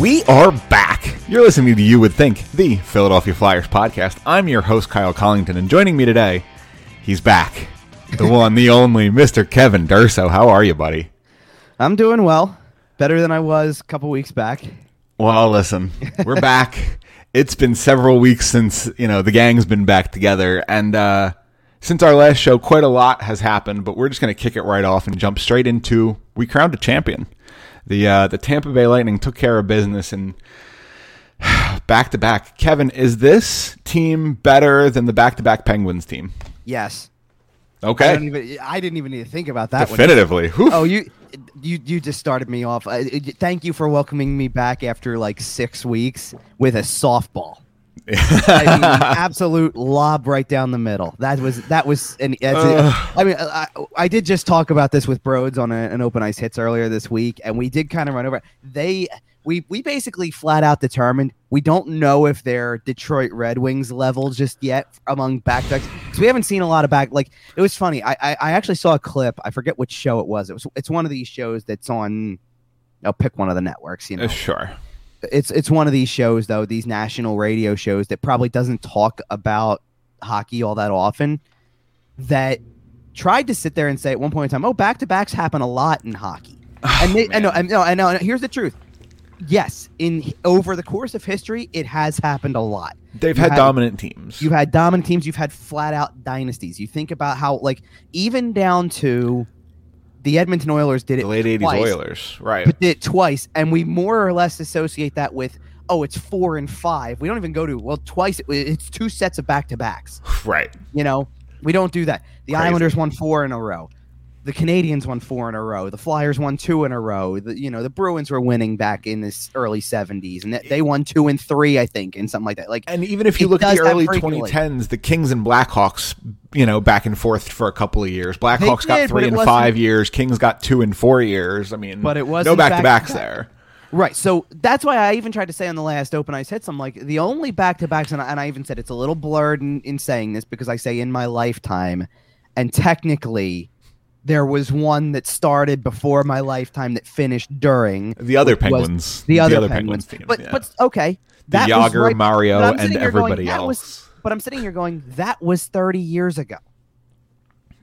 We are back. You're listening to You Would Think, the Philadelphia Flyers podcast. I'm your host, Kyle Collington, and joining me today, he's back. The one, the only, Mr. Kevin Durso. How are you, buddy? I'm doing well. Better than I was a couple weeks back. Well, listen, we're back. It's been several weeks since, you know, the gang's been back together. And uh, since our last show, quite a lot has happened, but we're just going to kick it right off and jump straight into we crowned a champion. The uh, the Tampa Bay Lightning took care of business and back to back. Kevin, is this team better than the back to back Penguins team? Yes. I, Okay, don't even, I didn't even need to think about that definitively. Oh, you, you, you just started me off. Uh, thank you for welcoming me back after like six weeks with a softball. I mean, absolute lob right down the middle. That was that was an. a- I mean, I, I did just talk about this with Broads on a, an open ice hits earlier this week, and we did kind of run over. They we we basically flat out determined we don't know if they're Detroit Red Wings level just yet among back backs because we haven't seen a lot of back. Like it was funny. I, I I actually saw a clip. I forget which show it was. It was it's one of these shows that's on. I'll pick one of the networks. You know, Uh, sure. It's it's one of these shows though these national radio shows that probably doesn't talk about hockey all that often that tried to sit there and say at one point in time oh back to backs happen a lot in hockey oh, and they I know I know I know here's the truth yes in over the course of history it has happened a lot They've had had- dominant teams. You've had dominant teams. You've had flat out dynasties. You think about how, like, even down to the Edmonton Oilers did it the late '80s Oilers, right? but did it twice, and we more or less associate that with, oh, it's four and five. We don't even go to well, twice. It, it's two sets of back to backs. right. You know, we don't do that. The Crazy. Islanders won four in a row. The Canadiens won four in a row. The Flyers won two in a row. The, you know, the Bruins were winning back in this early '70s, and they- won two and three, I think, and something like that. Like And even if you look at the early frequently. 2010s, the Kings and Blackhawks, you know, back and forth for a couple of years. Blackhawks got did, but three and five years. Kings got two and four years. I mean, But it no wasn't back to backs there. Right. So that's why I even tried to say on the last open ice hits, I'm like, the only back to backs, and, I- and I even said it's a little blurred in, in saying this because I say in my lifetime, and technically, there was one that started before my lifetime that finished during The other which was Penguins, the other, Penguins. team, but yeah. but okay, the that was Jagr, right- Mario, and here going, everybody else. was- But I'm sitting here going, that was 30 years ago.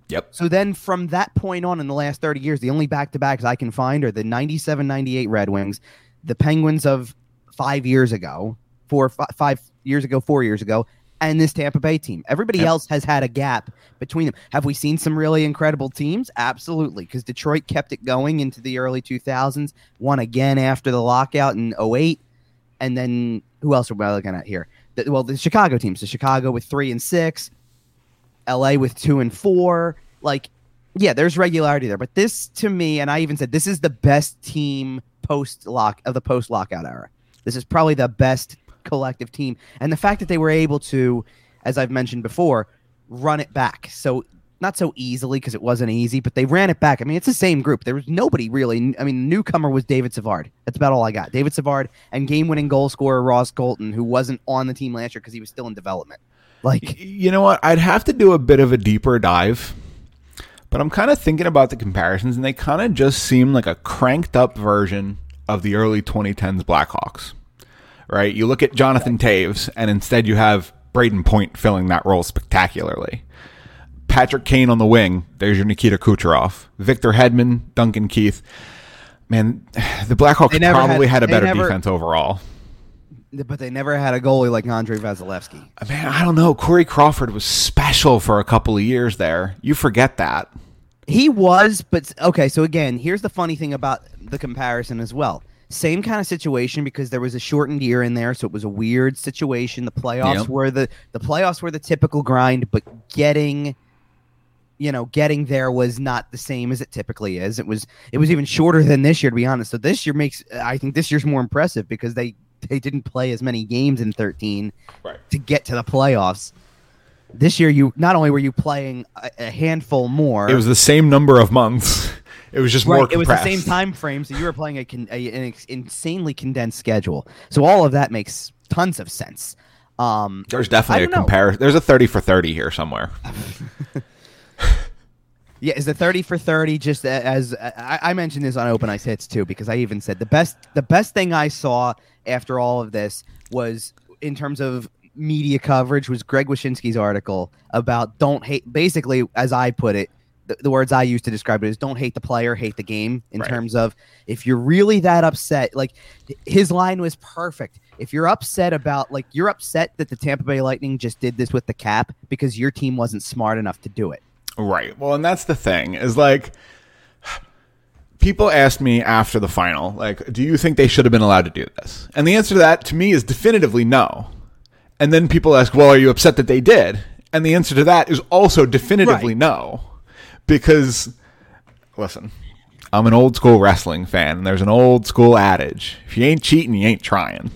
yep. So then from that point on in the last 30 years, the only back to backs I can find are the 97 98 Red Wings, the Penguins of five years ago, four, five years ago, four years ago, and this Tampa Bay team. Everybody Yep. else has had a gap between them. Have we seen some really incredible teams? Absolutely, because Detroit kept it going into the early 2000s, won again after the lockout in 08. And then who else are we looking at here? The, well, the Chicago teams. The Chicago with three and six, LA with two and four. Like, yeah, there's regularity there. But this to me, and I even said this is the best team post lock of the post lockout era. This is probably the best collective team. And the fact that they were able to, as I've mentioned before, run it back. So not so easily because it wasn't easy, but they ran it back. I mean, it's the same group. There was nobody really. I mean, newcomer was David Savard. That's about all I got. David Savard and game-winning goal scorer Ross Colton, who wasn't on the team last year because he was still in development. Like, You know what? I'd have to do a bit of a deeper dive, but I'm kind of thinking about the comparisons, and they kind of just seem like a cranked up version of the early 2010s Blackhawks. Right? You look at Jonathan Toews, and instead you have Brayden Point filling that role spectacularly. Patrick Kane on the wing. There's your Nikita Kucherov. Victor Hedman, Duncan Keith. Man, the Blackhawks probably had, had- a better never- defense overall. but they never had a goalie like Andre Vasilevskiy. Uh, man, I don't know. Corey Crawford was special for a couple of years there. You forget that. He was, but okay. So again, here's the funny thing about the comparison as well. Same kind of situation because there was a shortened year in there, so it was a weird situation. The playoffs Yep. were the the playoffs were the typical grind, but getting, you know, getting there was not the same as it typically is. It was it was even shorter than this year, to be honest. So this year makes I think this year's more impressive because they they didn't play as many games in 13 Right. to get to the playoffs. This year, you not only were you playing a, a handful more, It was the same number of months. It was just more Right, it was the same time frame, so you were playing a, con- a an ex- insanely condensed schedule. So all of that makes tons of sense. Um, There's definitely a don't comparison. There's a 30 for 30 here somewhere. Yeah, is the thirty for thirty just as I, I mentioned this on Open Ice Hits too because I even said the best the best thing I saw after all of this was in terms of media coverage was Greg Wyshynski's article about don't hate basically as I put it the, the words I use to describe it is don't hate the player, hate the game. In Right. terms of if you're really that upset, like his line was perfect. If you're upset about like you're upset that the Tampa Bay Lightning just did this with the cap because your team wasn't smart enough to do it. Right. Well, and that's the thing is like people asked me after the final, like, do you think they should have been allowed to do this? And the answer to that to me is definitively no. And then people ask, well, are you upset that they did? And the answer to that is also definitively Right. no. Because listen, I'm an old school wrestling fan, and there's an old school adage. If you ain't cheating, you ain't trying.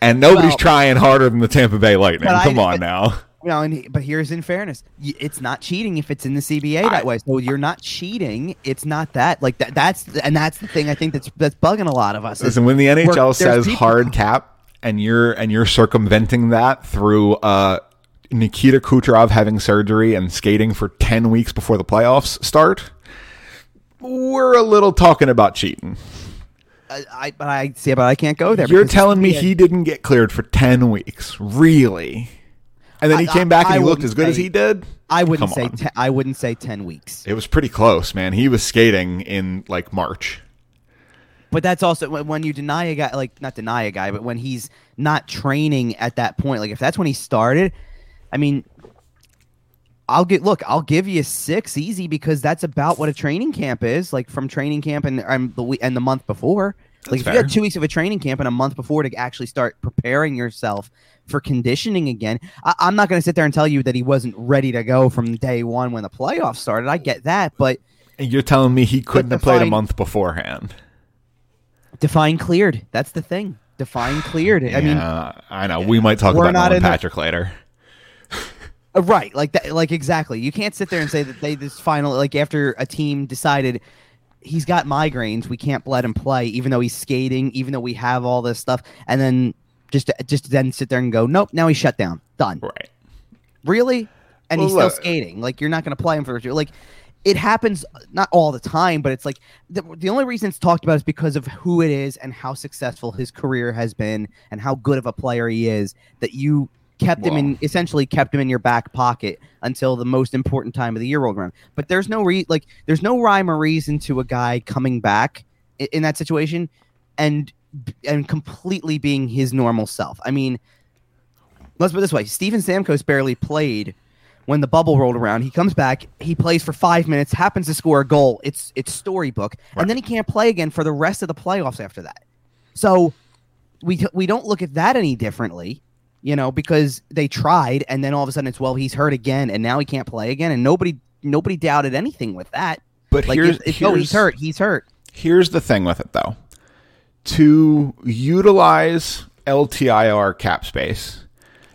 And nobody's Well- trying harder than the Tampa Bay Lightning. But I- Come on but- now. Know, and he- but here's in fairness, it's not cheating if it's in the CBA that I- way. So you're not cheating. It's not that. Like that. That's and that's the thing I think that's that's bugging a lot of us. is Listen, when the NHL says people- hard cap and you're and you're circumventing that through uh, Nikita Kucherov having surgery and skating for 10 weeks before the playoffs start, we're a little talking about cheating. I, I, but I see, but I can't go there. You're telling me he didn't get cleared for 10 weeks. Really? And then he I- came back and he looked as good as he did? I wouldn't Come say te- I wouldn't say ten weeks. It was pretty close, man. He was skating in like March. But that's also when, when you deny a guy, like not deny a guy, but when he's not training at that point, like if that's when he started, I mean, I'll get look, I'll give you six easy because that's about what a training camp is, like from training camp and um, the we- and the month before. like if fair. you had two weeks of a training camp and a month before to actually start preparing yourself for conditioning again, I, I'm not going to sit there and tell you that he wasn't ready to go from day one when the playoffs started. I get that, but And you're telling me he couldn't have played a month beforehand. define cleared. That's the thing. Define cleared. I mean, I know. We might talk about Nolan in the- Patrick later. Uh, Right, like that, like exactly. You can't sit there and say that they this final like after a team decided he's got migraines, we can't let him play, even though he's skating, even though we have all this stuff, and then just just then sit there and go, nope, now he's shut down, done. Right. Really, and he's Well, still look- skating. Like you're not going to play him for like. It happens not all the time, but it's like the, the only reason it's talked about is because of who it is and how successful his career has been and how good of a player he is. That you kept him in essentially kept him in your back pocket until the most important time of the year rolled around. But there's no re- like there's no rhyme or reason to a guy coming back in, in that situation and and completely being his normal self. I mean, let's put it this way: Steven Stamkos barely played when the bubble rolled around. He comes back, he plays for five minutes, happens to score a goal. It's it's storybook, Right. and then he can't play again for the rest of the playoffs after that. So we we don't look at that any differently, you know, because they tried, and then all of a sudden it's well he's hurt again, and now he can't play again, and nobody nobody doubted anything with that. But Like here's, if, if, oh he's hurt, he's hurt. Here's the thing with it, though. To utilize LTIR cap space,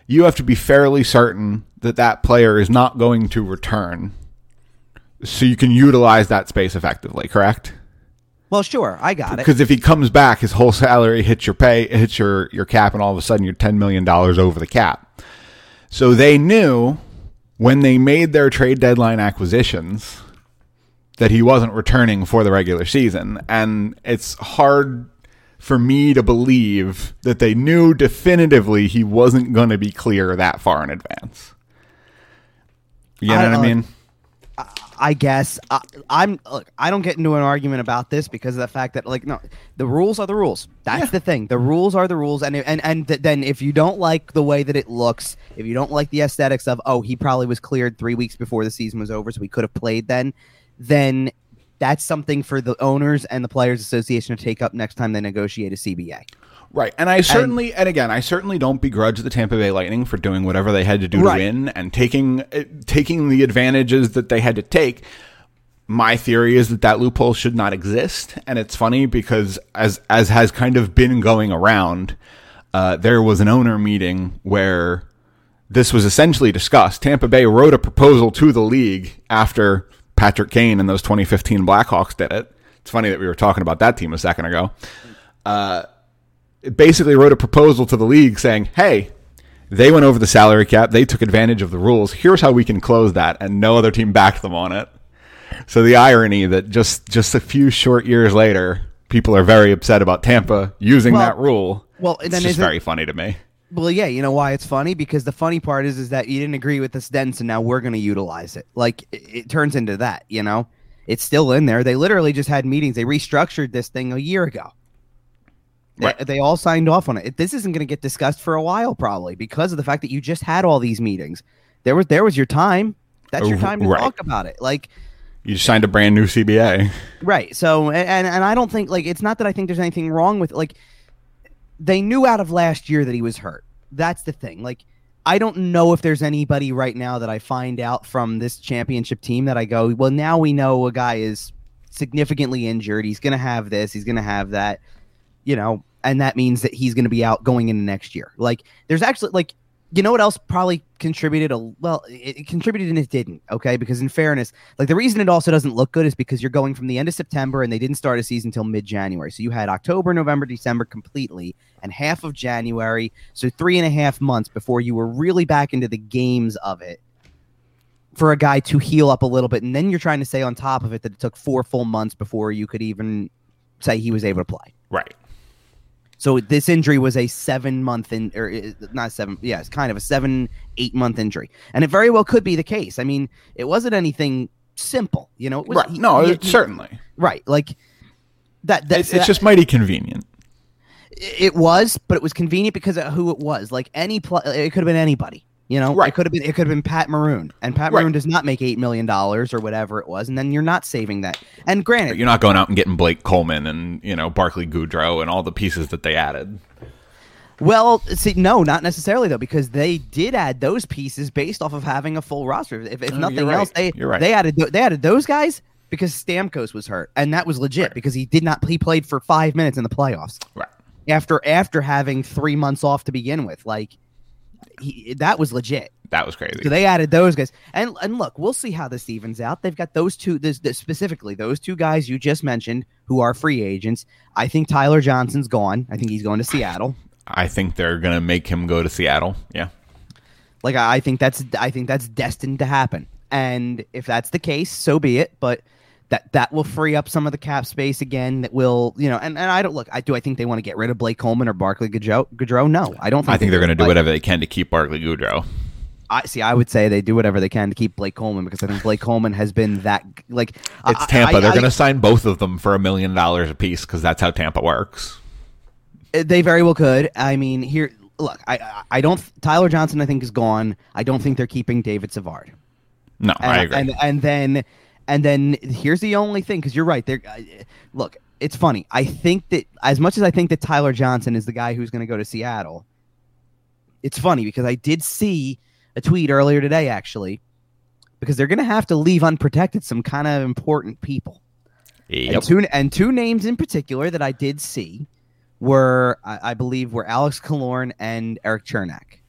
you have to be fairly certain that that player is not going to return so you can utilize that space effectively, correct? Well, sure, I got it. Because if he comes back, his whole salary hits your pay, hits your, your cap, and all of a sudden you're $10 million over the cap. So they knew when they made their trade deadline acquisitions that he wasn't returning for the regular season. And it's hard for me to believe that they knew definitively he wasn't going to be clear that far in advance. You know I- what I mean? I guess I, I'm. Look, I don't get into an argument about this because of the fact that, like, no, the rules are the rules. That's Yeah. the thing. The rules are the rules, and and and th- then if you don't like the way that it looks, if you don't like the aesthetics of, oh, he probably was cleared three weeks before the season was over, so he could have played then, then that's something for the owners and the players association to take up next time they negotiate a CBA. Right. And I certainly, and, again, I certainly don't begrudge the Tampa Bay Lightning for doing whatever they had to do Right. to win and taking uh, taking the advantages that they had to take. My theory is that that loophole should not exist, and it's funny because as as has kind of been going around, uh, there was an owner meeting where this was essentially discussed. Tampa Bay wrote a proposal to the league after Patrick Kane and those 2015 Blackhawks did it. It's funny that we were talking about that team a second ago. Uh, basically wrote a proposal to the league saying, "Hey, They went over the salary cap. They took advantage of the rules. Here's how we can close that, and no other team backed them on it. So the irony that just just a few short years later, people are very upset about Tampa using Well- that rule. Well, It's then just very funny to me. Well, yeah, you know why it's funny because the funny part is is that you didn't agree with this then, so now we're going to utilize it. Like it, it turns into that, you know. It's still in there. They literally just had meetings. They restructured this thing a year ago. They- Right. They, all signed off on it. This isn't going to get discussed for a while, probably because of the fact that you just had all these meetings. There was there was your time. That's your time to right. talk about it. Like You signed a brand new CBA. Right. So and and I don't think like it's not that I think there's anything wrong with like they knew out of last year that he was hurt. That's the thing. Like I don't know if there's anybody right now that I find out from this championship team that I go, well now we know a guy is significantly injured. He's going to have this, he's going to have that, you know, and that means that he's going to be out going into next year. Like there's actually like you know what else probably contributed a well it, it contributed and it didn't okay? Because in fairness like the reason it also doesn't look good is because you're going from the end of september and they didn't start a season until mid-january. So you had october november december completely and half of january. So three and a half months before you were really back into the games of it for a guy to heal up a little bit. And then you're trying to say on top of it that it took four full months before you could even say he was able to play. Right. So this injury was a seven month in or uh, not seven, yeah, it's kind of a seven, eight month injury. And it very well could be the case. I mean, it wasn't anything simple, you know. It was, Right. he- No, he- it- he- certainly. right. Like that, that It's, it's just mighty convenient. it was, but it was convenient because of who it was. Like any pl- it could have been anybody. You know, Right. it could have been it could have been Pat Maroon, and Pat Right. Maroon does not make eight million dollars or whatever it was, and then you're not saving that. And granted, You're not going out and getting Blake Coleman and you know Barclay Goodrow and all the pieces that they added. Well, see, no, not necessarily though, because they did add those pieces based off of having a full roster. If, if Oh, nothing right. else, they right. they added they added those guys because Stamkos was hurt, and that was legit Right. because he did not he played for five minutes in the playoffs Right. after after having three months off to begin with. Like he, that was legit. That was crazy. So they added those guys, and and look, we'll see how this evens out. They've got those two, this, this specifically those two guys you just mentioned who are free agents. I think Tyler Johnson's gone. I think he's going to Seattle. I think they're gonna make him go to Seattle. Yeah. Like I I think that's I think that's destined to happen. And if that's the case, so be it. But that that will free up some of the cap space again. That will you know. And, and I don't look. I do. I think they want to get rid of Blake Coleman or Barclay Goodrow. Goodrow? No, I don't. Think I think they're gonna do whatever they can to keep Barclay Goodrow. I see. I would say they do whatever they can to keep Blake Coleman because I think Blake Coleman has been that like. It's Tampa. I- they're gonna sign both of them for a million dollars a piece because that's how Tampa works. Uh, they very well could. I mean, here, look. I I- I don't. Tyler Johnson, I think, is gone. I don't think they're keeping David Savard. No, and, I agree. And and then and then here's the only thing because you're right. There, uh, look, it's funny. I think that as much as I think that Tyler Johnson is the guy who's going to go to Seattle, it's funny because I did see a tweet earlier today actually because they're going to have to leave unprotected some kind of important people. yep. And two and two names in particular that I did see were I, I believe were Alex Killorn and Erik Cernak.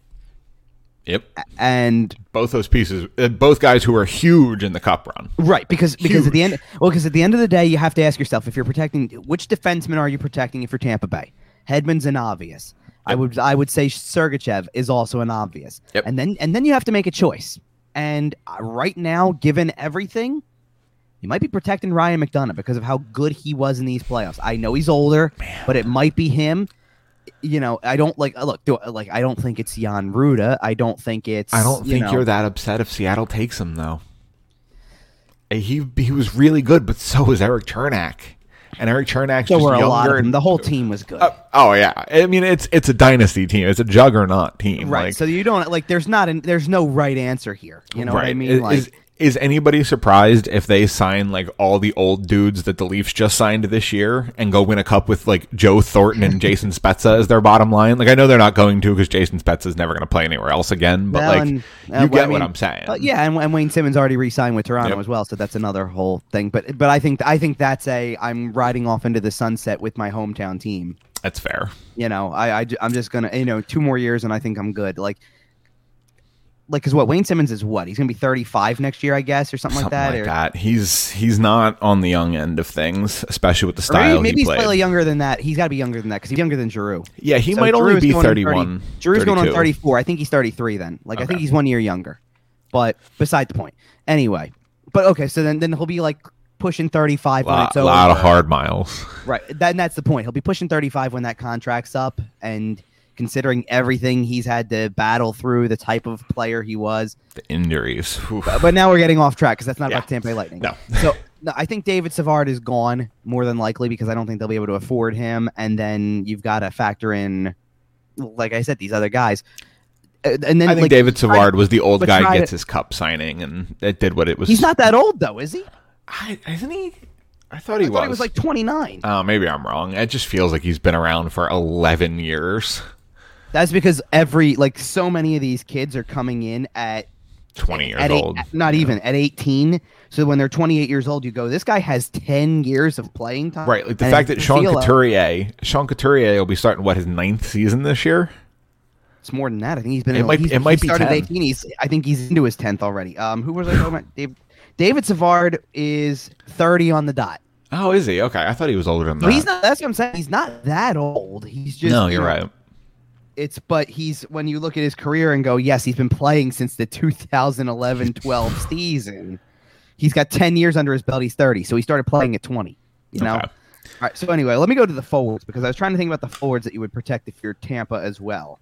Yep. And Both those pieces, uh, both guys who are huge in the cup run. Right, because because at the end, well, because at the end of the day, you have to ask yourself if you're protecting which defenseman are you protecting if you're Tampa Bay. Hedman's an obvious. I would I would say Sergachev is also an obvious. Yep. And then and then you have to make a choice. And uh, right now, given everything, you might be protecting Ryan McDonagh because of how good he was in these playoffs. I know he's older, but it might be him. You know, I don't like look. Do, like, I don't think it's Jan Rutta. I don't think it's. I don't you think know- you're that upset if Seattle takes him though. Uh, He he was really good, but so was Erik Cernak, and Erik Cernak's So just were a lot of them. and- The whole team was good. Uh, oh yeah, I mean it's it's a dynasty team. It's a juggernaut team. Right. Like, so you don't like. There's not. An, there's no right answer here. You know what I mean? Like, is is anybody surprised if they sign like all the old dudes that the Leafs just signed this year and go win a cup with like Joe Thornton and Jason Spezza as their bottom line? Like I know they're not going to because Jason Spezza is never going to play anywhere else again. But well, like and, you uh, get well, I what I'm saying. uh, yeah, and, and Wayne Simmonds already re-signed with Toronto Yep. as well, so that's another whole thing. But but I think I think that's a I'm riding off into the sunset with my hometown team. That's fair. You know, I, I am just gonna you know two more years and I think I'm good. Like like because what Wayne Simmonds is what he's gonna be 35 next year, I guess, or something, Something like that. like or, that. He's he's not on the young end of things, especially with the style maybe, maybe he he's played. slightly younger than that. He's got to be younger than that because he's younger than Giroux. yeah, he So might Giroux only be going on 30 31. Drew's going on 34. I think he's 33 then. Like I think he's one year younger. But beside the point. Anyway, but okay, so then then he'll be like pushing 35 when it's over. lot of hard miles. Right. That, that's the point. He'll be pushing 35 when that contract's up and considering everything he's had to battle through, the type of player he was. The injuries. But, but now we're getting off track because that's not Yeah. about Tampa Bay Lightning. No. So no, I think David Savard is gone more than likely because I don't think they'll be able to afford him. And then you've got to factor in, like I said, these other guys. Uh, And then I think like, David Savard was the old guy gets to- his cup signing, and it did what it was. he's not that old though, is he? I, isn't he? I thought he I was. thought he was like 29. Oh, maybe I'm wrong. It just feels like he's been around for 11 years, That's because every like so many of these kids are coming in at 20 years at eight, old. not even at 18. So when they're 28 years old, you go, this guy has 10 years of playing time. Right, like the fact that Sean Couturier, Sean Couturier will be starting what his ninth season this year. It's more than that. I think he's been. It in, might- he's, it might he be started 10. at 18. He's. I think he's into his 10th already. Um, who was I talking about? David, David Savard is 30 on the dot. Oh, is he? Okay, I thought he was older than that. he's not. That's what I'm saying. He's not that old. He's just. no, you you're right. It's but he's when you look at his career and go, yes, he's been playing since the 2011-12 season. He's got 10 years under his belt. He's 30, so he started playing at 20. You know. Okay. All right. So anyway, let me go to the forwards because I was trying to think about the forwards that you would protect if you're Tampa as well.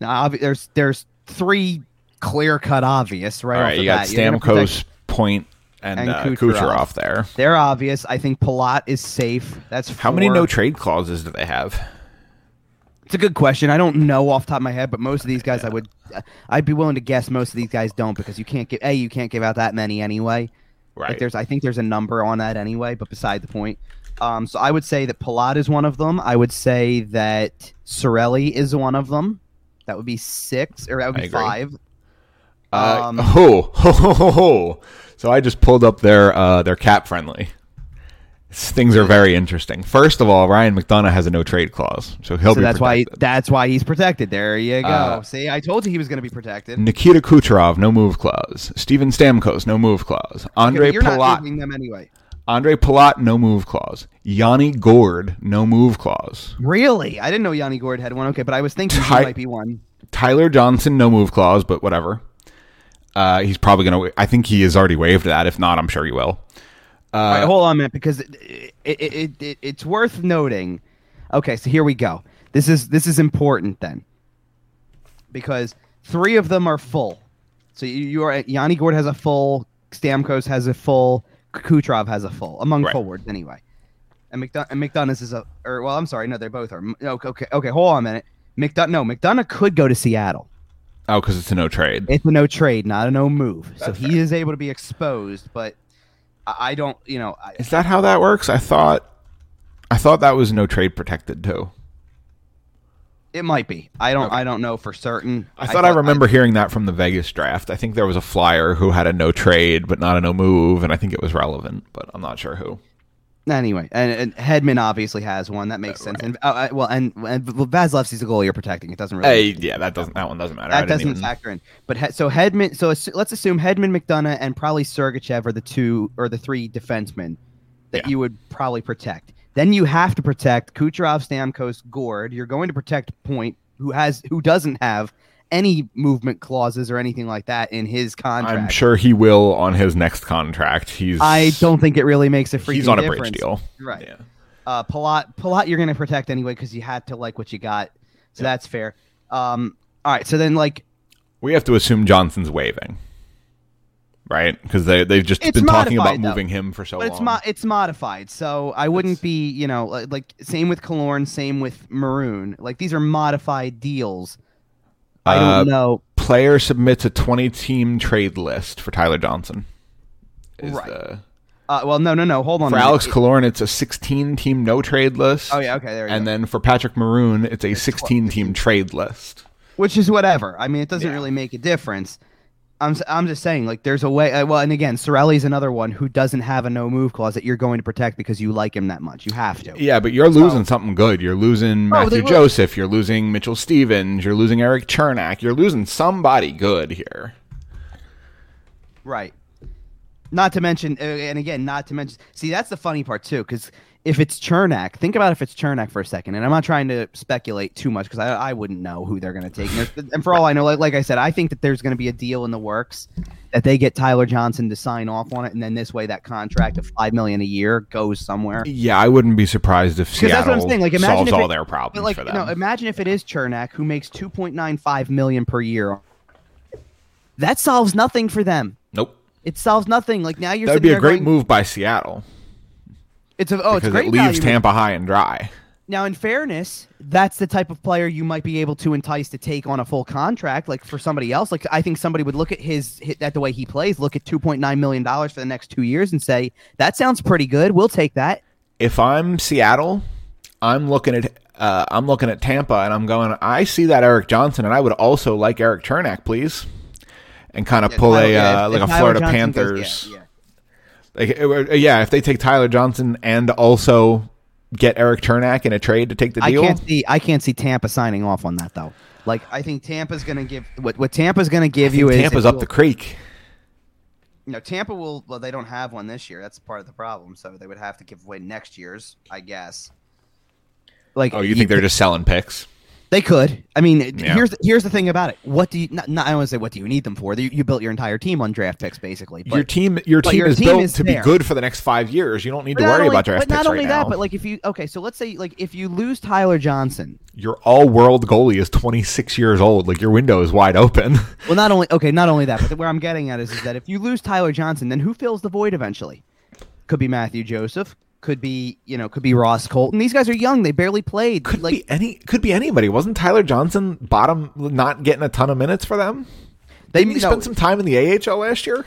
Now, obvi- there's there's three clear cut obvious right All off right, the you got bat. Stamkos, Point, and, and uh, Kucherov. Kucherov there. They're obvious. I think Palat is safe. That's How many no trade clauses do they have? It's a good question. I don't know off the top of my head, but most of these guys, I would, I'd be willing to guess most of these guys don't because you can't get a you can't give out that many anyway. Like Right. there's, I think there's a number on that anyway, but beside the point. Um, so I would say that Palat is one of them. I would say that Cirelli is one of them. That would be six, or that would be five. Uh, Um, ho, ho, ho, ho, ho. So I just pulled up their uh, their cap friendly. Things are very interesting. First of all, Ryan McDonagh has a no trade clause, so he'll so be that's why protected. that's why he's protected. There you go. Uh, See, I told you he was going to be protected. Nikita Kucherov, no move clause. Steven Stamkos, no move clause. Andre Okay, Palat, them anyway. Andre Palat, no move clause. Yanni Gourde, no move clause. Really? I didn't know Yanni Gourde had one. Okay, but I was thinking Ty- he might be one. Tyler Johnson, no move clause, but whatever. Uh, he's probably gonna. I think he has already waived that. If not, I'm sure he will. Uh, All right, hold on a minute because it, it, it, it, it, it's worth noting. Okay, so here we go. This is this is important then, because three of them are full. So you, you are Yanni Gourde has a full, Stamkos has a full, Kucherov has a full among Right. forwards anyway, and McDonagh and McDonagh is a or well I'm sorry no they both are okay okay okay hold on a minute McDonagh no McDonagh could go to Seattle. oh, because it's a no trade. It's a no trade, not a no move. So That's he fair. is able to be exposed, but I, I don't you know I, Is that how that works? I thought. I thought that was no trade protected too. It might be. I don't. Okay. I don't know for certain. I thought I, remember hearing that from the Vegas draft. I think there was a flyer who had a no trade but not a no move, and I think it was relevant, but I'm not sure who. Anyway, and, and Hedman obviously has one. That makes Uh, sense. right. And uh, uh, well, and, and well, Vasilevskiy's a goal you're protecting. It doesn't really. Hey, yeah, that doesn't. That one doesn't matter. That doesn't even- factor in. But he, so Hedman. So let's assume Hedman, McDonagh, and probably Sergachev are the two or the three defensemen that Yeah. you would probably protect. Then you have to protect Kucherov, Stamkos, Gourde. You're going to protect Point, who has who doesn't have any movement clauses or anything like that in his contract. I'm sure he will on his next contract. He's. I don't think it really makes a freaking He's on a difference. bridge deal. Right. Yeah. Uh, Palat, Palat, you're going to protect anyway because you had to like what you got, so Yeah. that's fair. Um, all right, so then like We have to assume Johnson's waving, right? Because they they've just It's been talking about though. moving him for so but long. it's mo- it's modified, so I wouldn't It's- be you know like same with Killorn, same with Maroon. Like these are modified deals. I Uh, don't know. Player submits a 20 team trade list for Tyler Johnson. Is Right. the- Uh, well, no, no, no. Hold on. for. Alex Killorn, it's a 16 team no trade list. Oh yeah, okay, there. You And go. then for Patrick Maroon, it's a 16 team trade list. which is whatever. I mean, it doesn't Yeah. really make a difference. I'm s- I'm just saying, like, there's a way. Uh, well, and again, Cirelli's another one who doesn't have a no move clause that you're going to protect because you like him that much. You have to. Yeah, but you're losing something good. You're losing Oh, Matthew they will. Joseph. You're losing Mitchell Stephens. You're losing Erik Cernak. You're losing somebody good here. Right. Not to mention, uh, and again, not to mention. See, that's the funny part too, because if it's Cernak, think about if it's Cernak for a second. And I'm not trying to speculate too much because I, I wouldn't know who they're going to take. And, and for all I know, like, like I said, I think that there's going to be a deal in the works that they get Tyler Johnson to sign off on it, and then this way that contract of five million a year goes somewhere. Yeah, I wouldn't be surprised if 'Cause that's Seattle what I'm saying, like, imagine solves if all their problems like, for you them. know, imagine if it is Cernak who makes 2.95 million per year. That solves nothing for them. nope. It solves nothing. Like now you're That would be a great going- move by Seattle It's a oh, it's because great it leaves value. Tampa high and dry. Now, in fairness, that's the type of player you might be able to entice to take on a full contract. Like for somebody else, like I think somebody would look at his hit at the way he plays, look at two point nine million dollars for the next two years, and say that sounds pretty good. We'll take that. If I'm Seattle, I'm looking at uh, I'm looking at Tampa and I'm going. I see that Eric Johnson, and I would also like Erik Cernak, please, and kind of pull Tyler- a yeah, uh, like a Tyler Florida Johnson Panthers. yeah, yeah. Like, uh, yeah, if they take Tyler Johnson and also get Erik Cernak in a trade to take the deal. I can't see I can't see Tampa signing off on that though. Like I think Tampa's going to give what what Tampa's going to give you is Tampa's up the creek. You know, Tampa will. Well, they don't have one this year. That's part of the problem. So they would have to give away next year's, I guess. Like, Oh, you think they're just selling picks? They could. I mean, Yeah. here's here's the thing about it. What do you? Not, not, I don't want to say what do you need them for. You, you built your entire team on draft picks, basically. But, your team, your team your is team built is to there. be good for the next five years. You don't need but to not worry only, about draft picks. but not picks only right that, now. but like if you okay, so let's say like if you lose Tyler Johnson. your all-world goalie is 26 years old. Like your window is wide open. Well, not only okay, not only that, but where I'm getting at is, is that if you lose Tyler Johnson, then who fills the void eventually? Could be Matthew Joseph. Could be you know could be Ross Colton. These guys are young. They barely played. could like be any. Could be anybody. Wasn't Tyler Johnson bottom not getting a ton of minutes for them? they Didn't he no, spend some time in the AHL last year?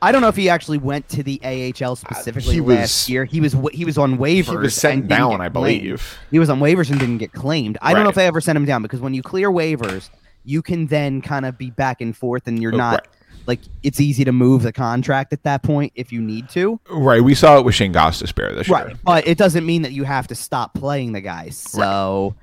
I don't know if he actually went to the AHL specifically Uh, he was- year. He was he was on waivers. He was sent down, I claimed. believe. He was on waivers and didn't get claimed. I don't know if they ever sent him down because when you clear waivers, you can then kind of be back and forth, and you're Oh, not right. Like it's easy to move the contract at that point if you need to. Right. We saw it with Shane Gostisbehere this year. Right. But it doesn't mean that you have to stop playing the guy. So,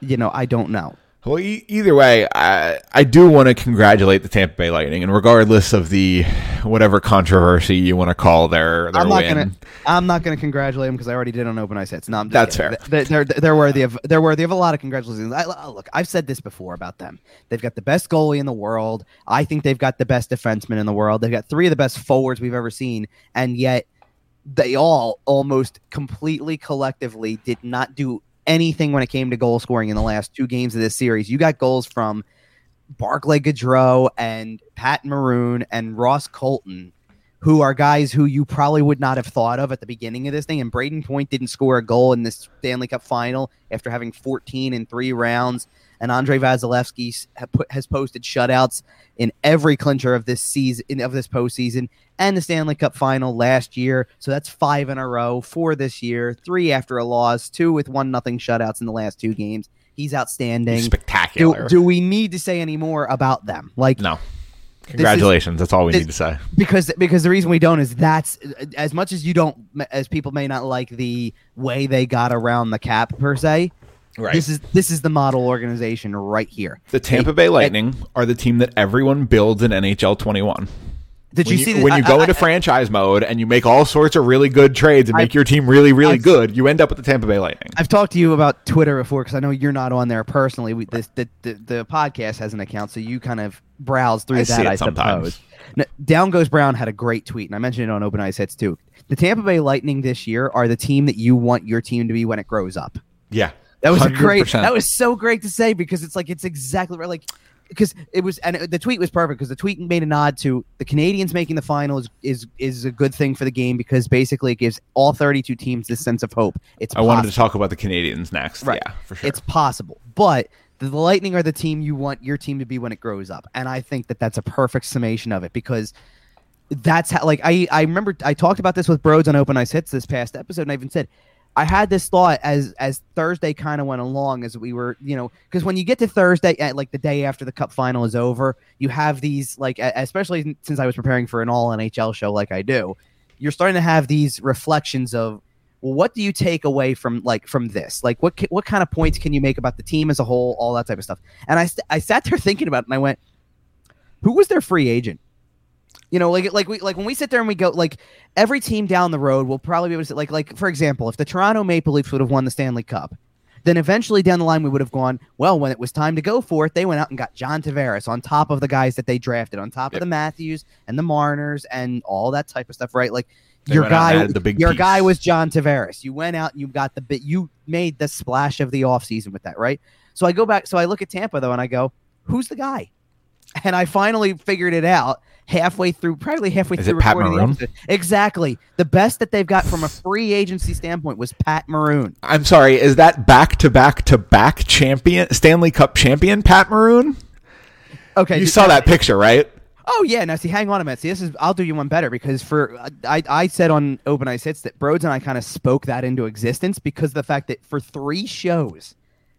you know, I don't know. Well, e- either way, I, I do want to congratulate the Tampa Bay Lightning, and regardless of the whatever controversy you want to call their their I'm not win, gonna. I'm not gonna congratulate them because I already did on open ice hits. No, I'm just That's kidding. fair. They're, they're they're worthy of they're worthy of a lot of congratulations. I, I- look, I've said this before about them. They've got the best goalie in the world. I think they've got the best defenseman in the world. They've got three of the best forwards we've ever seen, and yet they all almost completely collectively did not do anything when it came to goal scoring in the last two games of this series. You got goals from Barclay Goodrow and Pat Maroon and Ross Colton, who are guys who you probably would not have thought of at the beginning of this thing. And Brayden Point didn't score a goal in this Stanley Cup final after having 14 in three rounds. And Andre Vasilevskiy s- ha- put- has posted shutouts in every clincher of this season of this postseason and the Stanley Cup final last year. So that's five in a row, four this year, three after a loss, two with one nothing shutouts in the last two games. He's outstanding. Do, spectacular. do we need to say any more about them? Like no, congratulations. That's all we this- need to say. because because the reason we don't is that's as much as you don't as people may not like the way they got around the cap per se. Right. This is this is the model organization right here. the Tampa Bay Lightning are the team that everyone builds in NHL 21. Did When you you, see the- when you go I- into franchise mode and you make all sorts of really good trades and I- make your team really, really good, you end up with the Tampa Bay Lightning. I've talked to you about Twitter before because I know you're not on there personally. We, this, the, the the podcast has an account, so you kind of browse through I that. I sometimes. suppose. Now, Down Goes Brown had a great tweet, and I mentioned it on Open Ice Hits too. The Tampa Bay Lightning this year are the team that you want your team to be when it grows up. Yeah. That was a great. 100%. That was so great to say because it's like it's exactly right. Like because it was and the tweet was perfect because the tweet made a nod to the Canadiens making the finals is is a good thing for the game because basically it gives all 32 teams this sense of hope. It's I wanted to talk about the Canadiens next. Right. Yeah, for sure. It's possible, but the, the Lightning are the team you want your team to be when it grows up, and I think that that's a perfect summation of it because that's how. Like I, I remember I talked about this with Broads on Open Ice Hits this past episode, and I even said I had this thought as as Thursday kind of went along as we were, you know, because when you get to Thursday, at like the day after the Cup final is over, you have these like, especially since I was preparing for an all NHL show like I do, you're starting to have these reflections of, well, what do you take away from like from this? Like, what what kind of points can you make about the team as a whole, all that type of stuff? And I I sat there thinking about it, and I went, who was their free agent? You know, like like we like when we sit there and we go like every team down the road will probably be able to say, like like for example, if the Toronto Maple Leafs would have won the Stanley Cup, then eventually down the line we would have gone, well, when it was time to go for it, they went out and got John Tavares on top of the guys that they drafted, on top Yep. of the Matthews and the Marners and all that type of stuff, right? Like They your went out and guy the big your piece. guy was John Tavares. You went out and you got the bit you made the splash of the offseason with that, right? So I go back so I look at Tampa though and I go, who's the guy? And I finally figured it out halfway through, probably halfway Is through it Pat recording the episode. Exactly. The best that they've got from a free agency standpoint was Pat Maroon. I'm sorry, is that back to back to back champion Stanley Cup champion Pat Maroon? Okay. You saw that picture, right? Oh yeah. Now see, hang on a minute. See, this is I'll do you one better because for I I said on Open Ice Hits that Broads and I kind of spoke that into existence because the fact that for three shows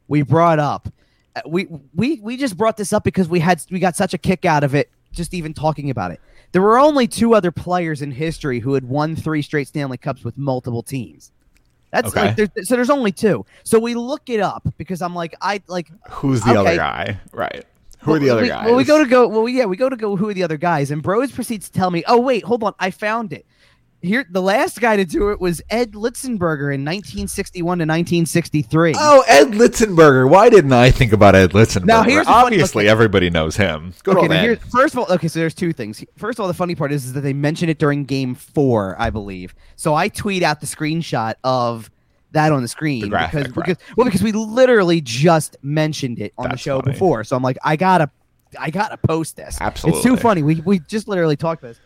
we brought up uh, we we we just brought this up because we had we got such a kick out of it just even talking about it. There were only two other players in history who had won three straight Stanley Cups with multiple teams. That's Okay. like, there's, so there's only two. So we look it up because I'm like I like Who's the other guy? Right. Who are the other we, guys? Well, we go to go. Well, yeah, we go to go. Who are the other guys? And Bros proceeds to tell me, "Oh wait, hold on, I found it." Here, the last guy to do it was Ed Litzenberger in 1961 to 1963. Oh, Ed Litzenberger. Why didn't I think about Ed Litzenberger? Now, here's Obviously, everybody knows him. Good okay, here, first of all, okay, so there's two things. First of all, the funny part is, is that they mentioned it during Game Four, I believe. So I tweet out the screenshot of that on the screen The graphic, because, right. because well, because we literally just mentioned it on the show funny. before. So I'm like, I gotta, I gotta post this. Absolutely. It's too funny. We we just literally talked about this,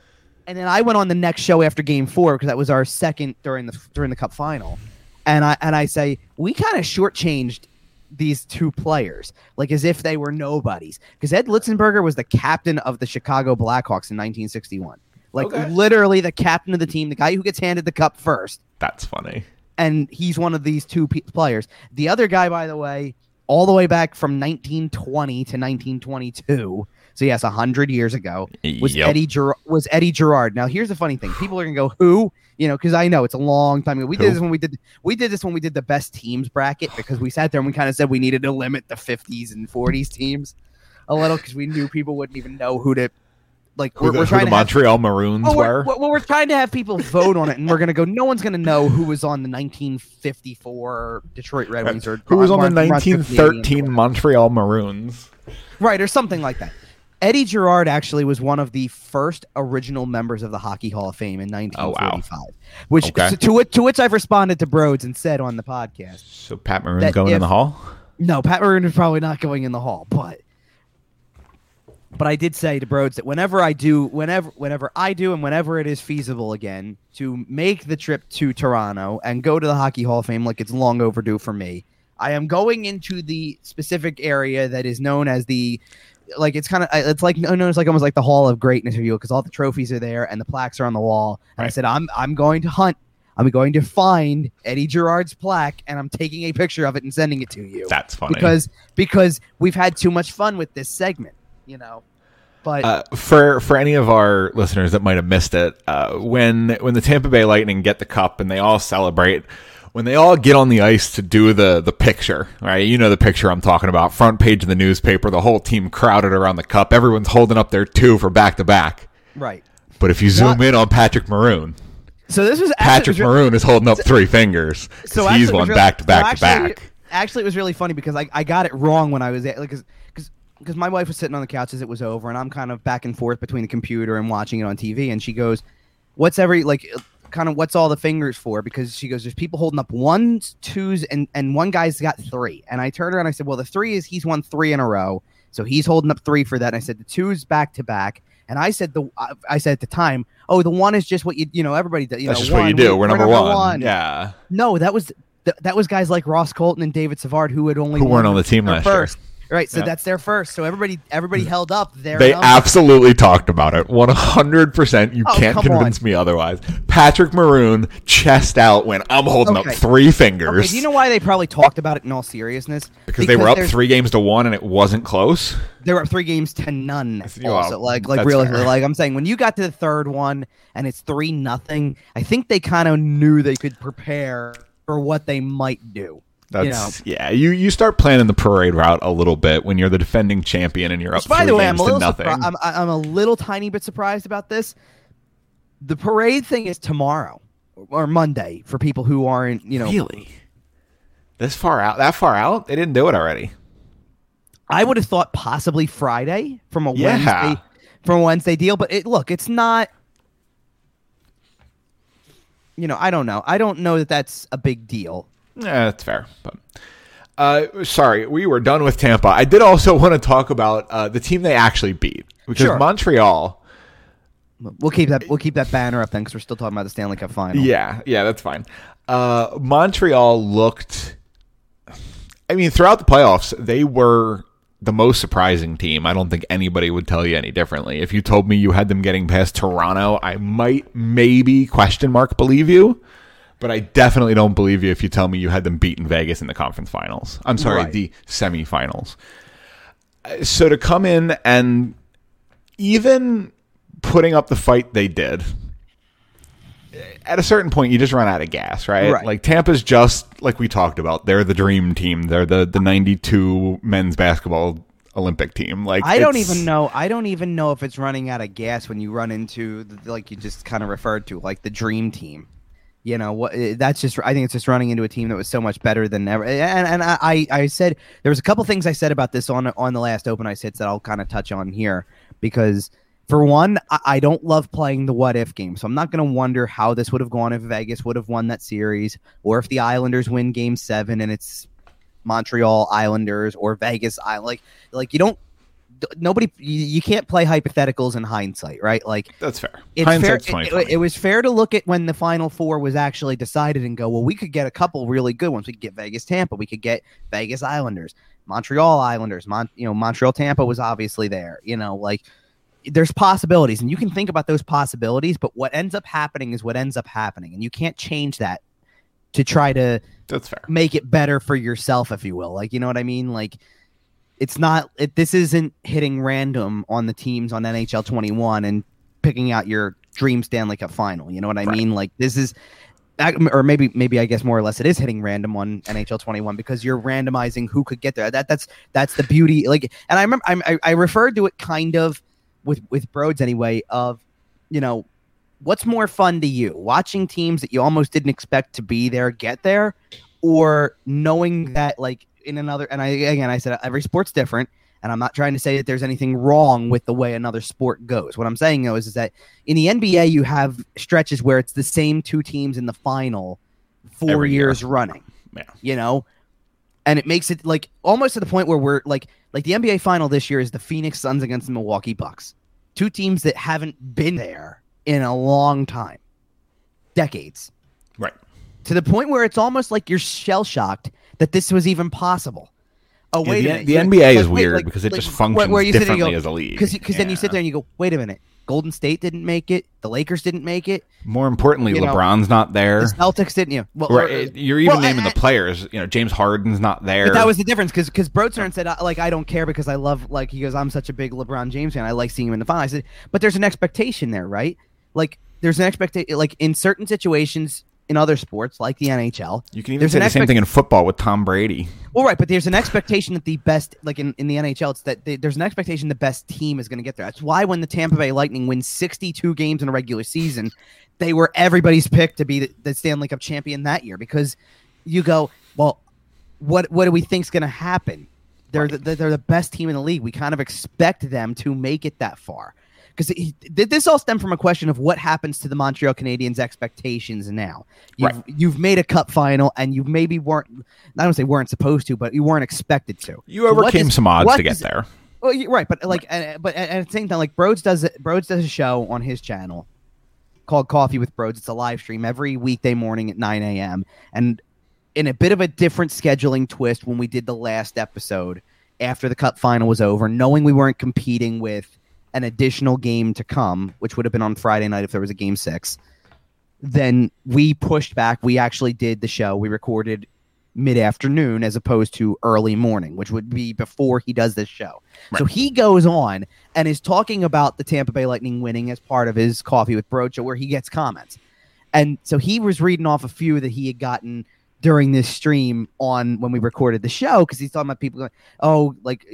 and then I went on the next show after Game Four because that was our second during the during the Cup final, and I and I say we kind of shortchanged these two players like as if they were nobodies because Ed Litzenberger was the captain of the Chicago Blackhawks in 1961. Like Okay. literally the captain of the team, the guy who gets handed the cup first That's funny. and he's one of these two pe- players. The other guy, by the way, all the way back from 1920 to 1922, so yes, hundred years ago, was Yep. Eddie Ger- was Eddie Gerard. Now, here's the funny thing: people are gonna go, "Who?" You know, because I know it's a long time ago. We Who? did this when we did we did this when we did the best teams bracket because we sat there and we kind of said we needed to limit the 50s and 40s teams a little because we knew people wouldn't even know who to like. We're, the, we're who trying the to have Montreal Maroons well, we're, well, we're trying to have people vote on it, and we're going to go. No one's going to know who was on the 1954 Detroit Red uh, Wings or Who was on the Mar- Mar- 1913 Montreal Maroons? right or something like that. Eddie Gerard actually was one of the first original members of the Hockey Hall of Fame in 1945, which Oh, Okay. to which to which I've responded to Broads and said on the podcast. So Pat Maroon going in the hall? No, Pat Maroon is probably not going in the hall, but but I did say to Broads that whenever I do, whenever whenever I do, and whenever it is feasible again to make the trip to Toronto and go to the Hockey Hall of Fame, like it's long overdue for me, I am going into the specific area that is known as the like it's kind of it's like known as like almost like the Hall of Greatness you because all the trophies are there and the plaques are on the wall. And I said I'm I'm going to hunt. I'm going to find Eddie Gerard's plaque and I'm taking a picture of it and sending it to you That's funny. because because we've had too much fun with this segment, you know. But Uh, for for any of our listeners that might have missed it, uh, when when the Tampa Bay Lightning get the cup and they all celebrate, when they all get on the ice to do the the picture, right? You know the picture I'm talking about. Front page of the newspaper, the whole team crowded around the cup. Everyone's holding up their two for back to back. right. But if you zoom Not- in on Patrick Maroon, So this was Patrick Maroon is holding up three fingers. So he's actually it was one really- back to so back to back. Actually, it was really funny because I, I got it wrong when I was at like because because my wife was sitting on the couch as it was over, and I'm kind of back and forth between the computer and watching it on TV, and she goes, "What's every like?" Kind of what's all the fingers for? Because she goes, there's people holding up ones, twos, and and one guy's got three. And I turned around, and I said, well, the three is he's won three in a row, so he's holding up three for that. And I said the two's back to back, and I said the I- said at the time, oh, the one is just what you you know everybody does. You That's know, just what you do. we- We're, number, one. Yeah. no, that was th- that was guys like Ross Colton and David Savard who had only Who weren't on the team last year. Right, so Yeah. that's their first. So everybody, everybody mm. held up their. They absolutely talked about it. 100%. You Oh, can't convince me otherwise. Patrick Maroon, chest out, when I'm holding Okay. up three fingers. Okay, do you know why they probably talked about it in all seriousness? because they were up three games to one and it wasn't close. They were up three games to none. Also, like, like really, fair. like I'm saying, when you got to the third one and it's three nothing, I think they kind of knew they could prepare for what they might do. That's you know. yeah. You you start planning the parade route a little bit when you're the defending champion and you're up By three the way, I'm a little to nothing. surprised. I'm, I'm a little tiny bit surprised about this. The parade thing is tomorrow or Monday for people who aren't, you know. really? This far out? That far out? They didn't do it already. I would have thought possibly Friday from a Yeah. Wednesday from a Wednesday deal, but it look, it's not. You know, I don't know. I don't know that that's a big deal. Yeah, that's fair. But uh, sorry, we were done with Tampa. I did also want to talk about uh, the team they actually beat because Sure. Montreal. We'll keep that. We'll keep that banner up then, because we're still talking about the Stanley Cup final. Yeah, yeah, that's fine. Uh, Montreal looked. I mean, throughout the playoffs, they were the most surprising team. I don't think anybody would tell you any differently. If you told me you had them getting past Toronto, I might maybe question mark believe you, but I definitely don't believe you if you tell me you had them beat in Vegas in the conference finals. I'm sorry, Right. the semifinals. Uh, So to come in and even putting up the fight they did, at a certain point you just run out of gas, right? Right. Like Tampa's just like we talked about. They're the dream team. They're the the 92 men's basketball Olympic team. Like I don't even know. I don't even know if it's running out of gas when you run into the, like you just kind of referred to, like the dream team. You know what? eh, That's just. I think it's just running into a team that was so much better than ever. And and I I I said there was a couple things I said about this on on the last Open Ice hits that I'll kind of touch on here because for one, I, I don't love playing the what if game, so I'm not going to wonder how this would have gone if Vegas would have won that series, or if the Islanders win Game Seven and it's Montreal Islanders or Vegas Island. Like like you don't nobody you, you can't play hypotheticals in hindsight, right? Like That's fair. it's fair. Hindsight's It, it- it was fair to look at when the final four was actually decided and go, well, we could get a couple really good ones. We could get Vegas Tampa. We could get Vegas Islanders, Montreal Islanders. Mon- you know, Montreal Tampa was obviously there. You know, like there's possibilities, and you can think about those possibilities. But what ends up happening is what ends up happening, and you can't change that to try to That's fair. make it better for yourself, if you will. Like, you know what I mean? Like, it's not. It, this isn't hitting random on the teams on NHL 21 and picking out your dream Stanley Cup final. You know what I Right. mean? Like, this is. Or maybe, maybe I guess more or less, it is hitting random on NHL 21 because you're randomizing who could get there. That that's that's the beauty. Like, and I remember I, I, I referred to it kind of with with Broads anyway. Of you know, what's more fun to you watching teams that you almost didn't expect to be there get there or knowing that like in another and i again i said uh, every sport's different and i'm not trying to say that there's anything wrong with the way another sport goes what i'm saying though is, is that in the nba you have stretches where it's the same two teams in the final four Every year. years running Yeah. you know and it makes it like almost to the point where we're like like the nba final this year is the phoenix suns against the milwaukee bucks two teams that haven't been there in a long time decades Right. to the point where it's almost like you're shell shocked that this was even possible. Oh Yeah, wait the, a minute, the NBA is like, wait, weird like- because it like, just functions where you sit there and differently you as a league. because because then you sit there and you go, wait a minute, Golden State didn't make it, the Lakers didn't make it, More importantly, you know, LeBron's not there. the Celtics didn't. You know, well, Right, or- eh, You're even well, naming I- the players. You know, James Harden's not there. That was the difference because because Broadstern said I- like I don't care because I love like he goes I'm such a big LeBron James fan I like seeing him in the final. I said but there's an expectation there right like there's an expectation like in certain situations in other sports like the NHL you can even there's say the same thing in football with Tom Brady. well right but there's an expectation that the best like in, in the NHL it's that they, there's an expectation the best team is going to get there. That's why when the Tampa Bay Lightning win 62 games in a regular season they were everybody's pick to be the, the Stanley Cup champion that year because you go well what what do we think's going to happen? They're the, they're the best team in the league. We kind of expect them to make it that far. Because this all stemmed from a question of what happens to the Montreal Canadiens' expectations now. You've, Right. you've made a cup final, and you maybe weren't, I don't say weren't supposed to, but you weren't expected to. You overcame some odds to get does- there. Well, right, but like, and, but at, at the same time, like Broads does it. Broads does a show on his channel called Coffee with Broads. It's a live stream every weekday morning at 9 a.m. And in a bit of a different scheduling twist, when we did the last episode, after the cup final was over, knowing we weren't competing with an additional game to come, which would have been on Friday night if there was a game six, then we pushed back. We actually did the show. We recorded mid afternoon as opposed to early morning, which would be before he does this show. So he goes on and is talking about the Tampa Bay Lightning winning as part of his coffee with Broads, where he gets comments. And so he was reading off a few that he had gotten during this stream on when we recorded the show because he's talking about people going, oh, like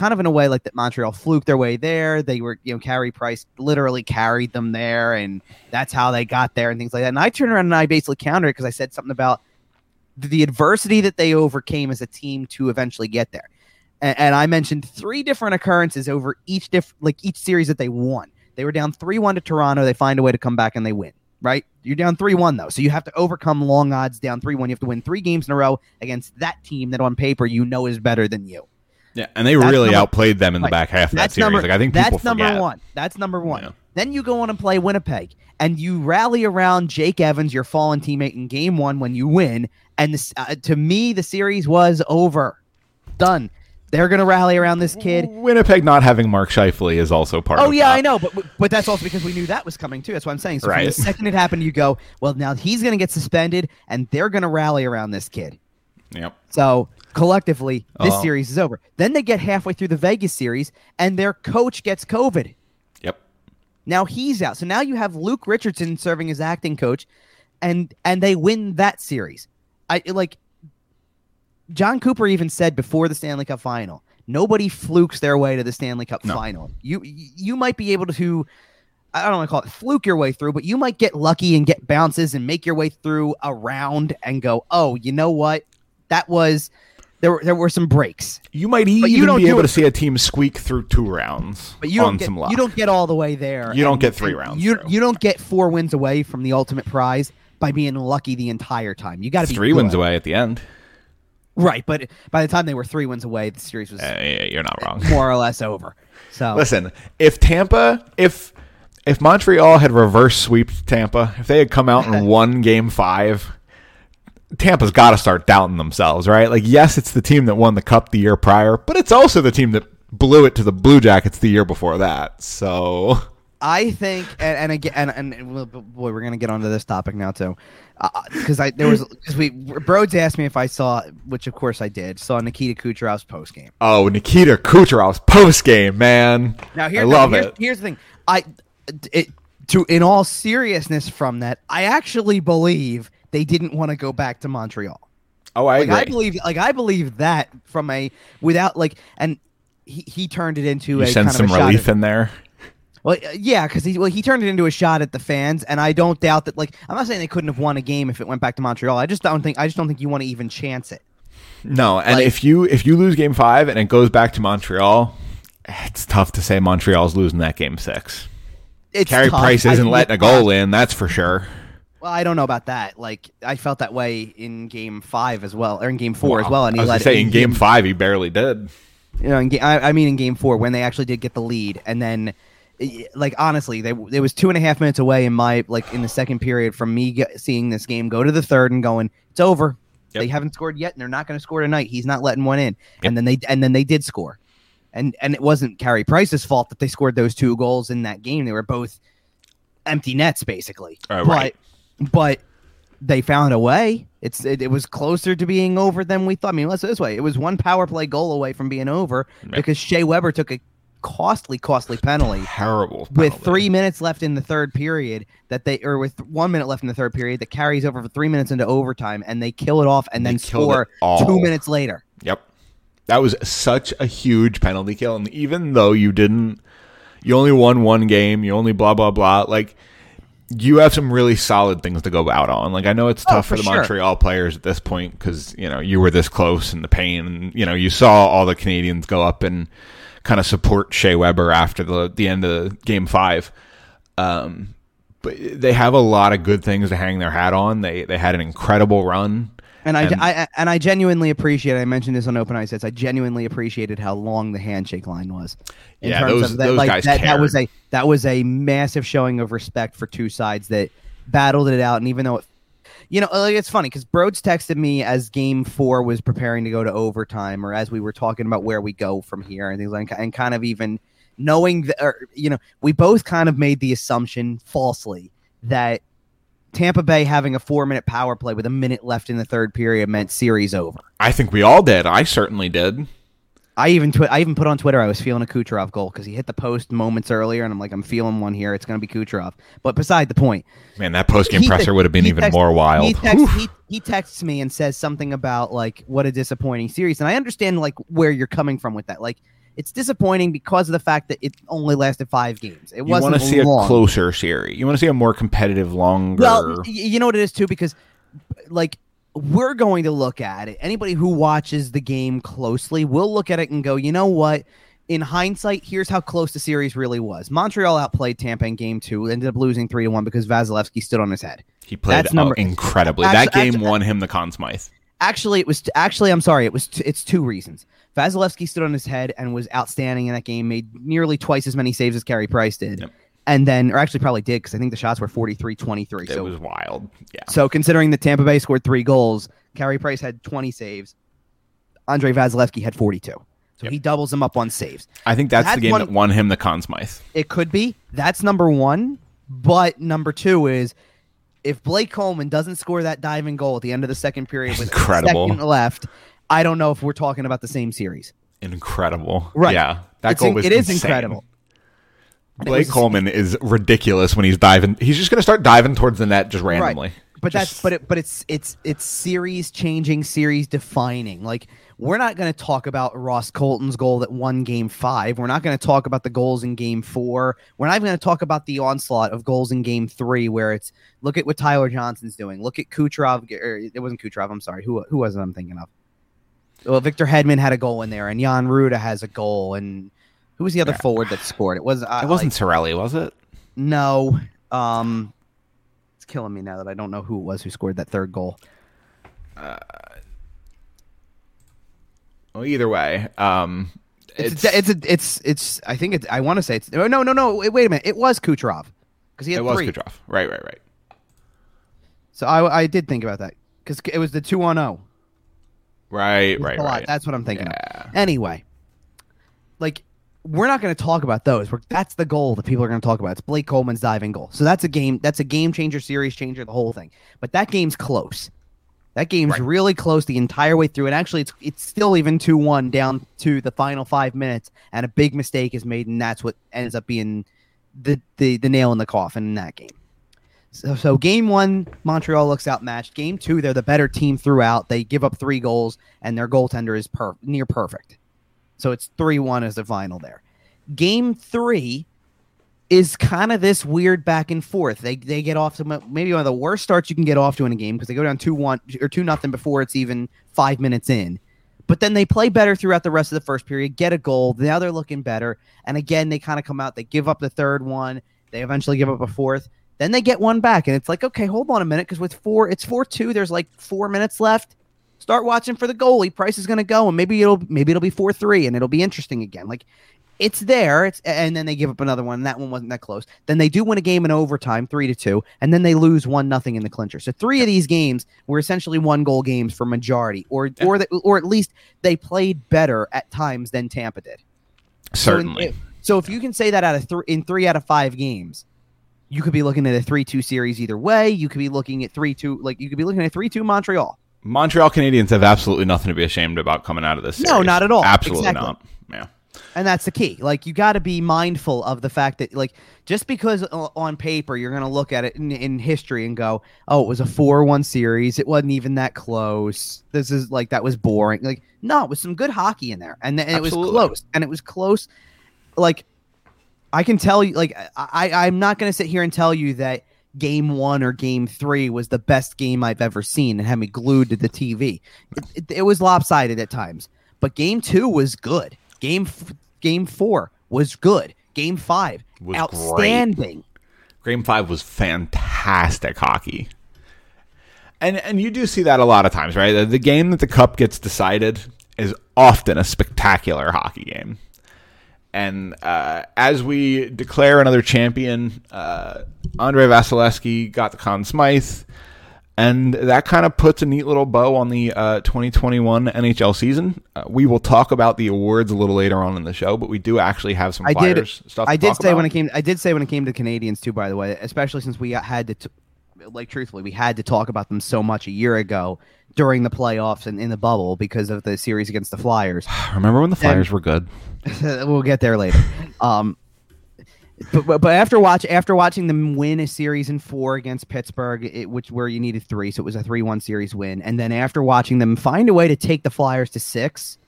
kind of in a way like that Montreal fluked their way there. They were, you know, Carey Price literally carried them there, and that's how they got there and things like that. And I turned around and I basically countered because I said something about the adversity that they overcame as a team to eventually get there. And, and I mentioned three different occurrences over each diff like each series that they won. They were down three one to Toronto. They find a way to come back and they win. Right? You're down three one though, so you have to overcome long odds down three one. You have to win three games in a row against that team that on paper you know is better than you. Yeah, and they That's really number- outplayed them in the back half of that That's series. number. like I think that's number forget. one. That's number one. Yeah. Then you go on and play Winnipeg, and you rally around Jake Evans, your fallen teammate, in Game One when you win. And this, uh, to me, the series was over, done. They're gonna rally around this kid. Winnipeg not having Mark Scheifele is also part of Oh yeah, that. I know, but but that's also because we knew that was coming too. That's what I'm saying. So from the second it happened, you go, well, now he's gonna get suspended, and they're gonna rally around this kid. Yep. So collectively, this Oh. series is over. Then they get halfway through the Vegas series, and their coach gets COVID. Yep. Now he's out. So now you have Luke Richardson serving as acting coach, and and they win that series. I like. Jon Cooper even said before the Stanley Cup final, nobody flukes their way to the Stanley Cup No. final. You you might be able to. I don't want to call it fluke your way through, but you might get lucky and get bounces and make your way through a round and go, oh, you know what? That was there. Were, there were some breaks, You might you even don't be able it- to see a team squeak through two rounds but you on don't get some luck. you don't get all the way there. You don't get three rounds You through. you don't get four wins away from the ultimate prize by being lucky the entire time. You got to be three wins away at the end. right? But by the time they were three wins away, the series was Uh, yeah, you're not wrong. more or less over. So Listen, if Tampa, if if Montreal had reverse sweeped Tampa, if they had come out and won Game Five, Tampa's got to start doubting themselves, right? Like, yes, it's the team that won the cup the year prior, but it's also the team that blew it to the Blue Jackets the year before that. So, I think, and, and again, and, and, well, boy, we're gonna get onto this topic now too, uh, uh, because I there was because we Broads asked me if I saw, which of course I did, saw Nikita Kucherov's post game. oh, Nikita Kucherov's post game, man, Now here, I love here's, it. Here's the thing, I it to in all seriousness from that, I actually believe they didn't want to go back to Montreal. Oh, I Like agree. I believe, like I believe that from a without like, and he, he turned it into you a send kind some of shot relief in there. Well, uh, yeah, because he well he turned it into a shot at the fans, and I don't doubt that. Like, I'm not saying they couldn't have won a game if it went back to Montreal. I just don't think I just don't think you want to even chance it. No, and Like- if you if you lose Game Five and it goes back to Montreal, it's tough to say Montreal's losing that Game Six. It's Carey tough. Price isn't think letting a goal in, that's for sure. Well, I don't know about that. Like, I felt that way in Game Five as well, or in Game Four as well. And he I was let say in Game Five he barely did. you know, in I, I mean, in Game Four when they actually did get the lead, and then, like honestly, they it was two and a half minutes away in my like in the second period from me get, seeing this game go to the third and going, it's over. Yep. They haven't scored yet, and they're not going to score tonight. He's not letting one in, Yep. and then they and then they did score, and and it wasn't Carey Price's fault that they scored those two goals in that game. They were both empty nets basically, but right. but they found a way. It's it, it was closer to being over than we thought. I mean, let's this way. It was one power play goal away from being over Yeah. because Shea Weber took a costly, costly penalty Terrible. with three minutes left in the third period that they or with one minute left in the third period that carries over for three minutes into overtime and they kill it off and They then score two minutes later. Yep. That was such a huge penalty kill. And even though you didn't, you only won one game, you only blah, blah, blah, like, you have some really solid things to go out on. Like, I know it's Oh, tough for for the sure. Montreal players at this point because, you know, you were this close and the pain. And, you know, you saw all the Canadiens go up and kind of support Shea Weber after the, the end of game five. Um, but they have a lot of good things to hang their hat on. They, they had an incredible run. And I, And- I and I genuinely appreciate. I mentioned this on Open Ice. Sets. I genuinely appreciated how long the handshake line was. In Yeah, terms those- of that, those like, guys that, that was a that was a massive showing of respect for two sides that battled it out. And even though it, You know, like, it's funny because Broads texted me as Game Four was preparing to go to overtime, or as we were talking about where we go from here and things like, and kind of even knowing that, or you know, we both kind of made the assumption falsely that Tampa Bay having a four-minute power play with a minute left in the third period meant series over. I think we all did. I certainly did. I even twi- I even put on Twitter I was feeling a Kucherov goal because he hit the post moments earlier, and I'm like I'm feeling one here. It's going to be Kucherov. But beside the point, Man, that post game presser would have been even text- more wild. He, texts, Whew. he, he texts me and says something about like what a disappointing series, and I understand like where you're coming from with that. Like it's disappointing because of the fact that it only lasted five games. It you wasn't You want to see long. a closer series. You want to see a more competitive, longer. Well, you know what it is too, because like we're going to look at it. Anybody who watches the game closely will look at it and go, you know what? In hindsight, here's how close the series really was. Montreal outplayed Tampa in game two, ended up losing three to one because Vasilevskiy stood on his head. he played that's number- uh, incredibly. Actu- that game actu- won him the Conn Smythe. Actually, it was actually I'm sorry, it was t- it's two reasons. Vasilevskiy stood on his head and was outstanding in that game, made nearly twice as many saves as Carey Price did. Yep. And then, or actually probably did because I think the shots were 43 23. It So was wild. Yeah. So considering that Tampa Bay scored three goals, Carey Price had 20 saves. Andre Vasilevskiy had 42. So Yep. he doubles him up on saves. I think that's That's the game one- that won him the Conn Smythe. It could be. That's number one. But number two is if Blake Coleman doesn't score that diving goal at the end of the second period with Incredible. second left, I don't know if we're talking about the same series. Incredible. Right. Yeah. That It's goal in- was it is insane. incredible. Blake was- Coleman is ridiculous when he's diving. He's just going to start diving towards the net just randomly. But Just- that's but it but it's it's it's series changing, series defining. Like we're not going to talk about Ross Colton's goal that won Game Five. We're not going to talk about the goals in Game Four. We're not even going to talk about the onslaught of goals in Game Three, where it's look at what Tyler Johnson's doing. Look at Kucherov. Or it wasn't Kucherov. I'm sorry. Who who was it? I'm thinking of. Well, Victor Hedman had a goal in there, and Jan Rutta has a goal, and who was the other Yeah. forward that scored? It was uh, it wasn't Cirelli, was it? no. Um, it's killing me now that I don't know who it was who scored that third goal. Uh, Well, either way, um, It's it's it's, it's, it's I think it's I want to say it's no no no no wait, wait a minute it was Kucherov because he had it was three. Kucherov. Right, right, right. So I I did think about that because it was the two on zero. Right, right, right. That's what I'm thinking Yeah. of. Anyway, like we're not going to talk about those. We're, that's the goal that people are going to talk about. It's Blake Coleman's diving goal. So that's a game. That's a game changer, series changer, the whole thing. But that game's close. That game's Right. really close the entire way through. And actually, it's it's still even two one down to the final five minutes, and a big mistake is made, and that's what ends up being the the, the nail in the coffin in that game. So, so game one, Montreal looks outmatched. Game two, they're the better team throughout. They give up three goals, and their goaltender is per- near perfect. So it's three one as the final there. Game three is kind of this weird back and forth. They they get off to maybe one of the worst starts you can get off to in a game because they go down two one or two nothing before it's even five minutes in. But then they play better throughout the rest of the first period, get a goal. Now they're looking better. And again, they kind of come out, they give up the third one. They eventually give up a fourth. Then they get one back. And it's like, okay, hold on a minute. Because with four, it's 4 2. There's like four minutes left. Start watching for the goalie. Price is going to go. And maybe it'll maybe it'll be 4 3 and it'll be interesting again. Like it's there. It's and then they give up another one. And that one wasn't that close. Then they do win a game in overtime, three to two, and then they lose one nothing in the clincher. So three of these games were essentially one goal games for majority, or or the, or at least they played better at times than Tampa did. So in- Certainly. So if you can say that out of three in three out of five games, you could be looking at a three-two series either way. You could be looking at three-two, like you could be looking at three-two Montreal. Montreal Canadiens have absolutely nothing to be ashamed about coming out of this. No, not at all. Absolutely Exactly. not. Yeah. And that's the key. Like you got to be mindful of the fact that like just because uh, on paper you're going to look at it in, in history and go, "Oh, it was a 4-1 series. It wasn't even that close. This is like that was boring." Like no, it was some good hockey in there. And, and it was close. And it was close like I can tell you like I I'm not going to sit here and tell you that game 1 or game 3 was the best game I've ever seen and had me glued to the TV. It, it, it was lopsided at times. But game 2 was good. Game f- game 4 was good. Game 5 Was outstanding. Game five was fantastic hockey. And and you do see that a lot of times, right? The, the game that the cup gets decided is often a spectacular hockey game. And uh, as we declare another champion, uh, Andre Vasilevskiy got the Conn Smythe. And that kind of puts a neat little bow on the uh, 2021 NHL season. Uh, we will talk about the awards a little later on in the show, but we do actually have some I did- stuff. To I did say about. when it came. I did say when it came to Canadiens too. By the way, especially since we had to, t- like, truthfully, we had to talk about them so much a year ago during the playoffs and in the bubble because of the series against the Flyers. Remember when the And- Flyers were good? we'll get there later. Um, but, but but after watch after watching them win a series in four against Pittsburgh, it, which where you needed three, so it was a three-one series win, and then after watching them find a way to take the Flyers to six,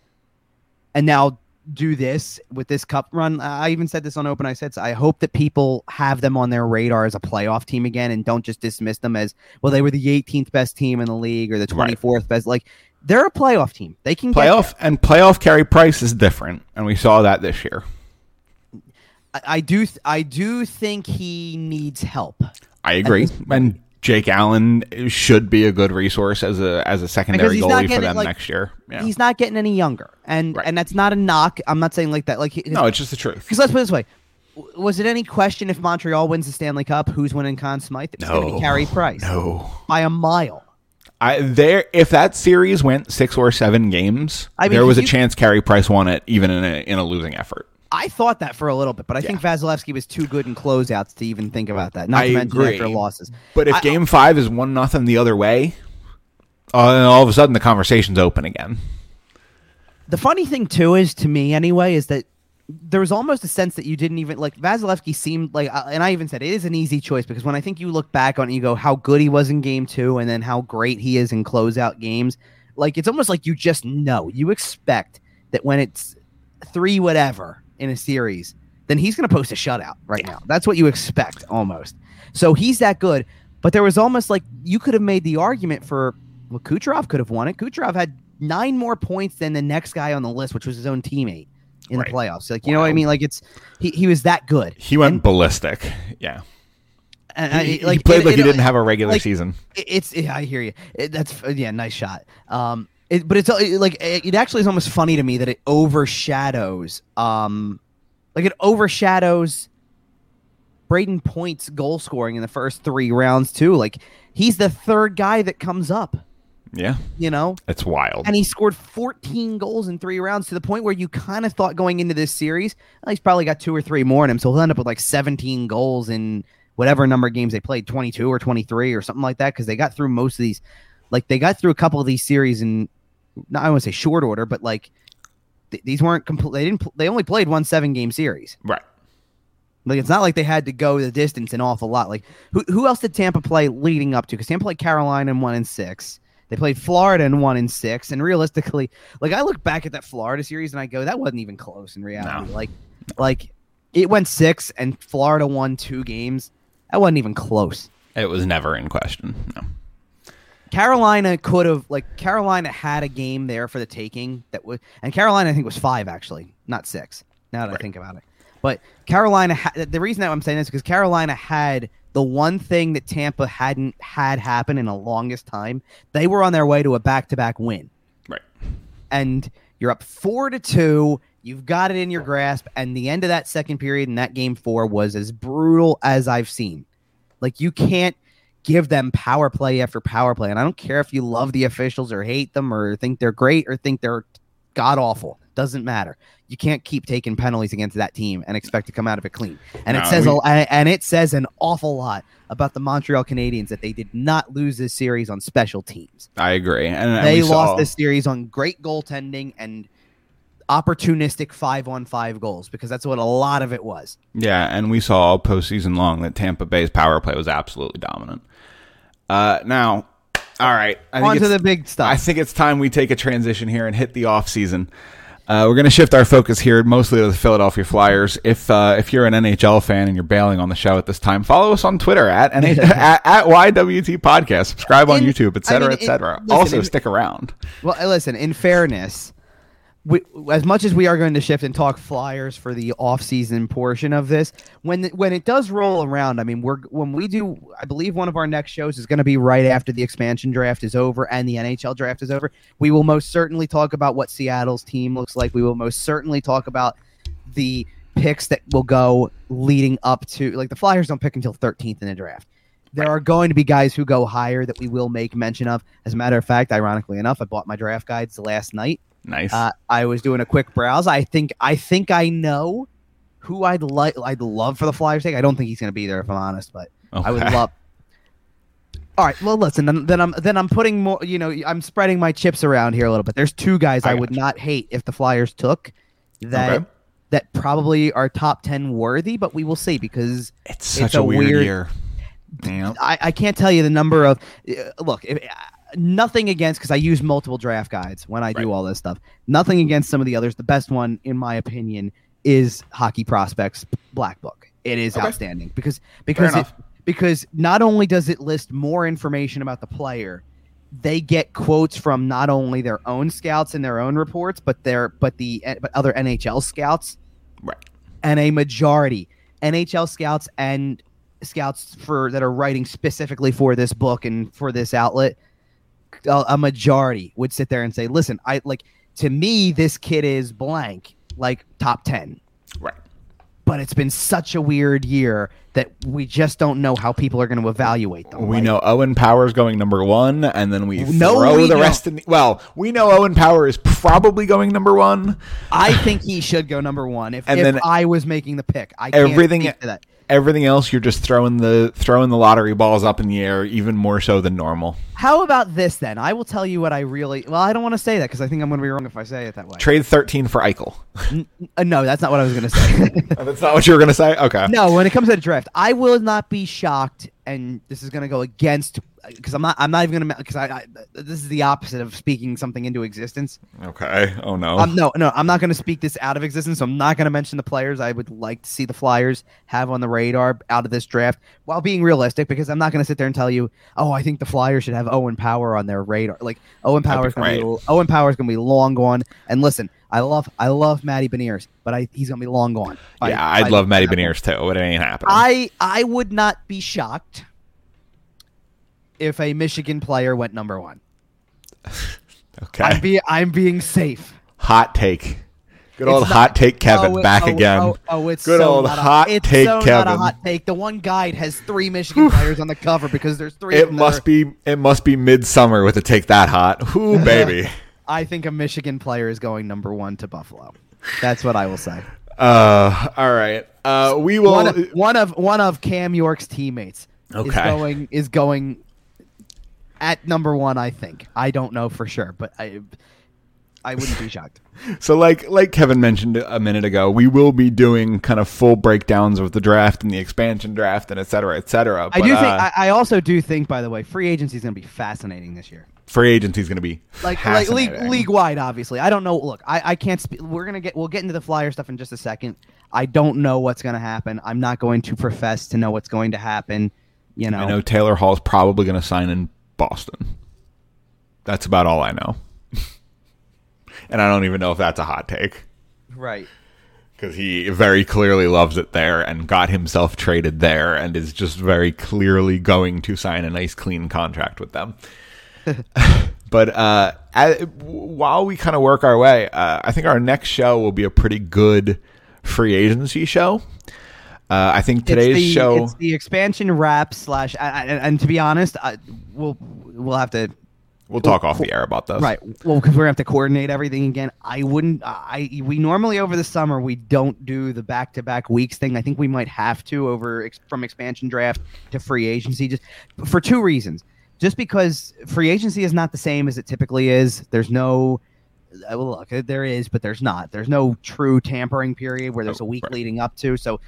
and now do this with this cup run. I even said this on Open. I said I hope that people have them on their radar as a playoff team again, and don't just dismiss them as well. They were the 18th best team in the league or the Right. 24th best. Like they're a playoff team. They can Playoff and playoff Carey Price is different, and we saw that this year. I, I do th- I do think he needs help I agree, and Jake Allen should be a good resource as a as a secondary goalie for getting, them like, next year. Yeah. he's not getting any younger and Right. and that's not a knock i'm not saying like that like No, it's just the truth. Because let's put it this way was it any question if montreal wins the stanley cup who's winning Conn Smythe? It's going to be Carey Price No, by a mile. I there if that series went six or seven games, I mean, there was a you- chance Carey Price won it, even in a in a losing effort. I thought that for a little bit, but I think Vasilevskiy was too good in closeouts to even think about that. Not I to mention agree. after losses. But if I- Game Five is one nothing the other way, uh, all of a sudden the conversation's open again. The funny thing too is to me anyway is that there was almost a sense that you didn't even like Vasilevskiy seemed like, uh, and I even said it is an easy choice because when I think you look back on it, you go how good he was in game two, and then how great he is in closeout games. Like it's almost like you just know, you expect that when it's three whatever in a series, then he's going to post a shutout right now. That's what you expect almost. So he's that good, but there was almost like you could have made the argument for well, Kucherov could have won it. Kucherov had nine more points than the next guy on the list, which was his own teammate in Right. the playoffs. Like you know what I mean? Like it's he, he was that good. He went And- ballistic. Yeah, And, I- he, he played it- like he didn't have a regular like- season. it's yeah, I hear you. It, that's yeah, nice shot. Um, it, but it's it, like it, it actually is almost funny to me that it overshadows um, like it overshadows Brayden Point's goal scoring in the first three rounds too. Like he's the third guy that comes up. Yeah, You know, it's wild. and he scored 14 goals in three rounds to the point where you kind of thought going into this series, "Oh, he's probably got two or three more in him, so he'll end up with like 17 goals in whatever number of games they played, 22 or 23 or something like that, because they got through most of these. Like they got through a couple of these series in, not I want to say short order, but like th- these weren't complete. They didn't. pl- They only played one seven game series. right. Like it's not like they had to go the distance an awful lot. Like who who else did Tampa play leading up to? Because Tampa played Carolina in one and six. They played Florida in one and six. And realistically, like I look back at that Florida series and I go, that wasn't even close in reality. No. Like like it went six and Florida won two games. That wasn't even close. It was never in question. No. Carolina could have like Carolina had a game there for the taking that was and Carolina I think was five actually, not six. Now that I think about it, but Carolina ha- the reason that I'm saying this is because Carolina had the one thing that Tampa hadn't had happen in the longest time. They were on their way to a back to back win, Right. and you're up four to two. You've got it in your grasp, and the end of that second period in that game four was as brutal as I've seen. Like you can't give them power play after power play. And I don't care if you love the officials or hate them or think they're great or think they're god awful. Doesn't matter. You can't keep taking penalties against that team and expect to come out of it clean. And No, it says we- a, and it says an awful lot about the Montreal Canadiens that they did not lose this series on special teams. I agree. And, they we lost saw- this series on great goaltending and opportunistic five on five goals because that's what a lot of it was. Yeah, and we saw all postseason long that Tampa Bay's power play was absolutely dominant. Uh, now, all right. I On to the big stuff. I think it's time we take a transition here and hit the off season. Uh, we're going to shift our focus here mostly to the Philadelphia Flyers. If uh, if you're an NHL fan and you're bailing on the show at this time, follow us on Twitter at NH- at, at YWT Podcast. Subscribe on In- YouTube, I etc., mean, in- etc. listen, Also, in- stick around. Well, listen, in fairness, we, as much as we are going to shift and talk Flyers for the off-season portion of this, when when it does roll around, I mean, we're when we do, I believe one of our next shows is going to be right after the expansion draft is over and the NHL draft is over. We will most certainly talk about what Seattle's team looks like. We will most certainly talk about the picks that will go leading up to like the Flyers don't pick until 13th in the draft. There are going to be guys who go higher that we will make mention of. As a matter of fact, ironically enough, I bought my draft guides last night. Nice. Uh, I was doing a quick browse. I think I think I know who I'd like. I'd love for the Flyers take. I don't think he's going to be there if I'm honest, but I would love. All right. Well, listen. Then, then I'm then I'm putting more. You know, I'm spreading my chips around here a little bit. There's two guys I, I would gotcha. not hate if the Flyers took that Okay. that probably are top ten worthy, but we will see because It's such it's a, a weird, weird- year. Yeah. I, I can't tell you the number of uh, look if, nothing against because i use multiple draft guides when i do all this stuff. Nothing against some of the others. The best one in my opinion is hockey prospects black book. It is Okay. outstanding because because it, because not only does it list more information about the player they get quotes from not only their own scouts and their own reports but their but the eh, but other nhl scouts. Right. and a majority NHL scouts and scouts for that are writing specifically for this book and for this outlet a, a majority would sit there and say listen i like to me this kid is blank like top 10 Right. but it's been such a weird year that we just don't know how people are going to evaluate them We Like, know Owen Power is going number one, and then we No, throw we the don't. rest in the. Well, we know Owen Power is probably going number one. i think he should go number one if, And if then i was making the pick i can't everything- that Everything else, you're just throwing the throwing the lottery balls up in the air, even more so than normal. how about this then i will tell you what i really well i don't want to say that because i think i'm going to be wrong if i say it that way Trade 13 for Eichel. N- no, that's not what I was going to say. That's not what you were gonna say. Okay. no, when it comes to the draft, I will not be shocked, and this is going to go against because I'm not. I'm not even going to because I, I. This is the opposite of speaking something into existence. Okay. Oh no. Um, no, no, I'm not going to speak this out of existence. So I'm not going to mention the players I would like to see the Flyers have on the radar out of this draft, while being realistic, because I'm not going to sit there and tell you, oh, I think the Flyers should have Owen Power on their radar. Like Owen Power's going to be Owen Power's to be long gone. And listen, I love I love Matty Beniers, but I, he's going to be long gone. by- yeah, I'd love Matty example. Beniers too, but it ain't happening. I I would not be shocked if a Michigan player went number one. okay. I'm be I'm being safe. hot take. Good It's old not- hot take Kevin Oh, it- back oh, again. Oh, oh, it's Good so old not a- hot it's take so Not a hot take. The one guide has three Michigan players on the cover because there's three. of It them must are- be it must be midsummer with a take that hot. Ooh, baby. I think a Michigan player is going number one to Buffalo. That's what I will say. Uh, all right. Uh, we will. One of, one of one of Cam York's teammates is going is going at number one. I think. I don't know for sure, but I I wouldn't be shocked. So, like like Kevin mentioned a minute ago, we will be doing kind of full breakdowns of the draft and the expansion draft and et cetera, et cetera. I do think. uh, I, I also do think, by the way, free agency is going to be fascinating this year. free agency is going to be Like, like league league wide, obviously. I don't know. Look, I, I can't. Spe- we're gonna get. We'll get into the flyer stuff in just a second. I don't know what's going to happen. I'm not going to profess to know what's going to happen. You know. I know Taylor Hall is probably going to sign in Boston. That's about all I know. and I don't even know if that's a hot take Right. because he very clearly loves it there and got himself traded there and is just very clearly going to sign a nice clean contract with them. but uh, a- while we kind of work our way, uh, I think our next show will be a pretty good free agency show. Uh, I think today's the, show. It's the expansion wrap slash. I, I, and to be honest, I, we'll we'll have to We'll talk off the air about this. Right. Well, because we're gonna have to coordinate everything again. I wouldn't. I we normally over the summer we don't do the back to back weeks thing. I think we might have to over ex- from expansion draft to free agency just for two reasons. Just because free agency is not the same as it typically is. There's no. uh, Well, look, there is, but there's not. There's no true tampering period where there's a week right. leading up to. So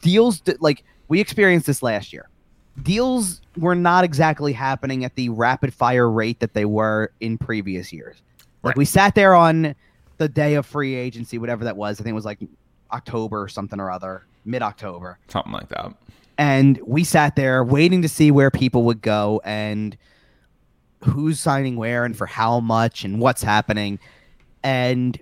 deals d- like we experienced this last year deals were not exactly happening at the rapid fire rate that they were in previous years. Like we sat there on the day of free agency, whatever that was. I think it was like October or something or other, mid October. Something like that. And we sat there waiting to see where people would go and who's signing where and for how much and what's happening. And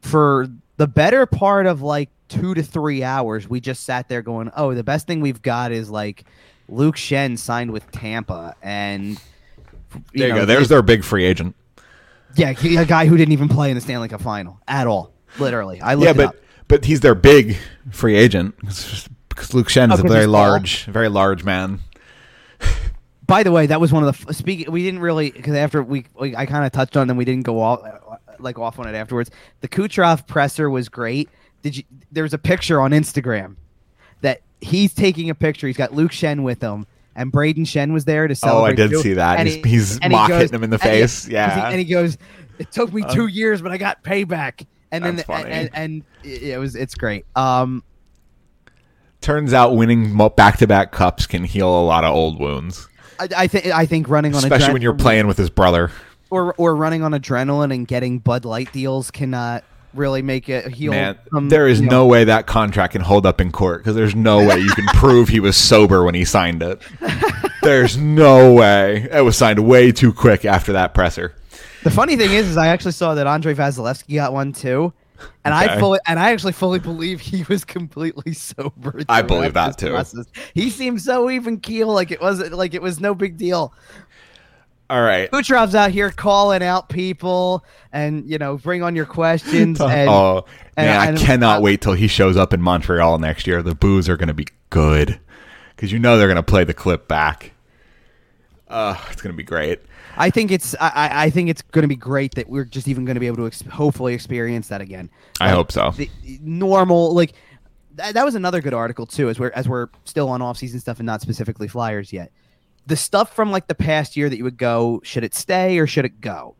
for the better part of like two to three hours, we just sat there going, oh, the best thing we've got is like Luke Schenn signed with Tampa. And There you know, go. There's their big free agent. yeah, he- a guy who didn't even play in the Stanley Cup final at all. Literally. I looked Yeah, it but but he's their big free agent because Luke Schenn Oh, is a 'cause very large, very large man. by the way, that was one of the speaking. We didn't really because after we, we I kind of touched on, them. we didn't go off like off on it afterwards. The Kucherov presser was great. Did you? There was a picture on Instagram that he's taking a picture. He's got Luke Schenn with him, and Brayden Schenn was there to celebrate. Oh. I did too. see that. And He's, he- he's and he goes- him in the and he- face. yeah. and he goes, "It took me Uh, two years, but I got payback." And then funny. and, and it was it's great. Um, Turns out winning back to back cups can heal a lot of old wounds, I, I think I think running on especially when you're playing with his brother. or or running on adrenaline and getting Bud Light deals cannot really make it heal. Man, from, there is know- no way that contract can hold up in court because there's no way you can prove he was sober when he signed it. There's no way. It was signed way too quick after that presser. The funny thing is, is I actually saw that Andre Vasilevskiy got one too, and I fully and I actually fully believe he was completely sober. I believe that, too. process. He seemed so even keel, like it wasn't like it was no big deal. All right. Kucherov's out here calling out people, and you know, bring on your questions. And oh and- man, I cannot uh, wait till he shows up in Montreal next year. The boos are going to be good because you know they're going to play the clip back. Uh, it's going to be great. I think it's I, I- think it's going to be great that we're just even going to be able to ex- hopefully experience that again. I hope so. The normal like that, that was another good article too. As we're as we're still on off season stuff and not specifically Flyers yet. The stuff from like the past year that you would go, should it stay or should it go?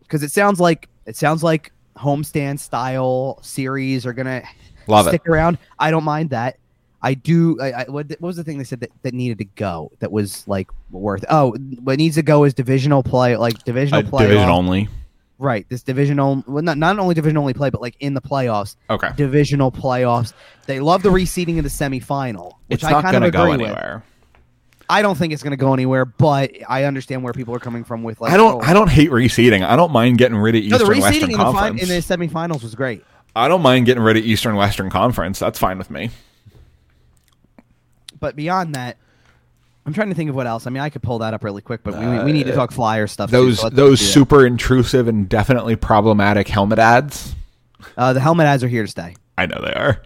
Because it sounds like it sounds like homestand style series are gonna Love it. stick around. I don't mind that. I do. I, I, what, what was the thing they said that, that needed to go that was like worth? Oh, what needs to go is divisional play, like divisional uh, A play. division only. Right, this division only. Well, not not only division only play, but like in the playoffs, Okay. divisional playoffs. They love the reseeding of the semifinal, which It's I kind of agree go with. anywhere. I don't think it's going to go anywhere, but I understand where people are coming from with like. I don't. oh, I don't hate reseeding. I don't mind getting rid of no, Eastern the reseeding Western in the, fin- Conference. in the semifinals was great. I don't mind getting rid of Eastern Western Conference. That's fine with me. But beyond that, I'm trying to think of what else. I mean, I could pull that up really quick, but we, we need to Uh, talk flyer stuff. too, Those so those super intrusive and definitely problematic helmet ads. Uh, the helmet ads are here to stay. I know they are.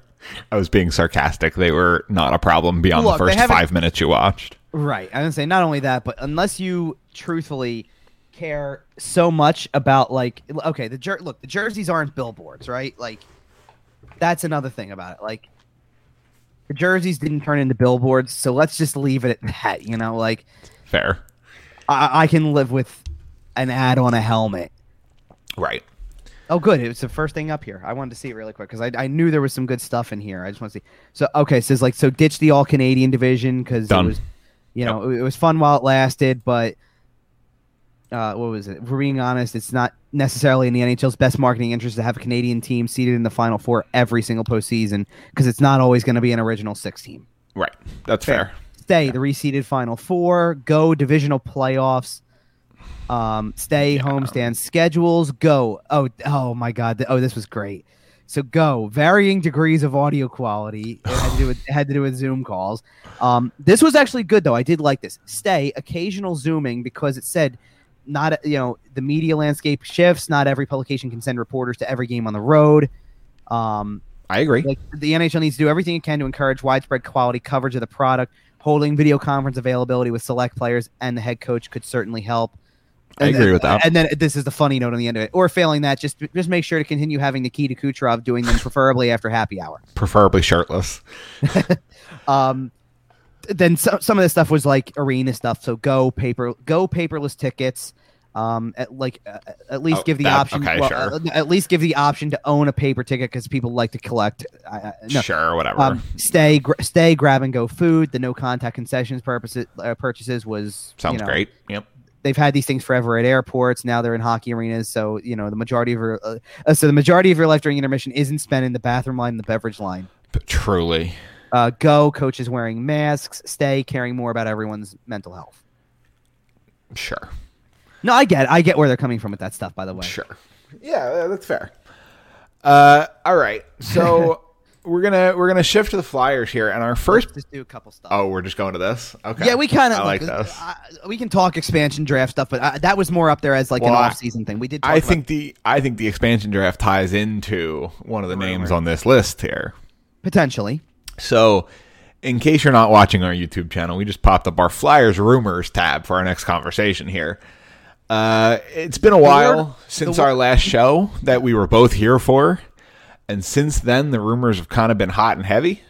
I was being sarcastic. They were not a problem beyond Look, the first five minutes you watched. Right. I was gonna say not only that, but unless you truthfully care so much about like okay, the jer- look, the jerseys aren't billboards, right? Like that's another thing about it. Like the jerseys didn't turn into billboards, so let's just leave it at that. You know, like Fair. I, I can live with an ad on a helmet. Right. Oh, good. It was the first thing up here. I wanted to see it really quick because I, I knew there was some good stuff in here. I just want to see. So, okay, so it's like, so ditch the all Canadian division because it was, you know, it was fun while it lasted, but uh, what was it? If we're being honest, it's not necessarily in the NHL's best marketing interest to have a Canadian team seated in the Final Four every single postseason because it's not always going to be an original six team. Right. That's fair. Stay the reseeded Final Four. Go divisional playoffs. Um, stay homestand schedules. Go. Oh, oh my God. Oh, this was great. So go. Varying degrees of audio quality. It had to do with, had to do with Zoom calls. Um, this was actually good though. I did like this. Stay occasional zooming because it said not you know the media landscape shifts. Not every publication can send reporters to every game on the road. Um, I agree. like the NHL needs to do everything it can to encourage widespread quality coverage of the product. Holding video conference availability with select players and the head coach could certainly help. I And agree with that. And then this is the funny note on the end of it. Or failing that, just just make sure to continue having Nikita Kucherov doing them, preferably after happy hour. Preferably shirtless. Um, then so, some of this stuff was like arena stuff. So go paper, go paperless tickets. Um, at like uh, at least Oh, give the that- option. okay, well, sure. uh, at least give the option to own a paper ticket because people like to collect. I, I, no, Sure, whatever. um, stay, gr- stay, grab and go food. The no contact concessions purposes uh, purchases was Sounds you know, great. Yep. They've had these things forever at airports. Now they're in hockey arenas. So you know the majority of your uh, uh, so the majority of your life during intermission isn't spent in the bathroom line and the beverage line. But truly. Uh, go, coaches wearing masks. Stay, caring more about everyone's mental health. Sure. No, I get, I get where they're coming from with that stuff. By the way, Sure. Yeah, that's fair. Uh, all right. So we're gonna we're gonna shift to the Flyers here, and our first. just do a couple stuff. Oh, we're just going to this. Okay. Yeah, we kind of like this. we can talk expansion draft stuff, but uh, that was more up there as like Well, an I- off-season thing. We did. Talk I about- think the I think the expansion draft ties into one of the Right, names on this list here. potentially. So in case you're not watching our YouTube channel, we just popped up our Flyers rumors tab for our next conversation here. Uh, it's been a while word- since the wor- our last show that we were both here for, and since then the rumors have kind of been hot and heavy.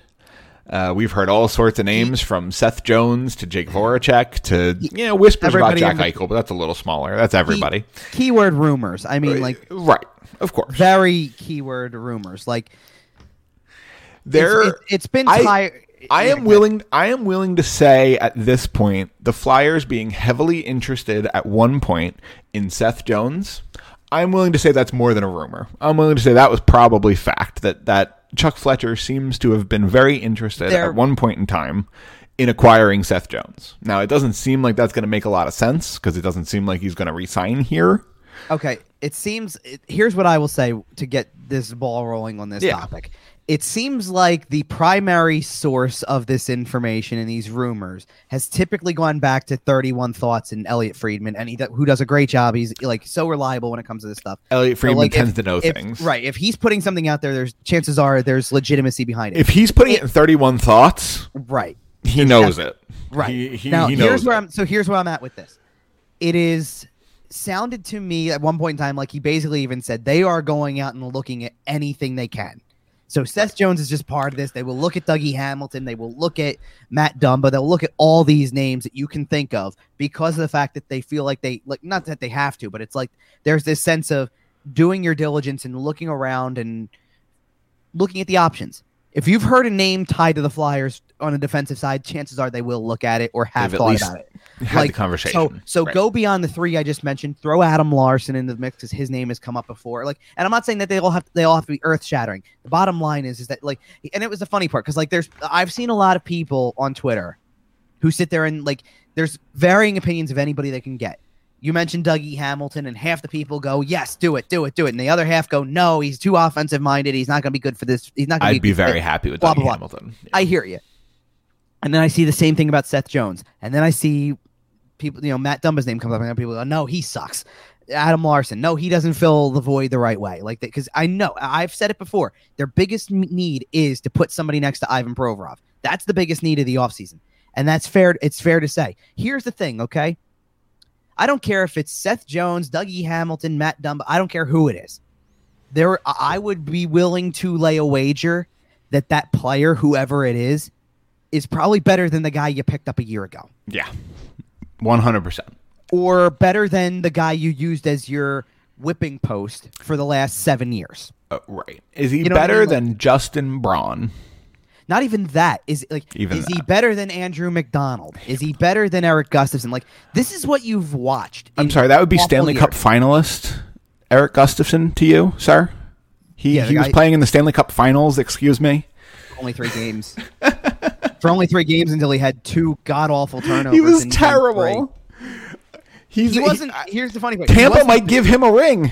Uh, we've heard all sorts of names from Seth Jones to Jake Voracek to you know whispers about Jack the- Eichel, but that's a little smaller. That's everybody, Keyword rumors. I mean, like right? Of course, very keyword rumors. Like there. it's, it, it's been I- tired. I am willing. I am willing to say at this point, the Flyers being heavily interested at one point in Seth Jones. I'm willing to say that's more than a rumor. I'm willing to say that was probably fact. That that Chuck Fletcher seems to have been very interested at one point in time in acquiring Seth Jones. Now it doesn't seem like that's going to make a lot of sense because it doesn't seem like he's going to resign here. Okay, it seems. It, here's what I will say to get this ball rolling on this Yeah. topic. It seems like the primary source of this information and these rumors has typically gone back to 31 Thoughts and Elliotte Friedman, and he who does a great job. He's like so reliable when it comes to this stuff. Elliotte So, Friedman like, tends if- to know if- things, right? If he's putting something out there, there's chances are there's legitimacy behind it. If he's putting it in 31 thoughts, right. he knows it. Right. He, he, now he here's where it. I'm so here's where I'm at with this. It is sounded to me at one point in time like he basically even said they are going out and looking at anything they can. So Seth Jones is just part of this. They will look at Dougie Hamilton. They will look at Matt Dumba. They'll look at all these names that you can think of because of the fact that they feel like they like not that they have to, but it's like there's this sense of doing your diligence and looking around and looking at the options. If you've heard a name tied to the Flyers on a defensive side, chances are they will look at it or have They've thought least about it. Had like, the conversation. So, so Right. go beyond the three I just mentioned. Throw Adam Larsson in the mix because his name has come up before. Like, and I'm not saying that they all have they all have to be earth shattering. The bottom line is is that like, and it was the funny part because like there's I've seen a lot of people on Twitter who sit there and like there's varying opinions of anybody they can get. You mentioned Dougie Hamilton, and half the people go, "Yes, do it, do it, do it," and the other half go, "No, he's too offensive minded. He's not going to be good for this. He's not going to I'd be good very happy with blah, Dougie blah, blah. Hamilton. I hear you. And then I see the same thing about Seth Jones. And then I see people, you know, Matt Dumba's name comes up, and people go, no, he sucks. Adam Larsson, no, he doesn't fill the void the right way. Like that, because I know I've said it before. Their biggest need is to put somebody next to Ivan Provorov. That's the biggest need of the offseason. And that's fair. It's fair to say. Here's the thing, okay? I don't care if it's Seth Jones, Dougie Hamilton, Matt Dumba. I don't care who it is. There, I I would be willing to lay a wager that that player, whoever it is, is probably better than the guy you picked up a year ago, Yeah, one hundred percent. or better than the guy you used as your whipping post for the last seven years. Uh, Right? Is he You know what I better mean? Like- than Justin Braun? Not even that is like. Even is he better than Andrew McDonald? Is he better than Erik Gustafsson? Like this is what you've watched. I'm sorry, that would be Stanley years. Cup finalist Erik Gustafsson to you, sir. He Yeah, he was playing in the Stanley Cup Finals. Excuse me. Only three games. for only three games until he had two god awful turnovers. He was in game three. terrible. He's, He wasn't. he- here's the funny part. Tampa might give him a ring.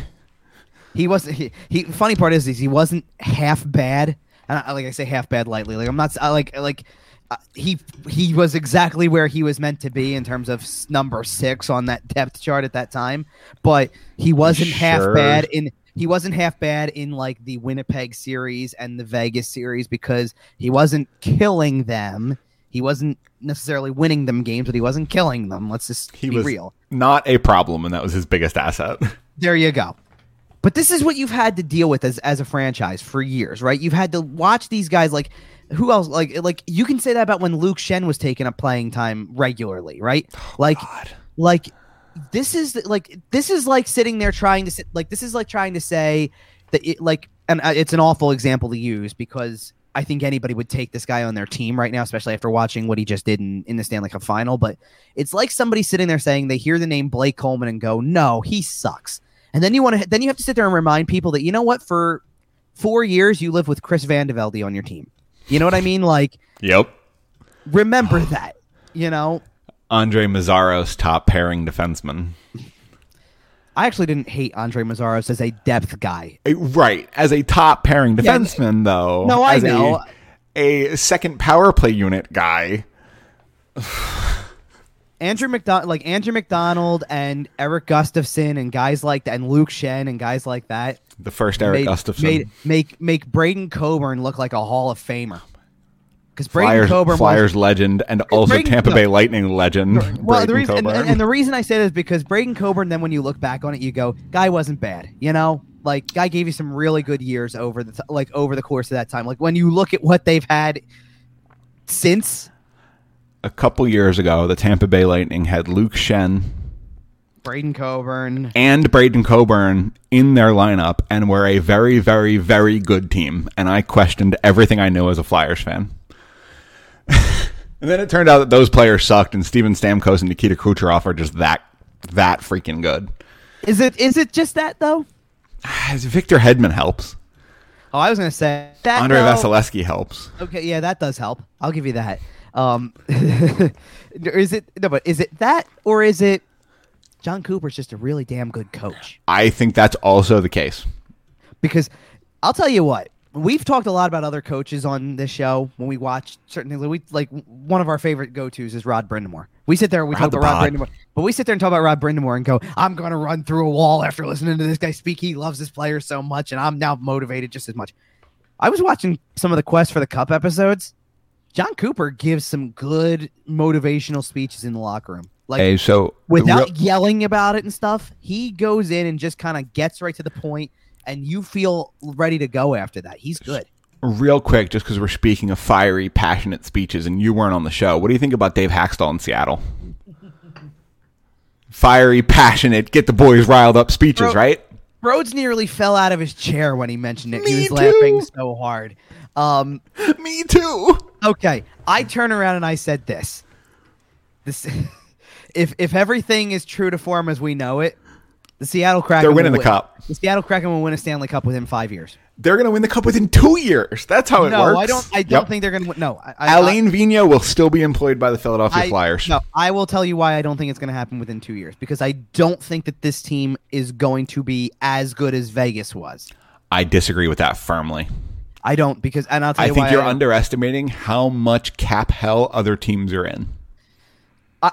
He wasn't. He, he. Funny part is, is he wasn't half bad. And I, like I say, half bad lightly. Like I'm not. I like like. Uh, he he was exactly where he was meant to be in terms of number six on that depth chart at that time, but he wasn't half bad in he wasn't half bad in like the Winnipeg series and the Vegas series because he wasn't killing them. He wasn't necessarily winning them games, but he wasn't killing them. Let's just He be was real. not a problem, and that was his biggest asset. There you go. But this is what you've had to deal with as as a franchise for years, right? You've had to watch these guys like who else like like you can say that about when Luke Schenn was taking up playing time regularly, right? Oh, like God. like this is like this is like sitting there trying to sit like this is like trying to say that it like and uh, it's an awful example to use because I think anybody would take this guy on their team right now, especially after watching what he just did in, in the Stanley Cup final. But it's like somebody sitting there saying they hear the name Blake Coleman and go, "No, he sucks." And then you want to then you have to sit there and remind people that you know what for four years you live with Chris VandeVelde on your team. You know what I mean? Like Yep. remember that. You know, Andrej Meszaros top pairing defenseman. I actually didn't hate Andrej Meszaros as a depth guy. Right. As a top pairing Yeah, defenseman, though. no, I as a- know. A, second power play unit guy. Andrew McDonald, like Andrew McDonald and Erik Gustafsson and guys like that, and Luke Schenn and guys like that, The first Eric made, Gustafson. made make make Braydon Coburn look like a Hall of Famer. Because Braden Flyers, Coburn was legend and also Braden- Tampa. Bay Lightning legend. Well, the reason, and, and, and the reason I say that is because Braydon Coburn. Then when you look back on it, you go, "Guy wasn't bad." You know, like guy gave you some really good years over the t- like over the course of that time. Like when you look at what they've had since a couple years ago, the Tampa Bay Lightning had Luke Schenn Braydon Coburn. and Braydon Coburn in their lineup and were a very, very, very good team. And I questioned everything I knew as a Flyers fan. and then it turned out that those players sucked, and Steven Stamkos and Nikita Kucherov are just that that freaking good. Is it is it just that though? Victor Hedman helps. Oh, I was gonna say that. Andre though- Vasilevskiy helps. Okay, yeah, that does help. I'll give you that. Um, is it no? But is it that or is it Jon Cooper's just a really damn good coach? I think that's also the case. because I'll tell you what we've talked a lot about other coaches on this show when we watch certain things. We like one of our favorite go tos is Rod Brind'Amour. We sit there and we Rod talk about Rod. Brind'Amour, but we sit there and talk about Rod Brind'Amour and go, "I'm going to run through a wall after listening to this guy speak. He loves this player so much, and I'm now motivated just as much." I was watching some of the Quest for the Cup episodes. Jon Cooper gives some good motivational speeches in the locker room. Like Hey, so without real- yelling about it and stuff. He goes in and just kind of gets right to the point, and you feel ready to go after that. He's good. real quick, just because we're speaking of fiery, passionate speeches, and you weren't on the show, what do you think about Dave Hakstol in Seattle? fiery, passionate, get the boys riled up speeches, Bro- right? Rhodes nearly fell out of his chair when he mentioned it. Me he was too. laughing so hard. Um, Me too. okay, I turn around and I said this. This, if if everything is true to form as we know it, the Seattle Kraken They're winning will the win- cup. The Seattle Kraken will win a Stanley Cup within five years. They're going to win the cup within two years. That's how it no, works. I don't. I don't Yep. think they're going to win. No, I, I, Alain Vigneault will still be employed by the Philadelphia I- Flyers. No, I will tell you why I don't think it's going to happen within two years because I don't think that this team is going to be as good as Vegas was. I disagree with that firmly. I don't because, and I'll tell you I think you're I, underestimating how much cap hell other teams are in.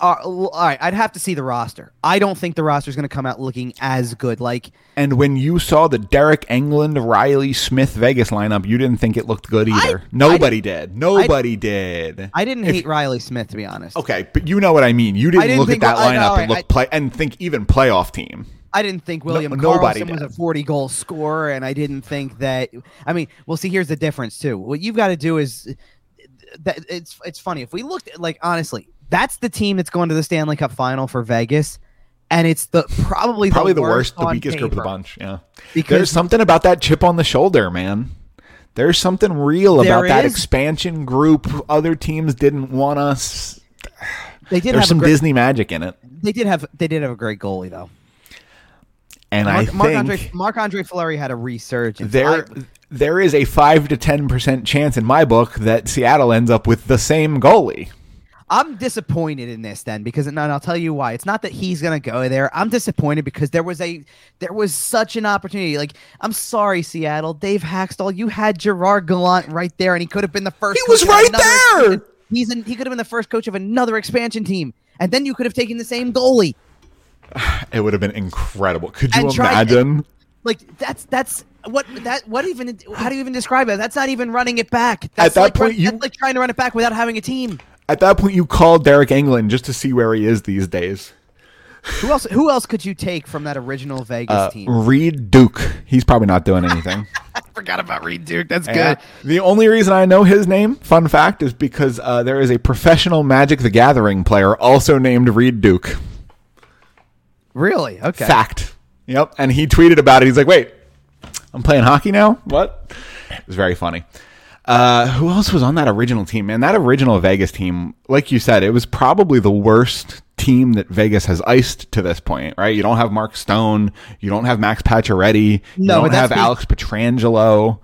I- I- all right, I'd have to see the roster. I don't think the roster is going to come out looking as good. Like And when you saw the Deryk Engelland, Reilly Smith Vegas lineup, you didn't think it looked good either. Nobody did. Nobody did. I didn't If- hate Reilly Smith to be honest. Okay, but you know what I mean. You didn't, didn't look at that I- lineup and look play and think even playoff team. I didn't think William nobody Karlsson was a 40 goal scorer, and I didn't think that. I mean, well, see, here's the difference too. What you've got to do is that it's it's funny if we looked at like honestly, that's the team that's going to the Stanley Cup final for Vegas, and it's the probably Probably the the worst, the weakest group of the bunch. Yeah, because there's something about that chip on the shoulder, man. There's something real about that is. expansion group. Other teams didn't want us. they did There's have some great, Disney magic in it, they did have they did have a great goalie though. and I think Marc Andre Marc Andre Fleury had a resurgence. there I- there is a five to ten percent chance in my book that Seattle ends up with the same goalie. I'm disappointed in this then because and I'll tell you why. It's not that he's gonna go there. I'm disappointed because there was a there was such an opportunity. Like I'm sorry, Seattle, Dave Hakstol, you had Gerard Gallant right there, and he could have been the first. He was right there! expansion- He's in, he could have been the first coach of another expansion team, and then you could have taken the same goalie. It would have been incredible. Could you And try- imagine? Like that's that's what that what even how do you even describe it? That's not even running it back. That's that like point, run- you- that's like trying to run it back without having a team. At that point, you call Deryk Engelland just to see where he is these days. Who else? Who else could you take from that original Vegas Uh, team? Reid Duke. He's probably not doing anything. I forgot about Reid Duke. That's good. The only reason I know his name, fun fact, is because uh, there is a professional Magic the Gathering player also named Reid Duke. Really? Okay. Fact. Yep. And he tweeted about it. He's like, wait, I'm playing hockey now? What? It was very funny. Uh, who else was on that original team? Man, that original Vegas team, like you said, it was probably the worst team that Vegas has iced to this point, right? You don't have Mark Stone. You don't have Max Pacioretty. You No, don't have Alex Pietrangelo.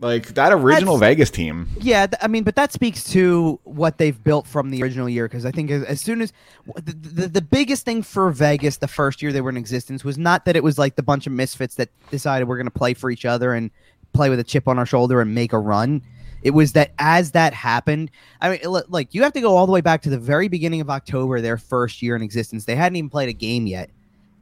Like that original That's- Vegas team. Yeah, th- I mean, but that speaks to what they've built from the original year. Because I think as, as soon as the, the the biggest thing for Vegas the first year they were in existence was not that it was like the bunch of misfits that decided we're going to play for each other and play with a chip on our shoulder and make a run. It was that as that happened, I mean, li- like you have to go all the way back to the very beginning of October, their first year in existence. They hadn't even played a game yet,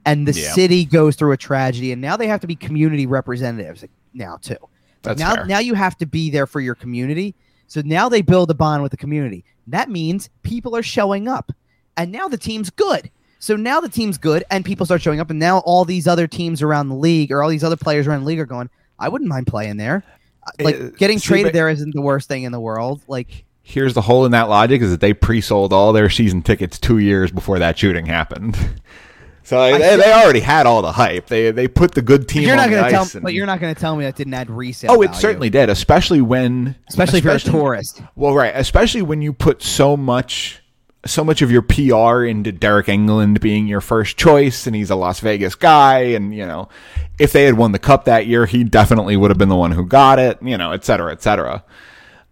and the Yeah. city goes through a tragedy, and now they have to be community representatives now too. That's now, fair. now you have to be there for your community. So now they build a bond with the community. That means people are showing up. And now the team's good. So now the team's good and people start showing up and now all these other teams around the league or all these other players around the league are going, I wouldn't mind playing there. Uh, Like Uh, getting see, traded but- there isn't the worst thing in the world. Like Here's the hole in that logic: is that they pre-sold all their season tickets two years before that shooting happened. So they, they already had all the hype. They they put the good team you're on not going to tell and- but you're not going to tell me that didn't add resale. oh, it value. certainly did, especially when especially if you're a tourist. Well, right, especially when you put so much so much of your PR into Deryk Engelland being your first choice and he's a Las Vegas guy and you know, if they had won the cup that year, he definitely would have been the one who got it, you know, et cetera, et cetera.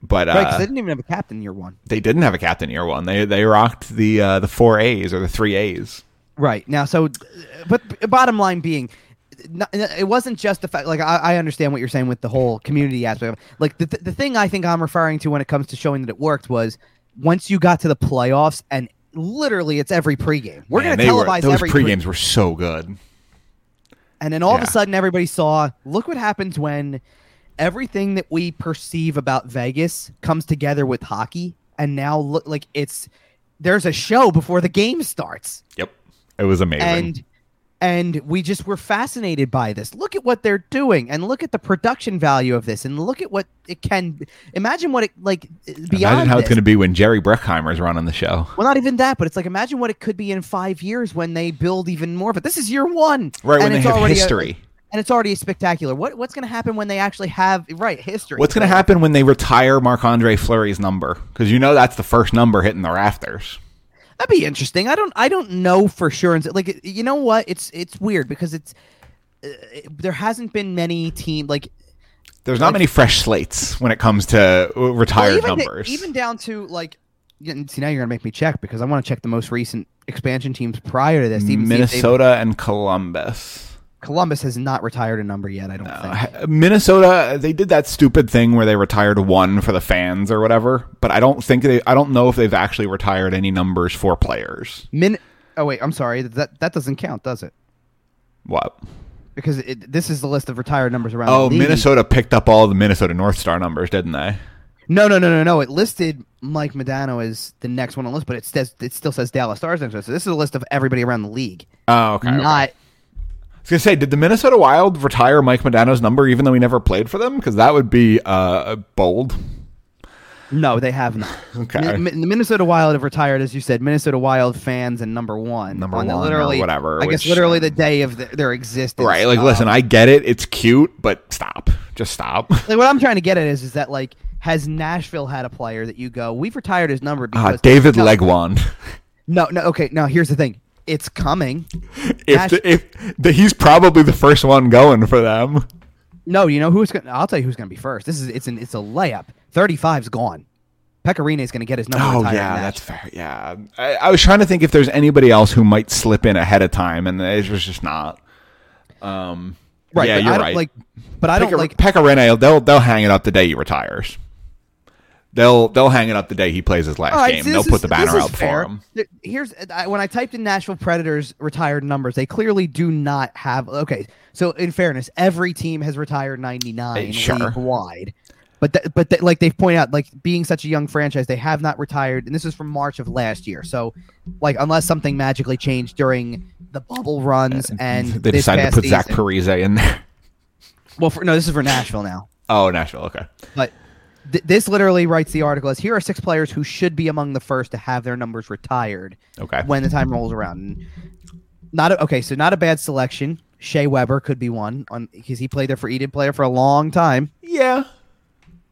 But uh, they didn't even have a captain year one. they didn't have a captain year one. They they rocked the uh, the four A's or the three A's. Right now, so but bottom line being, it wasn't just the fact. Like I, I understand what you're saying with the whole community aspect. of. Like the the thing I think I'm referring to when it comes to showing that it worked was once you got to the playoffs and literally it's every pregame. We're Man, to they were- televise those every pre- pregames were so good. and then all of a sudden everybody saw. Look what happens when everything that we perceive about Vegas comes together with hockey, and now look like it's there's a show before the game starts. Yep, it was amazing. and and we just were fascinated by this look at what they're doing and look at the production value of this and look at what it can imagine what it like beyond Imagine how it's going to be when Jerry Bruckheimer's running the show. well not even that but it's like imagine what it could be in five years when they build even more But this is year one Right when and they it's have already a- history. and it's already spectacular what what's going to happen when they actually have right history What's going to happen when they retire Marc Andre Fleury's number? Because you know that's the first number hitting the rafters. That'd be interesting. I don't. I don't know for sure. And like, you know what? It's it's weird because it's uh, there hasn't been many team like There's not Like- many fresh slates when it comes to uh, retired well, even, numbers. even down to like. See now you're gonna make me check because I want to check the most recent expansion teams prior to this. even see if they've- Minnesota and Columbus. Columbus has not retired a number yet. I don't think. Uh, Minnesota, they did that stupid thing where they retired one for the fans or whatever. But I don't think they. I don't know if they've actually retired any numbers for players. Min. Oh wait, I'm sorry. That that doesn't count, does it? What? Because it, this is the list of retired numbers around. Oh. Minnesota picked up all the Minnesota North Star numbers, didn't they? No, no, no, no, no. It listed Mike Modano as the next one on the list, but it says it still says Dallas Stars next to it. So this is a list of everybody around the league. Oh, okay. okay. Not I was gonna say, did the Minnesota Wild retire Mike Modano's number even though he never played for them? Because that would be uh, bold. no, they have not. Okay. The Minnesota Wild have retired, as you said, Minnesota Wild fans and number one. Number on the one literally, whatever, I guess literally the day of the, their existence. Right. Like, Um, listen, I get it. It's cute, but stop. Just stop. like, what I'm trying to get at is, is that like, has Nashville had a player that you go, we've retired his number Uh, David Legwand. No, no, okay. Now here's the thing. It's coming. if Nash- the, if the, he's probably the first one going for them. No, you know who's going? to I'll tell you who's going to be first. This is it's an it's a layup. 35's gone. Pekka Rinne is going to get his number. Oh yeah, that's fair. Yeah, I, I was trying to think if there's anybody else who might slip in ahead of time, and it was just not. Um, right. Yeah, but you're right. Like, but I don't like. Pekka Rinne. They'll they'll hang it up the day he retires. They'll they'll hang it up the day he plays his last right, game. so they'll this put the banner is out fair. for him. Here's I, when I typed in Nashville Predators retired numbers, they clearly do not have. Okay, so in fairness, every team has retired 99 Uh, sure. league wide. But th- but th- like they've pointed out, like being such a young franchise, they have not retired, and this is from March of last year. So, like unless something magically changed during the bubble runs and They decided to put Zach Parise in there. Well, for, no, this is for Nashville now. Oh, Nashville. Okay. But th- this literally writes the article as here are six players who should be among the first to have their numbers retired Okay. when the time rolls around. And not a, okay, so not a bad selection. Shea Weber could be one on because he played there for he player for a long time. Yeah.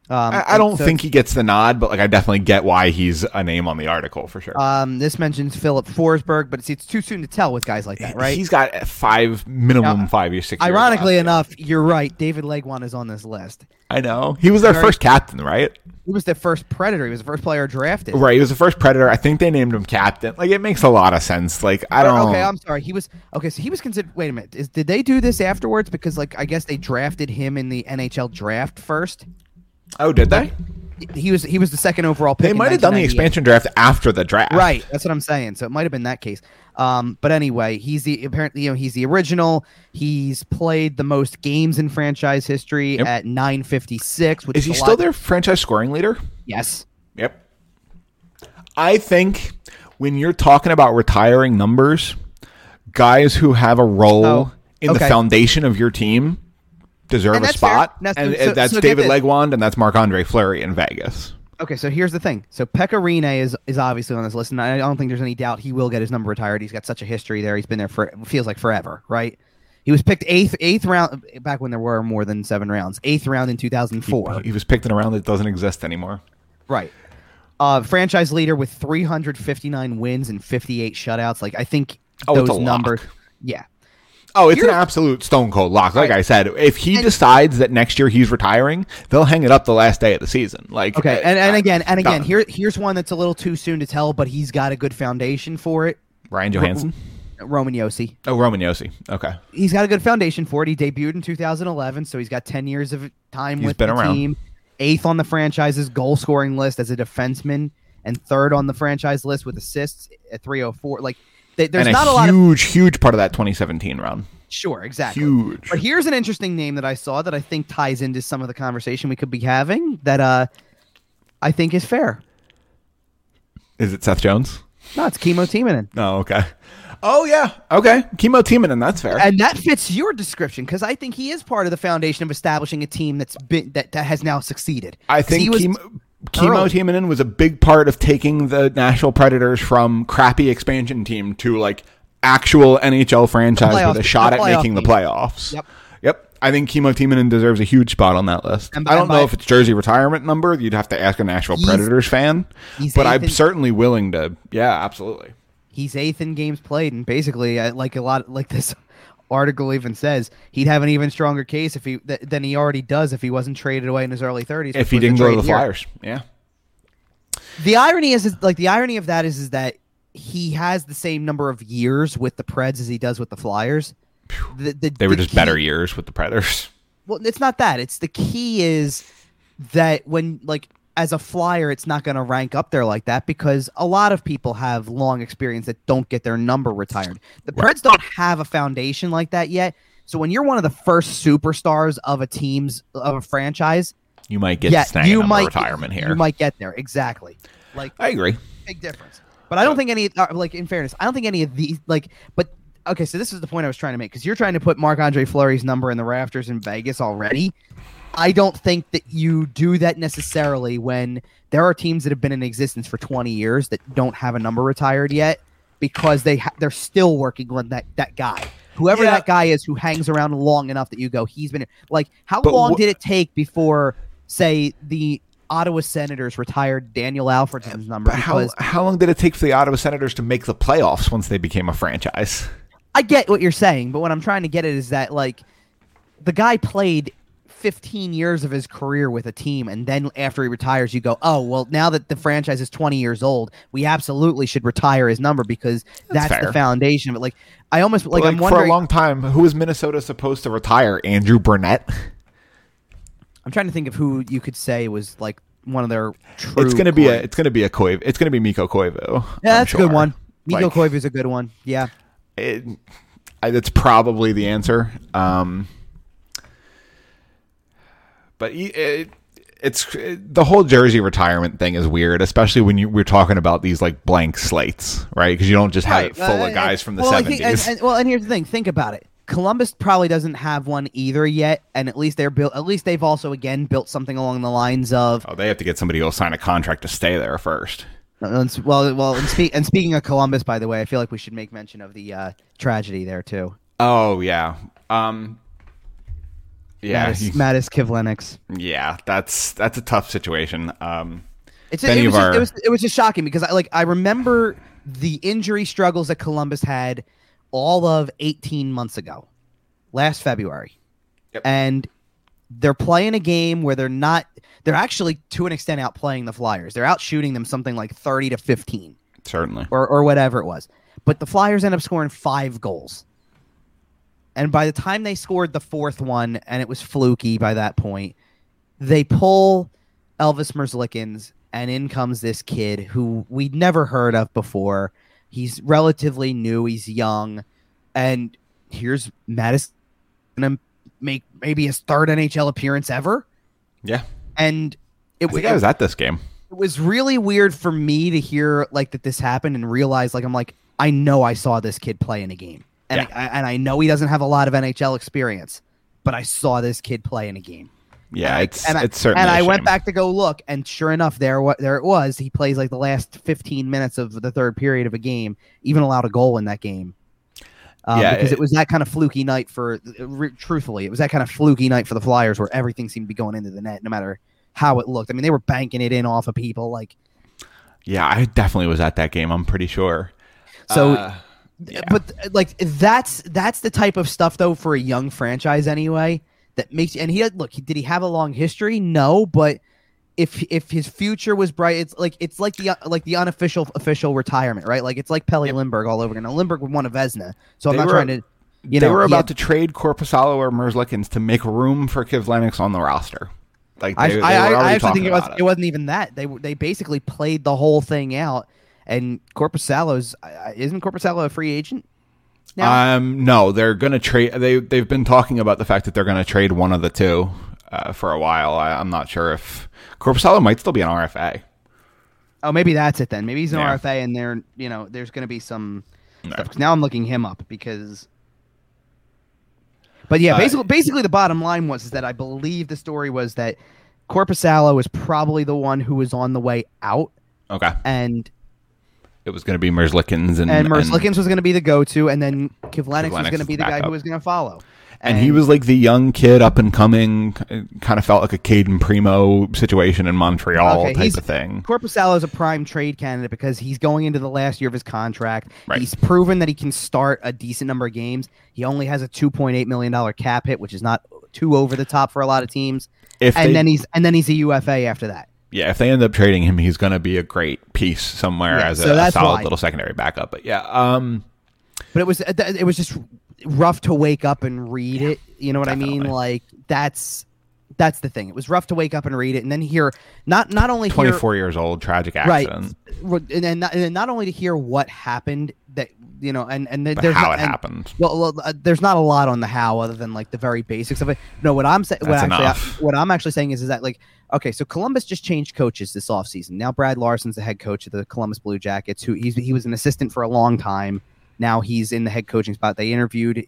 Um, I, I don't so- think he gets the nod, but like I definitely get why he's a name on the article for sure. Um, this mentions Filip Forsberg, but it's, it's too soon to tell with guys like that, right? He's got five minimum Now, five years, six. years Ironically left. enough, you're right. David Legwand is on this list. I know he was their first captain, right? He was the first Predator. He was the first player drafted. Right. He was the first predator. I think they named him captain. Like it makes a lot of sense. Like I don't. Okay, I'm sorry. He was okay. So he was considered. Wait a minute. Is, did they do this afterwards? Because like I guess they drafted him in the NHL draft first. Oh, did they? He was he was the second overall pick. They might have done the expansion draft after the draft. Right, that's what I'm saying. So it might have been that case. Um, but anyway, he's the apparently you know he's the original. He's played the most games in franchise history Yep. at 956. Which Is is he still lot- their franchise scoring leader? Yes. Yep. I think when you're talking about retiring numbers, guys who have a role Oh, in the foundation of your team deserve And a spot. That's- and so- uh, that's so David. Legwand and that's Marc Andre Fleury in Vegas. Okay, so here's the thing. So Pekka Rinne is is obviously on this list, and I don't think there's any doubt he will get his number retired. He's got such a history there. He's been there for feels like forever, right? He was picked eighth eighth round back when there were more than seven rounds. Eighth round in 2004. He was picked in a round that doesn't exist anymore. Right. Uh, franchise leader with 359 wins and 58 shutouts. Like I think Oh, those a numbers. lock. Yeah. Oh, it's an absolute stone cold lock. Like Right. I said, if he And- decides that next year he's retiring, they'll hang it up the last day of the season. Like Okay. uh, And, and again, and again, done. here here's one that's a little too soon to tell, but he's got a good foundation for it. Ryan Johansen. Roman Josi. Oh, Roman Josi. Okay. He's got a good foundation for it. He debuted in 2011, so he's got 10 years of time He's with been the around. team. Eighth on the franchise's goal scoring list as a defenseman, and third on the franchise list with assists at 304. Like, th- there's and not a a lot of huge, huge part of that 2017 round. sure, exactly. Huge. But here's an interesting name that I saw that I think ties into some of the conversation we could be having that uh I think is fair. Is it Seth Jones? No, it's Kimmo Timonen. Oh, okay. Oh yeah. Okay. Kimmo Timonen, that's fair. And that fits your description because I think he is part of the foundation of establishing a team that's been that, that has now succeeded. I think he was Kimmo, Kimmo early. Timonen was a big part of taking the Nashville Predators from crappy expansion team to like actual NHL franchise with a shot at making the playoffs. Yep. Yep. I think Kimmo Timonen deserves a huge spot on that list. And- I don't know if it's jersey retirement number. You'd have to ask a Nashville Predators fan. But I'm in- certainly willing to. Yeah, absolutely. he's eighth in games played, and basically, uh, like a lot, like this article even says, he'd have an even stronger case if he th- than he already does if he wasn't traded away in his early thirties. If he didn't go to the Flyers, yeah. The irony is, is like the irony of that is, is that he has the same number of years with the Preds as he does with the Flyers. The, the, They were the just better years with the Predators. Well, it's not that. It's the key is that when like as a flyer, it's not going to rank up there like that because a lot of people have long experience that don't get their number retired. The Preds don't have a foundation like that yet. So when you're one of the first superstars of a team's of a franchise, You might get yeah, you might retirement here. You might get there exactly. Like I agree. big difference. But I don't think any uh, like in fairness, I don't think any of these like but okay, so this is the point I was trying to make because you're trying to put Marc Andre Fleury's number in the rafters in Vegas already. I don't think that you do that necessarily when there are teams that have been in existence for 20 years that don't have a number retired yet because they ha- they're still working on that that guy. Whoever Yeah. that guy is who hangs around long enough that you go, he's been like how But long wh- did it take before say the Ottawa Senators retired Daniel Alfredsson's uh, number But how how long did it take for the Ottawa Senators to make the playoffs once they became a franchise? I get what you're saying, but what I'm trying to get at is that like the guy played 15 years of his career with a team, and then after he retires, you go, oh well, now that the franchise is 20 years old, we absolutely should retire his number because that's, That's the foundation. But like, I almost like, Like, I'm wondering for a long time, who was Minnesota supposed to retire? Andrew Brunette. I'm trying to think of who you could say was like one of their true. it's gonna be a it's gonna be a Koivu. It's gonna be Mikko Koivu. yeah, I'm that's a good one. Mikko Like, Koivu is a good one. Yeah. it, that's probably the answer. Um, but it, it's it, the whole jersey retirement thing is weird, especially when you we're talking about these like blank slates, right? Because you don't just have it full Uh, of guys from the well, I think- seventies. and- and- well, and here's the thing: think about it. Columbus probably doesn't have one either yet, and at least they're built. At least they've also again built something along the lines of. oh, they have to get somebody who'll sign a contract to stay there first. and Well, well, and, spe- and speaking of Columbus, by the way, I feel like we should make mention of the uh, tragedy there too. Oh yeah, um, yeah, Matiss, Matiss Kivlenieks. yeah. That's that's a tough situation. Um, It's Any it, was just, it was it was just shocking because I like I remember the injury struggles that Columbus had all of 18 months ago, last February, Yep. and they're playing a game where they're not they're actually to an extent outplaying the Flyers. They're out shooting them something like 30 to 15 certainly. or or whatever it was. But the Flyers end up scoring five goals. And by the time they scored the fourth one, and it was fluky by that point, they pull Elvis Merzlikins, and in comes this kid who we'd never heard of before. He's relatively new. He's young, and here's Madison gonna make maybe his third NHL appearance ever. Yeah, and it, I think I was at this game. It was really weird for me to hear like that this happened and realize like I'm like I know I saw this kid play in a game, and Yeah. I, and I know he doesn't have a lot of NHL experience, but I saw this kid play in a game. Yeah, And I- it's and I, it's certainly. and I went back to go look, and sure enough, there what there it was. He plays like the last 15 minutes of the third period of a game, even allowed a goal in that game. Um, Yeah, because it- it, was that kind of fluky night for. r- Truthfully, it was that kind of fluky night for the Flyers, where everything seemed to be going into the net, no matter how it looked. I mean, they were banking it in off of people, like Yeah, I definitely was at that game. I'm pretty sure. so. Uh, yeah. But like that's that's the type of stuff though for a young franchise anyway that makes and he look did he have a long history? No but if if his future was bright it's like it's like the like the unofficial official retirement right? Like it's like Pelle Lindbergh all over again. Now Lindbergh won a Vezina so I'm They not were- trying to you they were about had- to trade Korpisalo or Merzlikins to make room for Kivlenieks on the roster. Like I, they, they I, I, were I already actually think it was about it wasn't even that. They they basically played the whole thing out and Korpisalo's uh, isn't Korpisalo a free agent now? Um, no, they're gonna trade. They they've been talking about the fact that they're gonna trade one of the two uh, for a while. I, I'm not sure if Korpisalo might still be an RFA. Oh, maybe that's it then. Maybe he's an Yeah. RFA, and there, you know, there's going to be some. No. Now I'm looking him up because. But yeah, Uh, basically, basically the bottom line was is that I believe the story was that Korpisalo was probably the one who was on the way out, Okay, and it was gonna be Merzlikins and and Merzlikins was going to be the go-to, and then Kivlenieks was going to be the guy backup. who was going to follow. and he was like the young kid up and coming. Kind of felt like a Cayden Primeau situation in Montreal Okay, type of thing. Korpisalo is a prime trade candidate because he's going into the last year of his contract. Right. He's proven that he can start a decent number of games. He only has a two point eight million dollar cap hit, which is not too over the top for a lot of teams. If And they, then he's and then he's a UFA after that. Yeah, if they end up trading him, he's gonna be a great piece somewhere Yeah, as so a, a solid why. little secondary backup. But yeah, um, But it was it was just rough to wake up and read it. You know what I mean? Like that's that's the thing. It was rough to wake up and read it, and then hear not not only 24 years old, tragic right, accident. and then not, and then not only to hear what happened you know, and and But there's how not- it and- happened. Well, well uh, there's not a lot on the how other than like the very basics of it. No, what I'm saying, what actually, what I'm actually saying is, is that like, okay, so Columbus just changed coaches this offseason. Now Brad Larsen's the head coach of the Columbus Blue Jackets. Who he's he was an assistant for a long time. Now he's in the head coaching spot. They interviewed,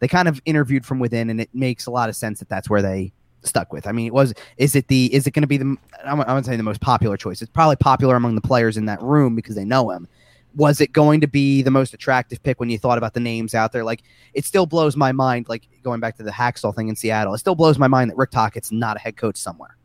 they kind of interviewed from within, and it makes a lot of sense that that's where they stuck with. I mean, it was is it the is it going to be the I'm, I'm going to say the most popular choice. It's probably popular among the players in that room because they know him. Was it going to be the most attractive pick when you thought about the names out there? Like, it still blows my mind. Like going back to the Hacksaw thing in Seattle, it still blows my mind that Rick Tocchet's not a head coach somewhere.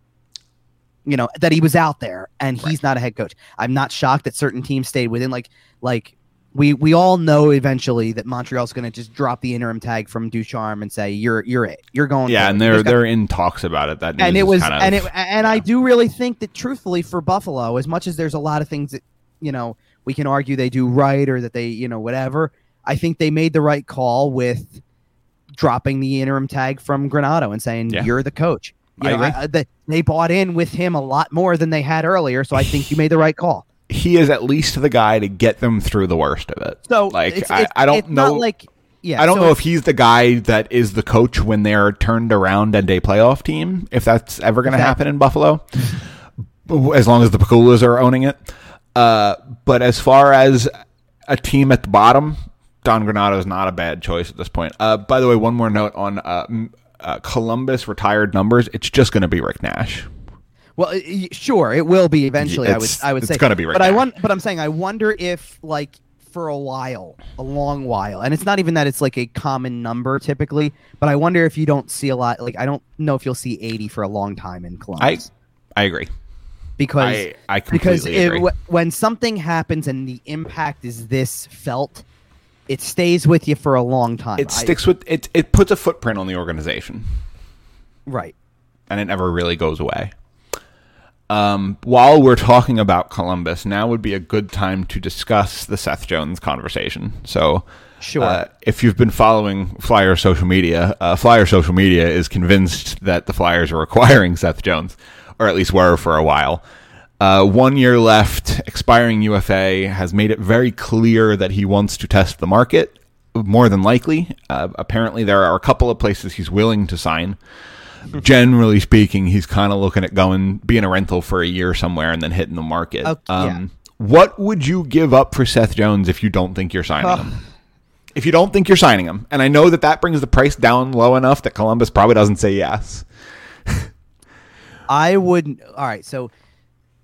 You know that he was out there and he's not a head coach. I'm not shocked that certain teams stayed within. Like, like we we all know eventually that Montreal's going to just drop the interim tag from Ducharme and say you're you're it. You're going. Yeah, and they're There's they're in talks about it. That and it was kind of, and it and I do really think that truthfully for Buffalo, as much as there's a lot of things that you know we can argue they do right or that they you know whatever, I think they made the right call with dropping the interim tag from Granato and saying Yeah. you're the coach. You I know, agree. they, they bought in with him a lot more than they had earlier, so I think you made the right call. he is at least the guy to get them through the worst of it. So like it's, I, it's- I don't it's know. like yeah, I don't so know if he's the guy that is the coach when they're turned around and a playoff team. If that's ever going to That- happen in Buffalo, as long as the Pegulas are owning it. Uh, but as far as a team at the bottom, Don Granato is not a bad choice at this point. Uh, by the way, one more note on uh, uh, Columbus retired numbers. It's just going to be Rick Nash. Well, sure, it will be eventually. I would, It's- I would it's say, gonna be Rick. But I want, but I'm saying, I wonder if, like, for a while, a long while, and it's not even that it's like a common number typically, but I wonder if you don't see a lot. Like, I don't know if you'll see 80 for a long time in I Columbus I agree. Because I I because completely it, when something happens and the impact is this felt, it stays with you for a long time. it I- sticks with it. It puts a footprint on the organization. right. and it never really goes away. Um, while we're talking about Columbus, now would be a good time to discuss the Seth Jones conversation. So, Sure. Uh, if you've been following Flyer social media, uh, Flyer social media is convinced that the Flyers are acquiring Seth Jones, or at least were for a while. Uh, one year left, expiring UFA has made it very clear that he wants to test the market. More than likely, uh, apparently there are a couple of places he's willing to sign. Generally speaking, he's kind of looking at going being a rental for a year somewhere and then hitting the market. Okay, yeah. um, What would you give up for Seth Jones if you don't think you're signing him? If you don't think you're signing him, and I know that that brings the price down low enough that Columbus probably doesn't say yes. I wouldn't. All right, so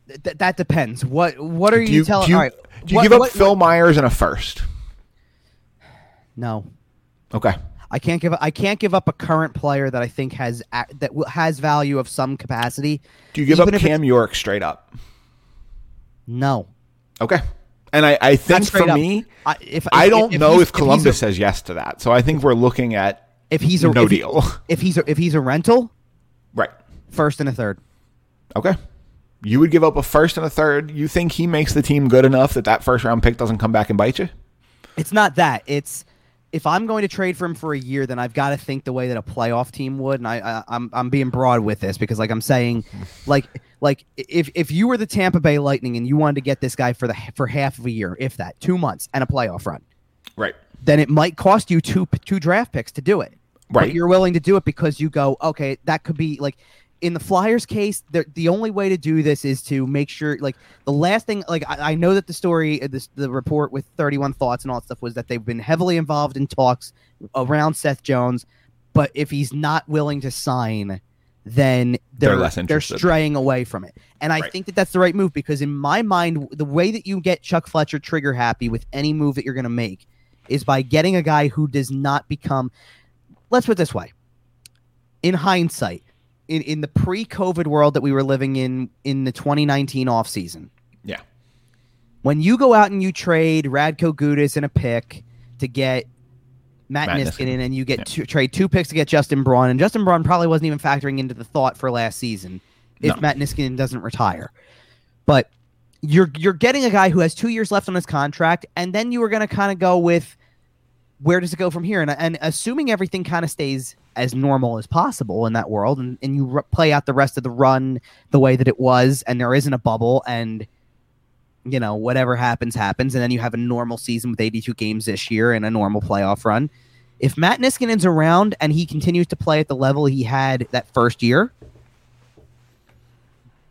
th- that depends. What What are Do you, you, telling? do you, all right, do you what- give up what- Phil Myers and a first? No, Okay. I can't give. I can't give up a current player that I think has that has value of some capacity. Do you give up if Cam York straight up? No, Okay. And I, I think for up. me, I, if I don't know he's- if Columbus he's says yes to that. So I think we're looking at if he's a no if he- deal. if he's a, if he's a rental, right. First and a third. Okay. You would give up a first and a third. You think he makes the team good enough that that first round pick doesn't come back and bite you? It's not that. It's if I'm going to trade for him for a year, then I've got to think the way that a playoff team would. And I, I I'm I'm being broad with this because like I'm saying, like like if if you were the Tampa Bay Lightning and you wanted to get this guy for the for half of a year, if that, two months and a playoff run, Right. then it might cost you two two draft picks to do it. But Right. you're willing to do it because you go, okay, that could be like in the Flyers case, the the only way to do this is to make sure like the last thing like I, I know that the story uh, this the report with 31 thoughts and all that stuff was that they've been heavily involved in talks around Seth Jones, but if he's not willing to sign then They're they're less they're straying away from it. And I Right. think that that's the right move because in my mind the way that you get Chuck Fletcher trigger happy with any move that you're going to make is by getting a guy who does not become let's put it this way in hindsight in, in the pre-covid world that we were living in in the 2019 offseason Yeah. when you go out and you trade Radko Gudas and a pick to get Matt, Matt Niskanen, Niskanen. and you get Yeah. two, trade two picks to get Justin Braun, and Justin Braun probably wasn't even factoring into the thought for last season if No. Matt Niskanen doesn't retire. But you're you're getting a guy who has two years left on his contract, and then you were going to kind of go with where does it go from here? And, and assuming everything kind of stays as normal as possible in that world, and, and you re- play out the rest of the run the way that it was, and there isn't a bubble, and you know whatever happens happens, and then you have a normal season with 82 games this year and a normal playoff run. If Matt Niskanen's around and he continues to play at the level he had that first year,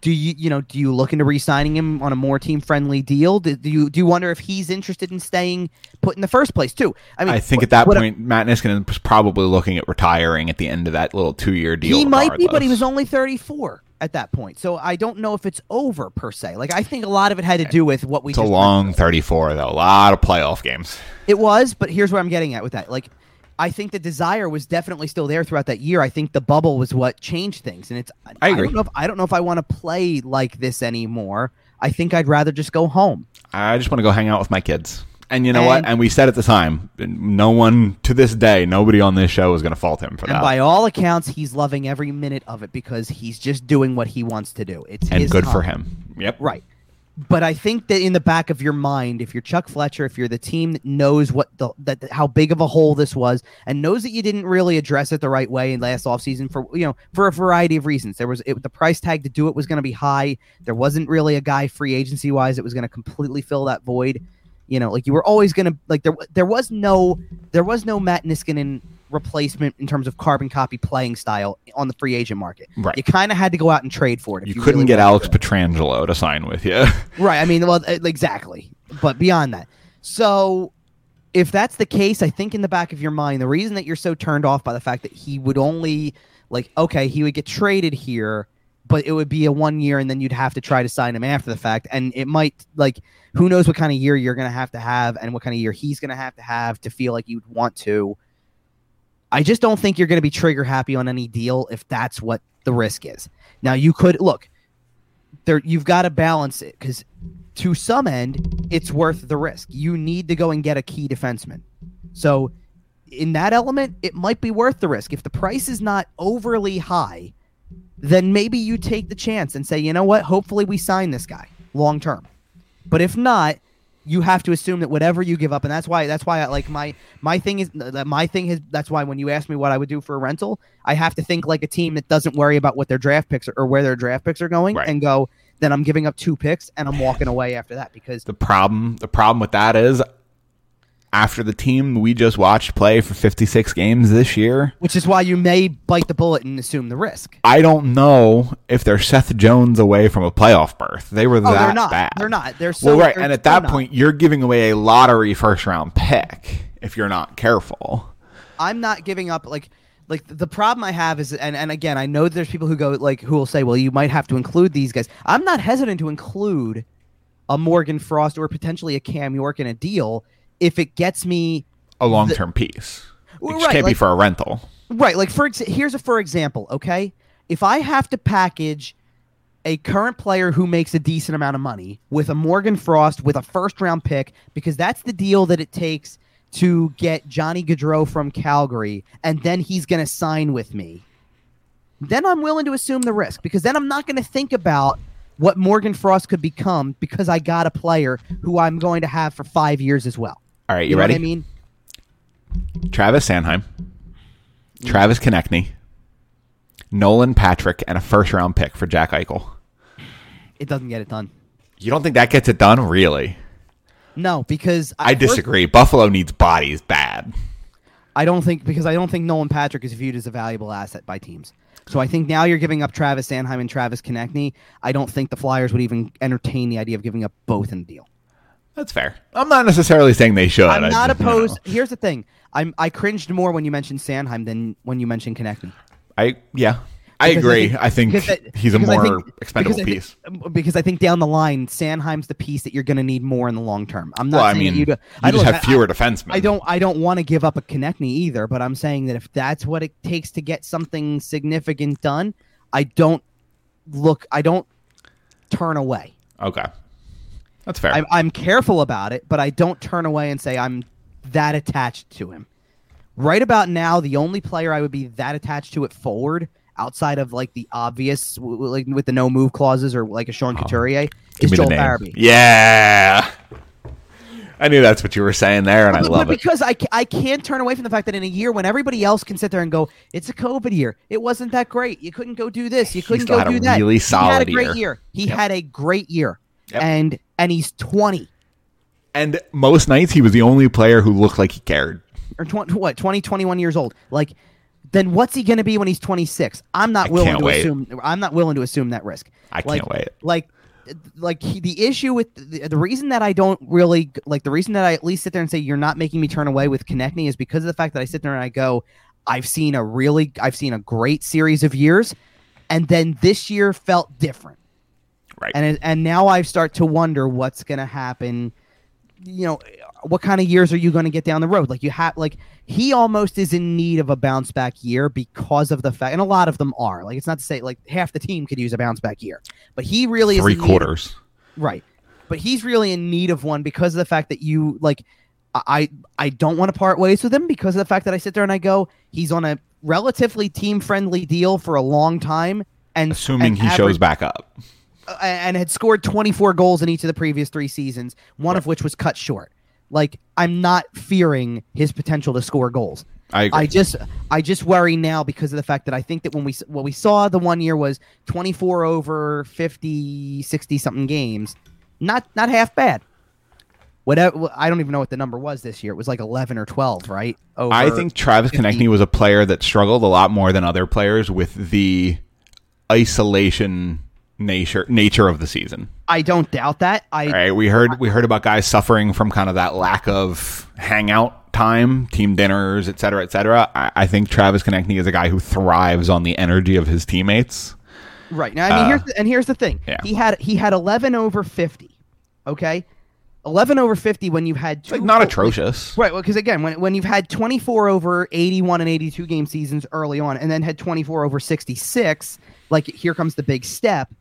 do you you know do you look into re-signing him on a more team friendly deal? Do, do you do you wonder if he's interested in staying put in the first place too? I mean, I think at that what- point, Matt Niskanen was probably looking at retiring at the end of that little two year deal. he might be, but he was only 34 at that point. So I don't know if it's over per se. Like I think a lot of it had to do with what we It's a long 34, though. A lot of playoff games. It was, but here's where I'm getting at with that. Like, I think the desire was definitely still there throughout that year. I think the bubble was what changed things, and it's. I agree. don't know if, I don't know if I want to play like this anymore. I think I'd rather just go home. I just want to go hang out with my kids. And you know what? And- And we said at the time, no one to this day, nobody on this show is going to fault him for And that. by all accounts, he's loving every minute of it because he's just doing what he wants to do. It's and good for him. Yep. Right. But I think that in the back of your mind, if you're Chuck Fletcher, if you're the team that knows what the that how big of a hole this was, and knows that you didn't really address it the right way in last offseason for you know for a variety of reasons. There was it, the price tag to do it was going to be high. There wasn't really a guy free agency wise that was going to completely fill that void. You know, like you were always going to like there there was no there was no Matt Niskanen replacement in terms of carbon copy playing style on the free agent market. Right. You kind of had to go out and trade for it. if You, couldn't really get Alex to. Pietrangelo to sign with you. Right. I mean, well, exactly. But beyond that, so if that's the case, I think in the back of your mind, the reason that you're so turned off by the fact that he would only like, okay, he would get traded here, but it would be a one year, and then you'd have to try to sign him after the fact, and it might like, who knows what kind of year you're gonna have to have, and what kind of year he's gonna have to have to feel like you'd want to. I just don't think you're going to be trigger happy on any deal if that's what the risk is. Now you could look there you've got to balance it because to some end it's worth the risk. You need to go and get a key defenseman. So in that element, it might be worth the risk. If the price is not overly high, then maybe you take the chance and say, you know what, hopefully we sign this guy long term. But if not, you have to assume that whatever you give up, and that's why that's why I, like my my thing is that my thing is that's why when you ask me what I would do for a rental, I have to think like a team that doesn't worry about what their draft picks are, or where their draft picks are going, Right. and go. Then I'm giving up two picks and I'm walking away after that because The problem the problem with that is after the team we just watched play for 56 games this year, which is why you may bite the bullet and assume the risk. I don't know if they're Seth Jones away from a playoff berth. They were Oh, that they're not. bad. They're not. They're so well, right, and at that not. point, you're giving away a lottery first round pick if you're not careful. I'm not giving up like like the problem I have is and, and again I know there's people who go like who will say well you might have to include these guys. I'm not hesitant to include a Morgan Frost or potentially a Cam York in a deal if it gets me A long term piece. Well, just right, can't be for a rental. right like for ex- here's a for example okay if I have to package a current player who makes a decent amount of money with a Morgan Frost with a first round pick because that's the deal that it takes to get Johnny Gaudreau from Calgary and then he's going to sign with me. Then I'm willing to assume the risk because then I'm not going to think about what Morgan Frost could become because I got a player who I'm going to have for 5 years as well. All right, you, You, know ready? what I mean? Travis Sanheim, Travis Konecny, Nolan Patrick, and a first round pick for Jack Eichel. It doesn't get it done. You don't think that gets it done? Really? No, because I first- disagree. Buffalo needs bodies bad. I don't think because I don't think Nolan Patrick is viewed as a valuable asset by teams. So I think now you're giving up Travis Sanheim and Travis Konecny. I don't think the Flyers would even entertain the idea of giving up both in the deal. That's fair. I'm not necessarily saying they should. I'm I not just- you know. opposed. Here's the thing: I'm I cringed more when you mentioned Sanheim than when you mentioned Konecny. I yeah. I Because agree. I think, because that- he's a more think- expendable because I think- piece. because I think down the line, Sanheim's the piece that you're going to need more in the long term. I'm not Well, I saying mean, that you, you, do- just I look, have I- fewer I, defensemen. I don't. I don't want to give up a Konecny either, but I'm saying that if that's what it takes to get something significant done, I don't look. I don't turn away. Okay, that's fair. I'm, I'm careful about it, but I don't turn away and say I'm that attached to him. Right about now, the only player I would be that attached to it forward, outside of like the obvious, like with the no move clauses or like a Sean oh. Couturier, Give is Joel. Farabee. Yeah, I knew that's what you were saying there, and I But- love but it. because I, I can't turn away from the fact that in a year when everybody else can sit there and go, it's a COVID year, it wasn't that great. You couldn't go do this. You couldn't go do that. really he had a great year. year. He Yep. had a great year, Yep. and and he's twenty And most nights he was the only player who looked like he cared. or 20, what 20, 21 years old. Like, then what's he going to be when he's twenty six? I'm not I willing to wait. assume. I'm not willing to assume that risk. I like, can't wait. Like, like he, the issue with the, the reason that I don't really like the reason that I at least sit there and say you're not making me turn away with Konecny is because of the fact that I sit there and I go, I've seen a really, I've seen a great series of years, and then this year felt different, Right. and and now I start to wonder what's going to happen. You know, what kind of years are you going to get down the road? Like you have, like he almost is in need of a bounce back year because of the fact, and a lot of them are. Like it's not to say like half the team could use a bounce back year, but he really Three is quarters. right? But he's really in need of one because of the fact that you like. I I don't want to part ways with him because of the fact that I sit there and I go, he's on a relatively team friendly deal for a long time, and Assuming and he shows back up. And had scored 24 goals in each of the previous three seasons, one of which was cut short. Like I'm not fearing his potential to score goals. I agree. I just I just worry now because of the fact that I think that when we what we saw the one year was 24 over 50 60 something games. Not not half bad. Whatever I don't even know what the number was this year. It was like 11 or 12, right? Over, I think Travis 50. Konecny was a player that struggled a lot more than other players with the isolation nature nature of the season. I don't doubt that. I All right, we heard we heard about guys suffering from kind of that lack of hangout time, team dinners, et cetera, et cetera. I, I think Travis Konecny is a guy who thrives on the energy of his teammates. Right now, I mean, Uh, here's the, and here's the thing. yeah. He had he had 11 over 50. Okay, 11 over 50 when you've had two like not atrocious. Right, well, because again, when when you've had 24 over 81 and 82 game seasons early on, and then had 24 over 66, like here comes the big step.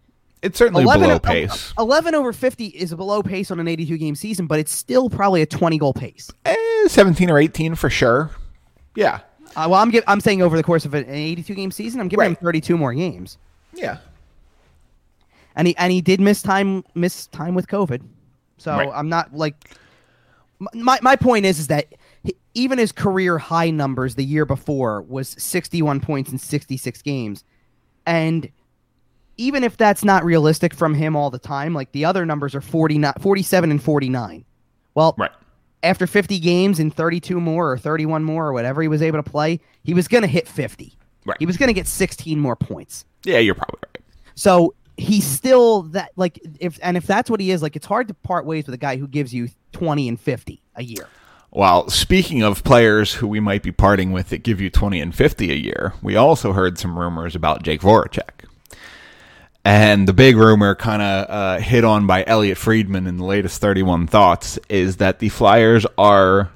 It's certainly 11 below pace. 11 over 50 is a below pace on an 82 game season, but it's still probably a 20 goal pace. Eh, 17 or 18 for sure. Yeah. Uh, well, I'm gi- I'm saying over the course of an 82 game season, I'm giving him 32 more games, Yeah. and he and he did miss time miss time with COVID. So Right. I'm not like my my point is is that he- even his career high numbers the year before was 61 points in 66 games, and even if that's not realistic from him all the time, like the other numbers are 49, 47 and 49. Well, Right. after 50 games and 32 more or 31 more or whatever he was able to play, he was going to hit 50. Right. He was going to get 16 more points. Yeah, you're probably right. So he's still that like if and if that's what he is, like it's hard to part ways with a guy who gives you 20 and 50 a year. Well, speaking of players who we might be parting with that give you 20 and 50 a year, we also heard some rumors about Jake Voracek. And the big rumor, kind of uh, hit on by Elliotte Friedman in the latest 31 Thoughts, is that the Flyers are.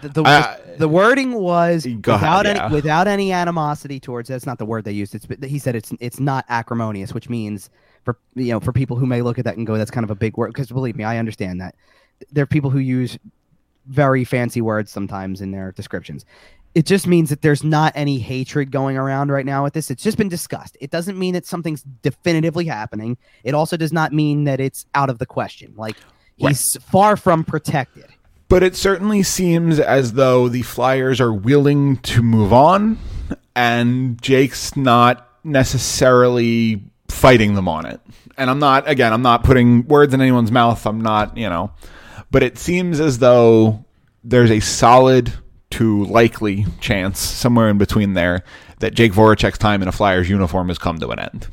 The, the, Uh, the wording was without ahead, yeah. any without any animosity towards that's not the word they used. It's he said it's it's not acrimonious, which means for you know for people who may look at that and go that's kind of a big word because believe me, I understand that. There are people who use very fancy words sometimes in their descriptions. It just means that there's not any hatred going around right now with this. It's just been discussed. It doesn't mean that something's definitively happening. It also does not mean that it's out of the question. Like he's far from protected. But it certainly seems as though the Flyers are willing to move on, and Jake's not necessarily fighting them on it. And I'm not, again, I'm not putting words in anyone's mouth. I'm not, you know, but it seems as though there's a solid to likely chance somewhere in between there that Jake Voracek's time in a Flyers uniform has come to an end.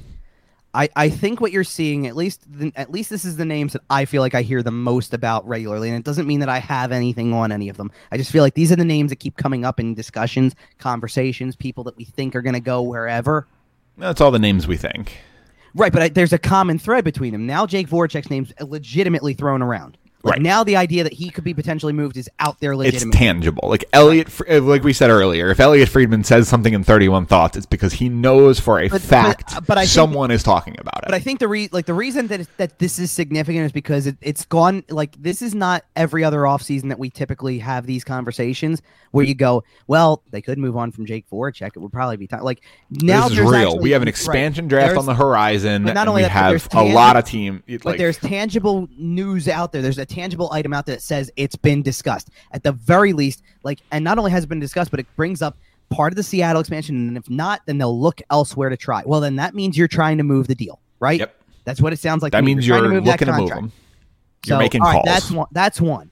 I, I think what you're seeing, at least the, at least this is the names that I feel like I hear the most about regularly, and it doesn't mean that I have anything on any of them. I just feel like these are the names that keep coming up in discussions, conversations, people that we think are going to go wherever. That's all the names we think. Right, but I, there's a common thread between them. Now Jake Voracek's name's legitimately thrown around. Like Right. now the idea that he could be potentially moved is out there It's tangible. Like Elliotte, Fr- uh, like we said earlier, if Elliotte Friedman says something in 31 Thoughts, it's because he knows for a But- but- fact uh, but I think- someone is talking about it. But I think the re- like the reason that that this is significant is because it, it's gone like this is not every other offseason that we typically have these conversations where you go, well, they could move on from Jake Voracek. It would probably be time. Like now this is real. actually- we have an right, expansion draft on the horizon, but not only we that, have a lot of team. it- But there's tangible news out there. There's a tangible item out there that says it's been discussed. At the very least, like, and not only has it been discussed, but it brings up part of the Seattle expansion. And if not, then they'll look elsewhere to try. Well, then that means you're trying to move the deal, right? Yep. That's what it sounds like. that me. means trying you're to looking to move them. You're So, making right, calls. that's one. That's one.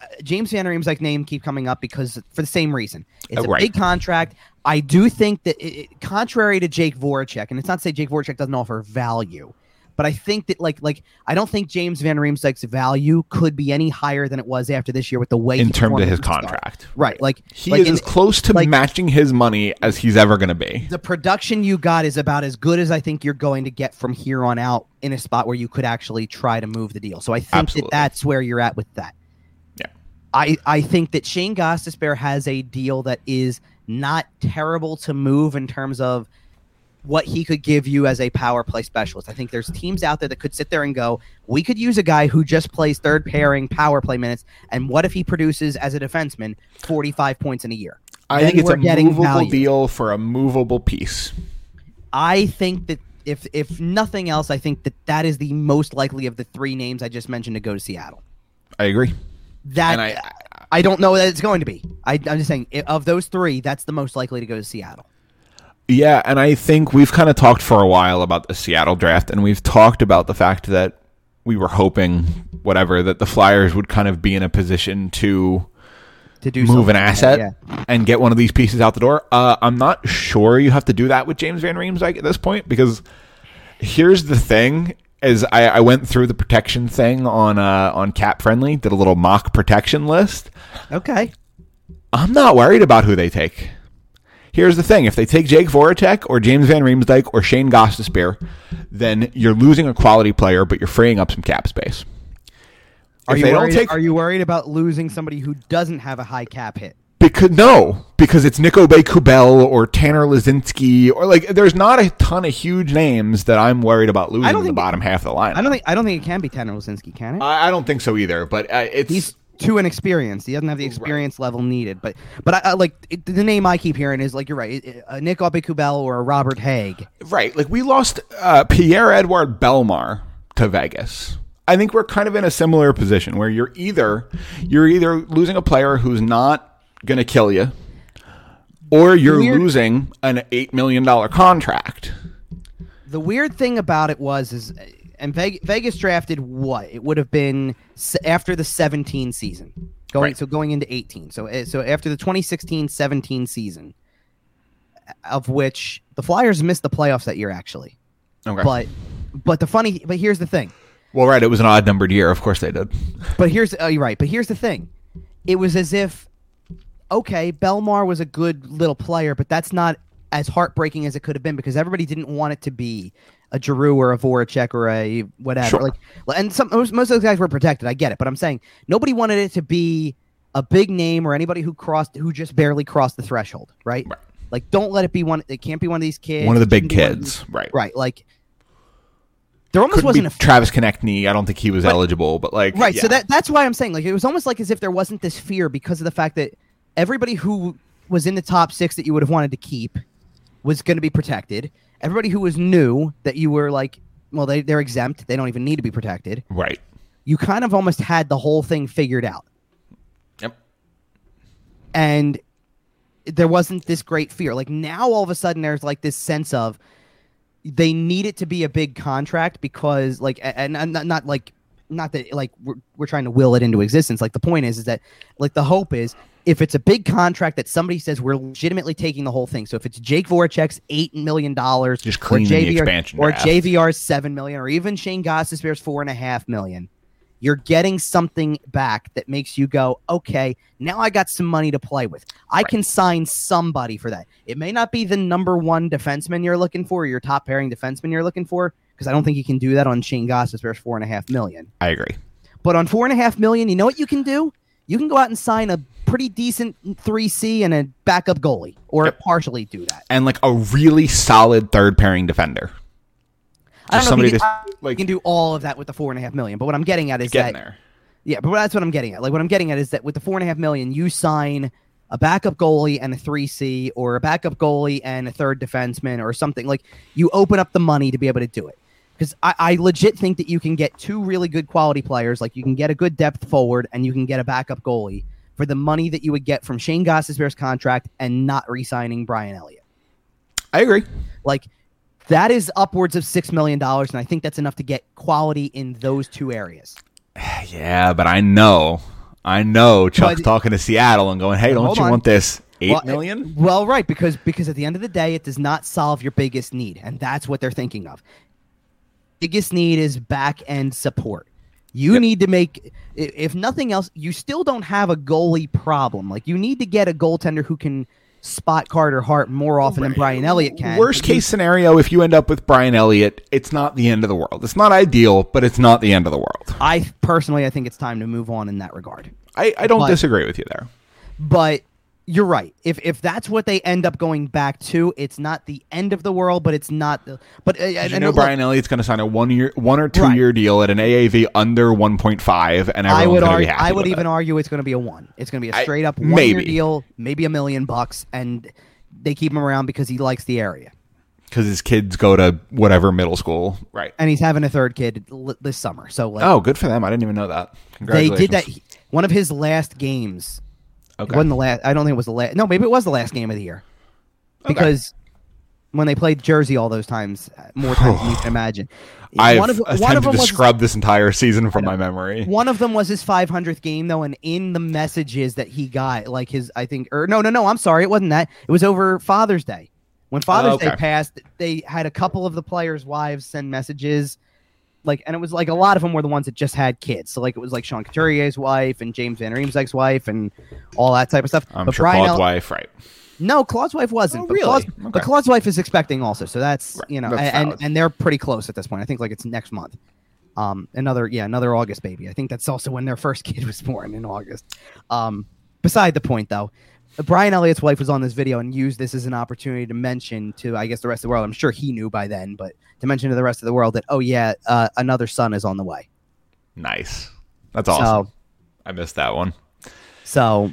Uh, James Van Riemsdyk name keep coming up because for the same reason. It's Oh, a right. big contract. I do think that, it, it- contrary to Jake Voracek, and it's not to say Jake Voracek doesn't offer value, but I think that like like I don't think James Van Riemsdyk's value could be any higher than it was after this year with the way in terms of his at start. contract. Right, like He like is in- as close to like- matching his money as he's ever going to be. the production you got is about as good as I think you're going to get from here on out in a spot where you could actually try to move the deal. So I think Absolutely. that that's where you're at with that. Yeah. I, I think that Shane Gostisbehere has a deal that is not terrible to move in terms of what he could give you as a power play specialist. I think there's teams out there that could sit there and go, we could use a guy who just plays third pairing power play minutes, and what if he produces as a defenseman 45 points in a year? I Then think it's a getting movable value. deal for a movable piece. I think that if if nothing else, I think that that is the most likely of the three names I just mentioned to go to Seattle. I agree. That And I, I, don't know that it's going to be. I, I'm just saying of those three, that's the most likely to go to Seattle. Yeah, and I think we've kind of talked for a while about the Seattle draft, and we've talked about the fact that we were hoping, whatever, that the Flyers would kind of be in a position to To do move an like asset that, yeah. and get one of these pieces out the door. Uh, I'm not sure you have to do that with James Van Riemsdyk at this point because here's the thing: is I, I went through the protection thing on uh, on Cap Friendly, did a little mock protection list. Okay. I'm not worried about who they take. Here's the thing: if they take Jake Voracek or James Van Riemsdyk or Shane Gostisbehere, then you're losing a quality player, but you're freeing up some cap space. Are If you worried, take- Are you worried about losing somebody who doesn't have a high cap hit? Because no, because it's Nic Aube-Kubel or Tanner Laczynski or like there's not a ton of huge names that I'm worried about losing don't in the think- bottom half of the line. I don't think I don't think it can be Tanner Laczynski, can it? I, I don't think so either. But uh, it's He's too inexperienced. He doesn't have the experience level needed. But but I, I like it, the name I keep hearing is like you're right, it- a Nick Kubel or a Robert Hagg. right. Like we lost uh, Pierre-Edouard Bellemare to Vegas. I think we're kind of in a similar position where you're either you're either losing a player who's not going to kill you, or you're Weird- losing an eight million dollar contract. The weird thing about it was is, and Vegas, drafted what? It would have been after the 17 season, going Right. so going into 18. So uh, so after the 2016-17 season, of which the Flyers missed the playoffs that year actually. Okay. But but the funny but here's the thing. well, right, it was an odd numbered year. Of course they did. But here's oh, you're right. But here's the thing. It was as if okay, Bellemare was a good little player, but that's not as heartbreaking as it could have been because everybody didn't want it to be a Giroux or a Voracek or a whatever. Sure. Like, and some most, most of those guys were protected. I get it, but I'm saying nobody wanted it to be a big name or anybody who crossed who just barely crossed the threshold, right? Right. Like, don't let it be one. It can't be one of these kids. One of the big shouldn't be one of kids, these- right? right? Like, there almost Couldn't wasn't a Travis Konecny. I don't think he was But- eligible, but like right so that that's why i'm saying like it was almost like as if there wasn't this fear because of the fact that everybody who was in the top six that you would have wanted to keep was going to be protected everybody who was new that you were like well they, they're exempt. They don't even need to be protected. Right. you kind of almost had the whole thing figured out. Yep. and there wasn't this great fear. Like now all of a sudden there's like this sense of they need it to be a big contract because like and, and not, not like not that like we're, we're trying to will it into existence. Like the point is is that like the hope is if it's a big contract that somebody says we're legitimately taking the whole thing so if it's jake voracek's eight million dollars Just or cleaning the JVR expansion or draft. jvr's seven million or even shane Gostisbehere's four and a half million you're getting something back that makes you go, okay, now I got some money to play with. I Right. can sign somebody for that. It may not be the number one defenseman you're looking for, or your top pairing defenseman you're looking for, because I don't think you can do that on Shane Gostisbehere's four and a half million. I agree. But on four and a half million, you know what you can do? You can go out and sign a pretty decent three C and a backup goalie, or Yep. partially do that. And like a really solid third pairing defender. I don't Just know if you can, I- like- can do all of that with the four and a half million. But what I'm getting at is Getting that there. Yeah, but that's what I'm getting at. Like what I'm getting at is that with the four and a half million, you sign a backup goalie and a three C, or a backup goalie and a third defenseman, or something. Like you open up the money to be able to do it. Because I, I legit think that you can get two really good quality players. Like you can get a good depth forward, and you can get a backup goalie for the money that you would get from Shane Gostisbehere's contract and not re-signing Brian Elliott. I agree. Like that is upwards of six million dollars, and I think that's enough to get quality in those two areas. Yeah, but I know, I know Chuck's But- talking to Seattle and going, "Hey, don't you on. want this eight Well, million? Well, right, because because at the end of the day, it does not solve your biggest need, and that's what they're thinking of. Biggest need is back end support. You Yep. need to make, i- if nothing else, you still don't have a goalie problem. Like you need to get a goaltender who can spot Carter Hart more often than Brian Elliott can. Worst case scenario, if you end up with Brian Elliott, it's not the end of the world. It's not ideal, but it's not the end of the world. I personally, I think it's time to move on in that regard. I, I don't But- disagree with you there. But you're right. If if that's what they end up going back to, it's not the end of the world, but it's not the. But uh, you know look, Brian Elliott's going to sign a one year, one or two Right. year deal at an AAV under one point five, and I would argue. happy. I would even it. argue it's going to be a one. It's going to be a straight up one year deal, maybe a million bucks, and they keep him around because he likes the area, because his kids go to whatever middle school, right? and he's having a third kid l- this summer. So like, Oh, good for them. I didn't even know that. they did that. One of his last games. It Okay. wasn't the last. I don't think it was the last. No, maybe it was the last game of the year Okay. because when they played Jersey all those times, more times than you can imagine. I've one of, one of attempted them to was scrub this entire season from my memory. One of them was his 500th game, though, and in the messages that he got, like his, I think, or no, no, no, I'm sorry, it wasn't that. It was over Father's Day. When Father's oh, Day okay. passed, they had a couple of the players' wives send messages, like, and it was like a lot of them were the ones that just had kids. So, like, it was like Sean Couturier's wife and James Van Riemsdyk's wife and all that type of stuff. I'm but sure Brian Claude's wife, right? no, Claude's wife wasn't. Oh, but really? Claude's, Okay. But Claude's wife is expecting also, so that's Right. you know, That's and and they're pretty close at this point. I think like it's next month. Um, another yeah, another August baby. I think that's also when their first kid was born in August. Um, beside the point though, Brian Elliott's wife was on this video and used this as an opportunity to mention to I guess the rest of the world. I'm sure he knew by then, but to mention to the rest of the world that oh yeah, uh, another son is on the way. Nice. That's awesome. So I missed that one. so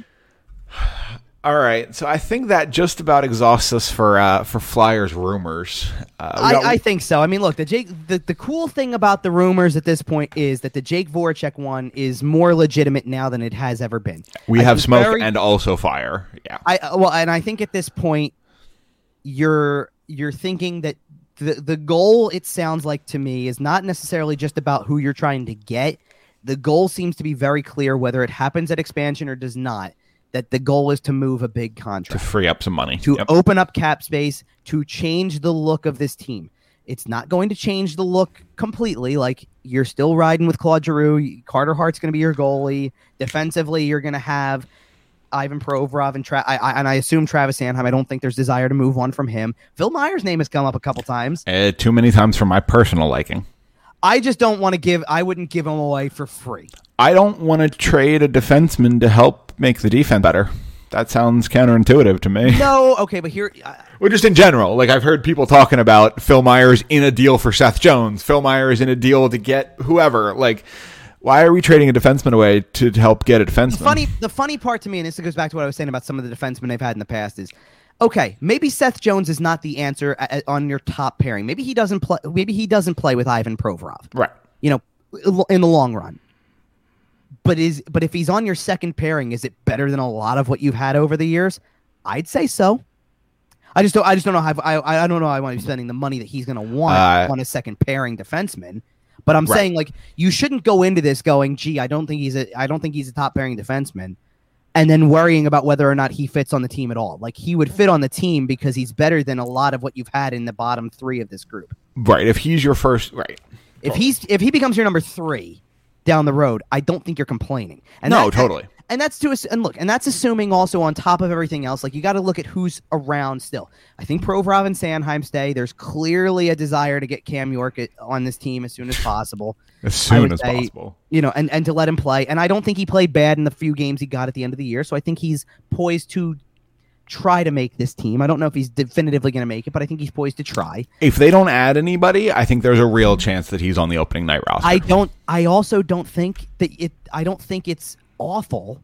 All right, so I think that just about exhausts us for uh, for Flyers rumors. Uh, we got- I, I think so. I mean, look, the Jake. The, the cool thing about the rumors at this point is that the Jake Voracek one is more legitimate now than it has ever been. we I have smoke very- and also fire. Yeah, I uh, well, and I think at this point, you're you're thinking that the the goal. It sounds like to me is not necessarily just about who you're trying to get. The goal seems to be very clear, whether it happens at expansion or does not. That the goal is to move a big contract to free up some money. to Yep. open up cap space, to change the look of this team. It's not going to change the look completely. Like you're still riding with Claude Giroux. Carter Hart's going to be your goalie. Defensively, you're going to have Ivan Provorov and Tra- I, I, and I assume Travis Sanheim. I don't think there's desire to move on from him. Phil Myers' name has come up a couple times. Uh, too many times for my personal liking. I just don't want to give. I wouldn't give him away for free. I don't want to trade a defenseman to help make the defense better. That sounds counterintuitive to me. No, okay, but here, uh, Well, just in general, like I've heard people talking about Phil Myers in a deal for Seth Jones, Phil Myers in a deal to get whoever. Like, why are we trading a defenseman away to help get a defenseman? funny. The funny part to me, and this goes back to what I was saying about some of the defensemen they've had in the past, is okay. Maybe Seth Jones is not the answer a- a- on your top pairing. Maybe he doesn't play. Maybe he doesn't play with Ivan Provorov. right? you know, in the long run. But is but if he's on your second pairing, is it better than a lot of what you've had over the years? I'd say so. I just don't. I just don't know how. I I don't know. how I want to be spending the money that he's going to want Uh, on a second pairing defenseman. But I'm Right. saying like you shouldn't go into this going, gee, I don't think he's a. I don't think he's a top pairing defenseman, and then worrying about whether or not he fits on the team at all. Like he would fit on the team because he's better than a lot of what you've had in the bottom three of this group. Right. If he's your first, right? If he's if he becomes your number three down the road, I don't think you're complaining. And No, that- totally. And that's to and look, and that's assuming also on top of everything else, like you got to look at who's around still. I think Provorov and Sanheim stay. There's clearly a desire to get Cam York at- on this team as soon as possible. As soon as say- possible. You know, and and to let him play. And I don't think he played bad in the few games he got at the end of the year. So I think he's poised to try to make this team. I don't know if he's definitively going to make it, but I think he's poised to try. If they don't add anybody, I think there's a real chance that he's on the opening night roster. I don't. I also don't think that it. I don't think it's awful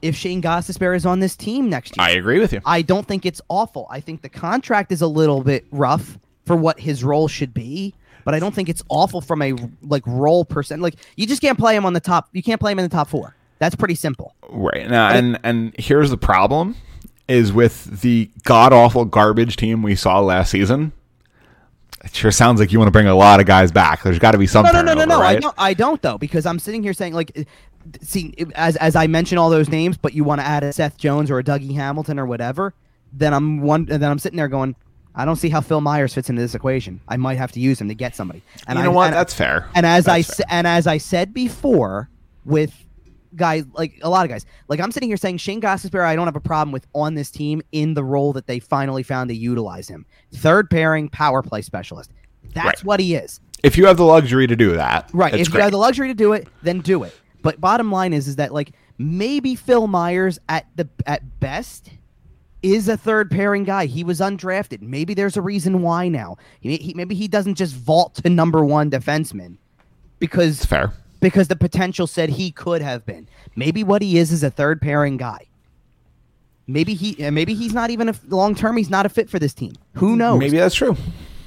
if Shane Gostisbehere is on this team next year. I agree with you. I don't think it's awful. I think the contract is a little bit rough for what his role should be, but I don't think it's awful from a like role percent. Like you just can't play him on the top. You can't play him in the top four. That's pretty simple. Right now, and and here's the problem: is with the god awful garbage team we saw last season. It sure sounds like you want to bring a lot of guys back. There's got to be some. No, no, no, no, no. I don't. I don't though because I'm sitting here saying like, see, as as I mention all those names, but you want to add a Seth Jones or a Dougie Hamilton or whatever, then I'm one. Then I'm sitting there going, I don't see how Phil Myers fits into this equation. I might have to use him to get somebody. And you I, know what? And, That's fair. and as I That's sa- and as I said before, with guys like a lot of guys, like I'm sitting here saying Shane Gostisbehere, I don't have a problem with on this team in the role that they finally found to utilize him. Third pairing power play specialist. That's Right. what he is. if you have the luxury to do that, Right. if great. you have the luxury to do it, then do it. But bottom line is, is that like maybe Phil Myers at the at best is a third pairing guy. He was undrafted. Maybe there's a reason why now. He, he, maybe he doesn't just vault to number one defenseman because it's fair. because the potential said he could have been. Maybe what he is is a third pairing guy. Maybe he maybe he's not even a long term. He's not a fit for this team. Who knows? Maybe that's true.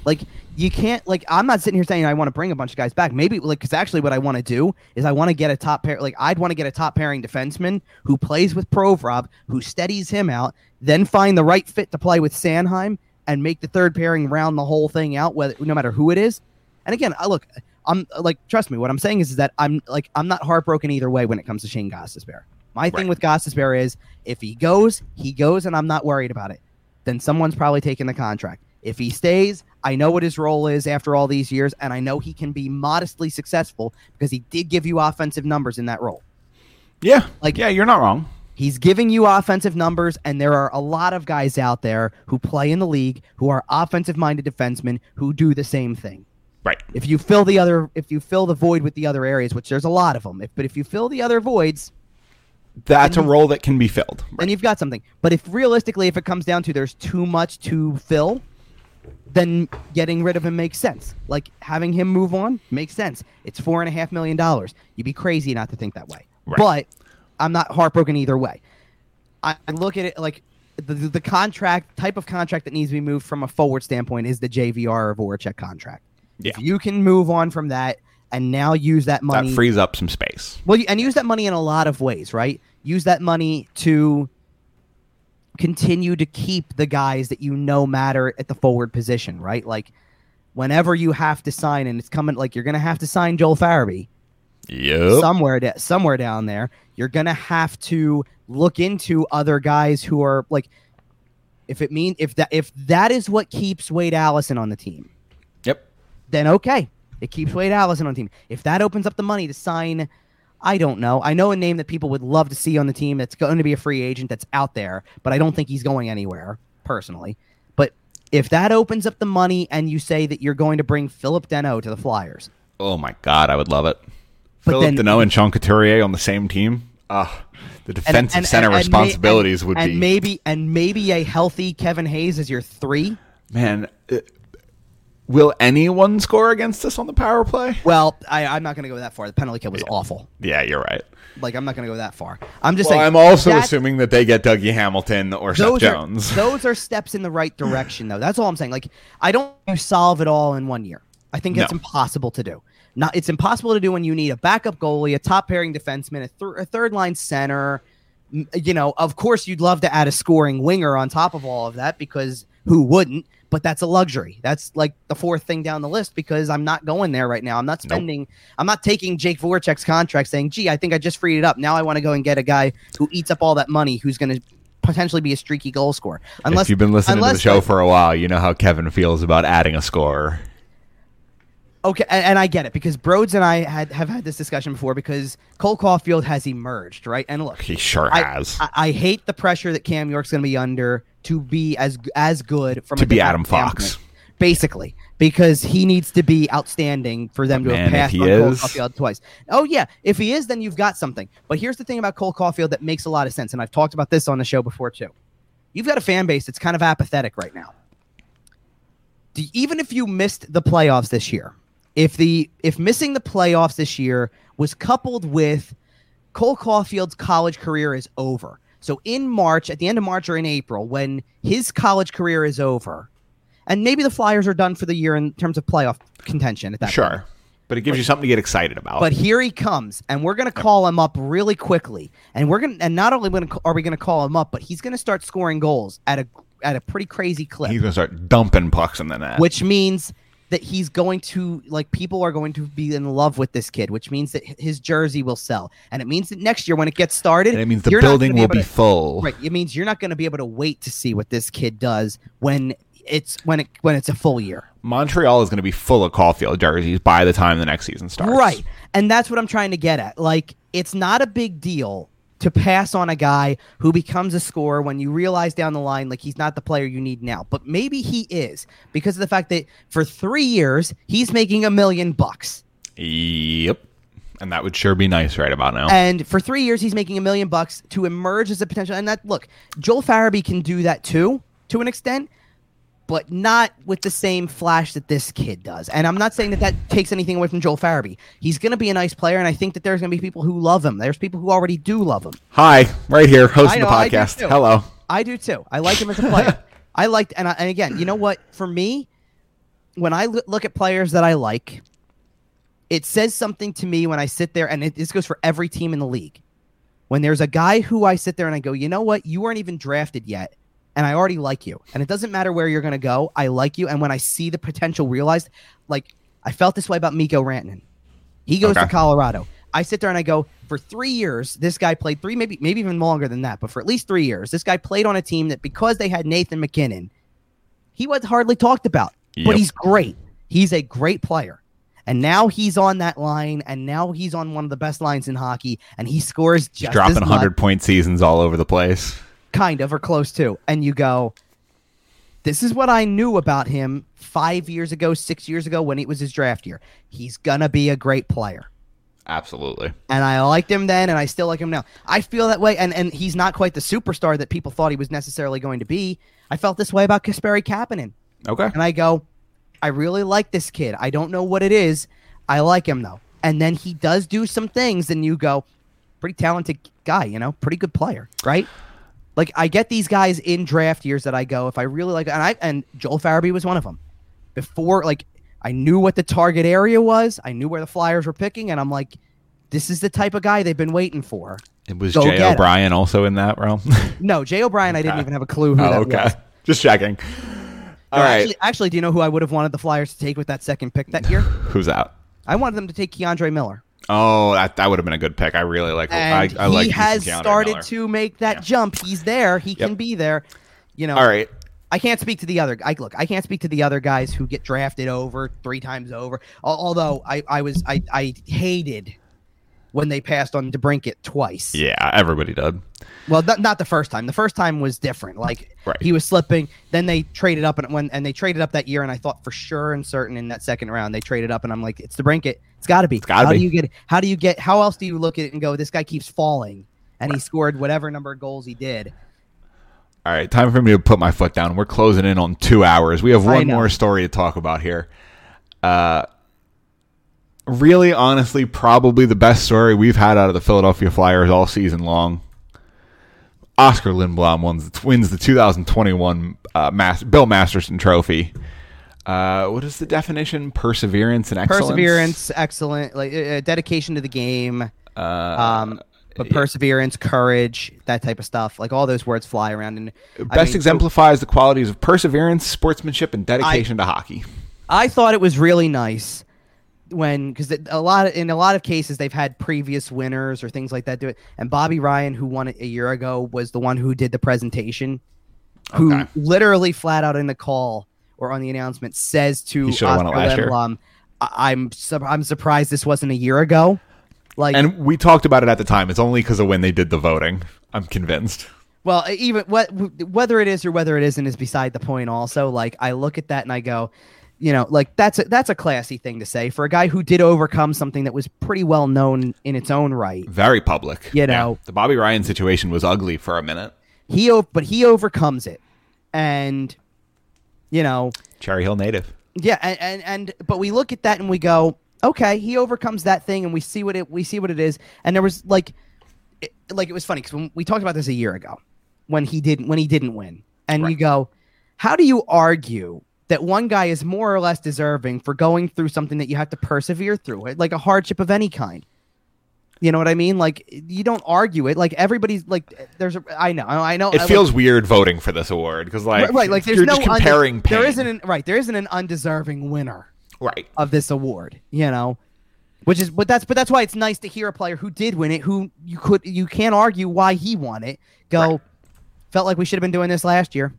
Like you can't like I'm not sitting here saying I want to bring a bunch of guys back. Maybe like because actually what I want to do is I want to get a top pair. Like I'd want to get a top pairing defenseman who plays with Provorov, who steadies him out, then find the right fit to play with Sanheim and make the third pairing round the whole thing out, whether no matter who it is. And again, I look, I'm like trust me. What I'm saying is, is that I'm like I'm not heartbroken either way when it comes to Shane Gostisbehere. My thing Right. with Gostisbehere is if he goes, he goes, and I'm not worried about it. Then someone's probably taking the contract. If he stays, I know what his role is after all these years, and I know he can be modestly successful because he did give you offensive numbers in that role. Yeah. Like- yeah, you're not wrong. He's giving you offensive numbers, and there are a lot of guys out there who play in the league who are offensive minded defensemen who do the same thing. Right. If you fill the other, if you fill the void with the other areas, which there's a lot of them, if, but if you fill the other voids, That's a role that can be filled. and you've got something. But if realistically, if it comes down to there's too much to fill, then getting rid of him makes sense. Like having him move on makes sense. It's four and a half million dollars. You'd be crazy not to think that way. Right. But I'm not heartbroken either way. I I look at it like the, the the contract type of contract that needs to be moved from a forward standpoint is the JVR or Voracek contract. Yeah. If you can move on from that and now use that money That frees up some space. well, and use that money in a lot of ways, right? Use that money to continue to keep the guys that you know matter at the forward position, right? Like whenever you have to sign, and it's coming, like you're gonna have to sign Joel Farabee Yep. somewhere, da- somewhere down there. You're gonna have to look into other guys who are like, if it mean if that if that is what keeps Wade Allison on the team, Yep. then okay. It keeps Wade Allison on the team. If that opens up the money to sign, I don't know. I know a name that people would love to see on the team that's going to be a free agent that's out there, but I don't think he's going anywhere personally. But if that opens up the money and you say that you're going to bring Phillip Danault to the Flyers, Oh my god, I would love it. But Phillip then- Danault and Sean Couturier on the same team. Ah, the defensive and- center and- and responsibilities and- would and be maybe and maybe a healthy Kevin Hayes as your three. man. Will anyone score against us on the power play? Well, I, I'm not going to go that far. The penalty kill was awful. Yeah, you're right. Like I'm not going to go that far. I'm just Well, saying. I'm also that- assuming that they get Dougie Hamilton or Seth those Jones. Are, those are steps in the right direction, though. That's all I'm saying. Like, I don't think you solve it all in one year. I think that's No. impossible to do. Not, it's impossible to do when you need a backup goalie, a top pairing defenseman, a, th- a third line center. M- You know, of course, you'd love to add a scoring winger on top of all of that because who wouldn't? But that's a luxury. That's like the fourth thing down the list because I'm not going there right now. I'm not Nope. spending. I'm not taking Jake Voracek's contract, saying, "Gee, I think I just freed it up. Now I want to go and get a guy who eats up all that money, who's going to potentially be a streaky goal scorer." Unless if you've been listening to the show for a while, you know how Kevin feels about adding a scorer. Okay, and, and I get it because Broads and I had have had this discussion before because Cole Caufield has emerged, right? And look, He sure I, has. I, I hate the pressure that Cam York's going to be under to be as as good from to be Adam Fox. basically, because he needs to be outstanding for them to Man, have passed on Cole Caufield twice. Oh yeah, if he is, then you've got something. But here's the thing about Cole Caufield that makes a lot of sense, and I've talked about this on the show before too. You've got a fan base that's kind of apathetic right now. Do, even if you missed the playoffs this year, if the if missing the playoffs this year was coupled with Cole Caufield's college career is over. So in March, at the end of March or in April, when his college career is over, and maybe the Flyers are done for the year in terms of playoff contention at that point. Sure. But it gives you something to get excited about. But here he comes, and we're gonna call him up really quickly, and we're gonna, and not only are we gonna call him up, but he's gonna start scoring goals at a at a pretty crazy clip, He's going to start dumping pucks in the net. which means that he's going to like people are going to be in love with this kid, which means that his jersey will sell, and it means that next year when it gets started, and it means the building gonna will be to- full. Right. It means you're not going to be able to wait to see what this kid does when it's when it when it's a full year. Montreal is going to be full of Caufield jerseys by the time the next season starts. Right. And that's what I'm trying to get at. Like it's not a big deal to pass on a guy who becomes a scorer when you realize down the line like he's not the player you need now. But maybe he is because of the fact that for 3 years he's making a million bucks. Yep. And that would sure be nice right about now. And for three years, he's making a million bucks to emerge as a potential. And that look, Joel Farabee can do that too, to an extent, but not with the same flash that this kid does. And I'm not saying that that takes anything away from Joel Farabee. He's going to be a nice player, and I think that there's going to be people who love him. There's people who already do love him. Hi, right here, hosting know, the podcast. too. Hello. I do too. I like him as a player. I liked, and, I, and again, you know what? For me, when I look at players that I like, it says something to me when I sit there, and it, this goes for every team in the league. When there's a guy who I sit there and I go, you know what? You weren't even drafted yet, and I already like you. And it doesn't matter where you're going to go. I like you. And when I see the potential realized, like I felt this way about Mikko Rantanen. He goes Okay. to Colorado. I sit there and I go, for three years, this guy played three, maybe maybe even longer than that, but for at least three years, this guy played on a team that because they had Nathan MacKinnon, he was hardly talked about. Yep. But he's great. He's a great player. And now he's on that line, and now he's on one of the best lines in hockey, and he scores He's dropping 100 point seasons all over the place. Kind of or close to. And you go, this is what I knew about him five years ago, six years ago when it was his draft year. He's gonna be a great player. Absolutely. and I liked him then, and I still like him now. I feel that way, and and he's not quite the superstar that people thought he was necessarily going to be. I felt this way about Kasperi Kapanen, Okay. and I go, I really like this kid. I don't know what it is. I like him though, and then he does do some things, and you go, pretty talented guy, you know, pretty good player, right? Like I get these guys in draft years that I go if I really like and I and Joel Farabee was one of them. Before like I knew what the target area was, I knew where the Flyers were picking, and I'm like, this is the type of guy they've been waiting for. It was Go Jay get him. O'Brien also in that realm. No, Jay O'Brien, I didn't even have a clue who oh, okay. was. Just checking. All No, right. Actually, actually, do you know who I would have wanted the Flyers to take with that second pick that year? Who's out? I wanted them to take K'Andre Miller. Oh, that that would have been a good pick. I really like. And I, I like he has started Miller. to make that Yeah. jump. He's there. He Yep. can be there. You know, All right. I can't speak to the other. I look. I can't speak to the other guys who get drafted over three times over. Although I, I was, I, I hated when they passed on DeBrincat twice. Yeah, everybody did. Well, not, not the first time. The first time was different. Like Right. he was slipping. Then they traded up and when and they traded up that year. And I thought for sure and certain in that second round they traded up. And I'm like, it's DeBrincat. It's got to be. It's gotta how be. do you get? How do you get? How else do you look at it and go, this guy keeps falling? And he scored whatever number of goals he did. All right, time for me to put my foot down. We're closing in on two hours. We have one more story to talk about here. Uh, really, honestly, probably the best story we've had out of the Philadelphia Flyers all season long. Oskar Lindblom wins, wins the 2021 uh, Mas- Bill Masterson Trophy. Uh, what is the definition? Perseverance and excellence. Perseverance, excellent. Like uh, uh, dedication to the game. Uh, Um, but perseverance, courage, that type of stuff. Like all those words fly around. And I best mean, so- exemplifies the qualities of perseverance, sportsmanship, and dedication to hockey. I thought it was really nice when because a lot of, in a lot of cases they've had previous winners or things like that do it. And Bobby Ryan, who won it a year ago, was the one who did the presentation, who Okay. literally flat out in the call or on the announcement says to He should've won it Oscar I- "I'm su- I'm surprised this wasn't a year ago." Like, And we talked about it at the time. It's only because of when they did the voting. I'm convinced. Well, even what whether it is or whether it isn't is beside the point. Also, like I look at that and I go, you know, like that's a, that's a classy thing to say for a guy who did overcome something that was pretty well known in its own right. Very public. You know. the Bobby Ryan situation was ugly for a minute. He but he overcomes it, and you know, Cherry Hill native. yeah, and, and and but we look at that and we go, okay, he overcomes that thing, and we see what it we see what it is, and there was like, it, like it was funny because when we talked about this a year ago, when he didn't when he didn't win, and you go, how do you argue that one guy is more or less deserving for going through something that you have to persevere through, like a hardship of any kind? You know what I mean? Like you don't argue it. Like everybody's like, there's a. I know, I know. It I- feels weird voting for this award because, like, right, right, like there's you're no unde- comparing. there isn't an right. There isn't an undeserving winner right. of this award, you know. Which is but that's but that's why it's nice to hear a player who did win it, who you could you can't argue why he won it. Go Right. felt like we should have been doing this last year.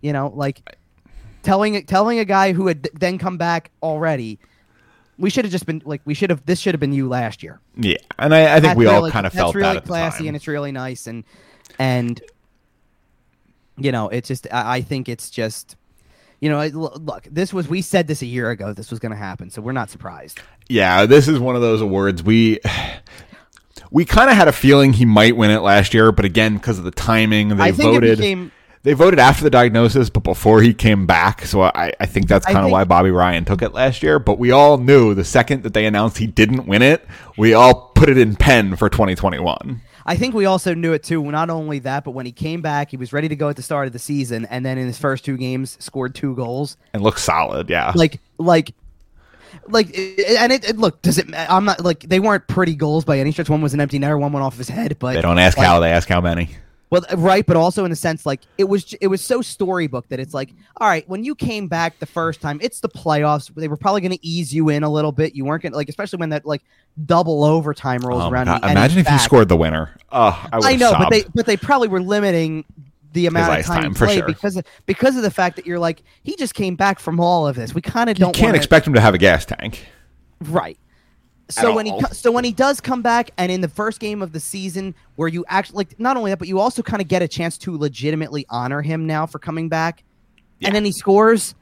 You know, like telling telling a guy who had then come back already. We should have just been like we should have this should have been you last year. Yeah, and I, I think That's we all kind of that's felt really that at the classy and it's really nice and and you know it's just I, I think it's just you know it- look this was we said this a year ago this was going to happen so we're not surprised yeah, this is one of those awards we we kind of had a feeling he might win it last year, but again, because of the timing, they I think voted. it became They voted after the diagnosis, but before he came back. So I, I think that's kind of think- why Bobby Ryan took it last year. But we all knew the second that they announced he didn't win it, we all put it in pen for 2021. I think we also knew it too. Not only that, but when he came back, he was ready to go at the start of the season, and then in his first two games, scored two goals. And looked solid, yeah. Like, like, like, and it, it look. Does it? I'm not like they weren't pretty goals by any stretch. One was an empty netter, one went off his head. But they don't ask like, how, they ask how many. Well, uh, right, but also in the sense like it was it was so storybook that it's like, all right, when you came back the first time, it's the playoffs. They were probably going to ease you in a little bit. You weren't going to like, especially when that like double overtime rolls Oh around. God. and he- Imagine if back. scored the winner. Oh, I, I know, but they but they probably were limiting the amount of time, time, for played sure. because of, because of the fact that you're like he just came back from all of this. We kind of don't can't wanna, expect him to have a gas tank. Right. So when he all. co- so when he does come back and in the first game of the season where you actually like not only that but you also kind of get a chance to legitimately honor him now for coming back Yeah. and then he scores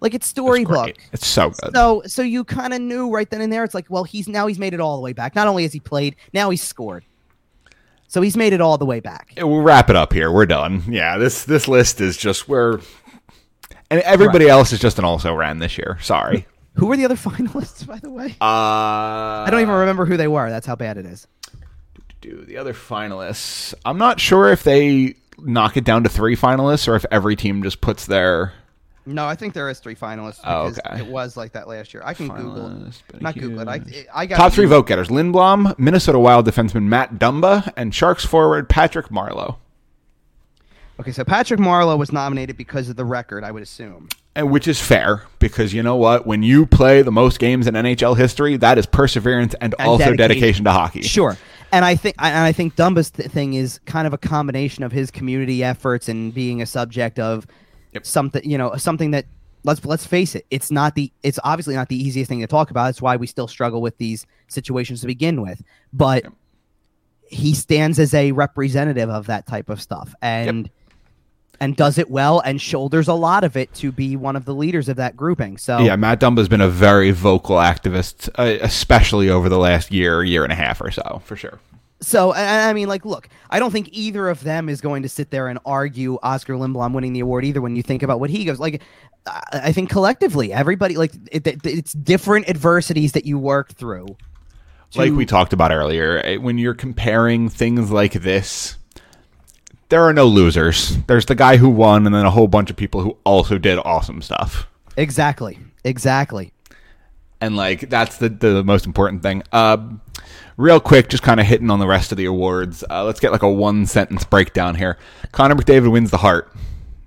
like it's storybook. It's so good. So so you kind of knew right then and there it's like well he's now he's made it all the way back. Not only has he played, now he's scored. So he's made it all the way back. we'll wrap it up here. We're done. Yeah, this this list is just where, and everybody else is just an also ran this year. Sorry. Who were the other finalists by the way? Uh, I don't even remember who they were. That's how bad it is. do the other finalists. I'm not sure if they knock it down to three finalists or if every team just puts their No, I think there is three finalists Oh, okay. it was like that last year. I can Google. finalists. but Not Google it. I. I got Top three vote getters: Lindblom, Minnesota Wild defenseman Matt Dumba, and Sharks forward Patrick Marleau. Okay, so Patrick Marleau was nominated because of the record, I would assume. And which is fair because you know what? When you play the most games in NHL history, that is perseverance and, And also dedication. dedication. to hockey. Sure. And I think and I think Dumba's th- thing is kind of a combination of his community efforts and being a subject of Yep. something, you know, something that let's let's face it, it's not the it's obviously not the easiest thing to talk about. That's why we still struggle with these situations to begin with. But Yep. he stands as a representative of that type of stuff and and does it well and shoulders a lot of it to be one of the leaders of that grouping. So Yeah, Matt Dumba's been a very vocal activist, uh, especially over the last year, year and a half or so, for sure. So, I mean, like, look, I don't think either of them is going to sit there and argue Oskar Lindblom winning the award either. When you think about what he goes, like, I think collectively, everybody, like, it, it- it's different adversities that you work through. like we talked about earlier, eh, when you're comparing things like this, there are no losers. There's the guy who won, and then a whole bunch of people who also did awesome stuff. Exactly, exactly. And like that's the the most important thing. Uh, real quick, just kind of hitting on the rest of the awards. Uh, let's get like a one sentence breakdown here. Connor McDavid wins the Hart.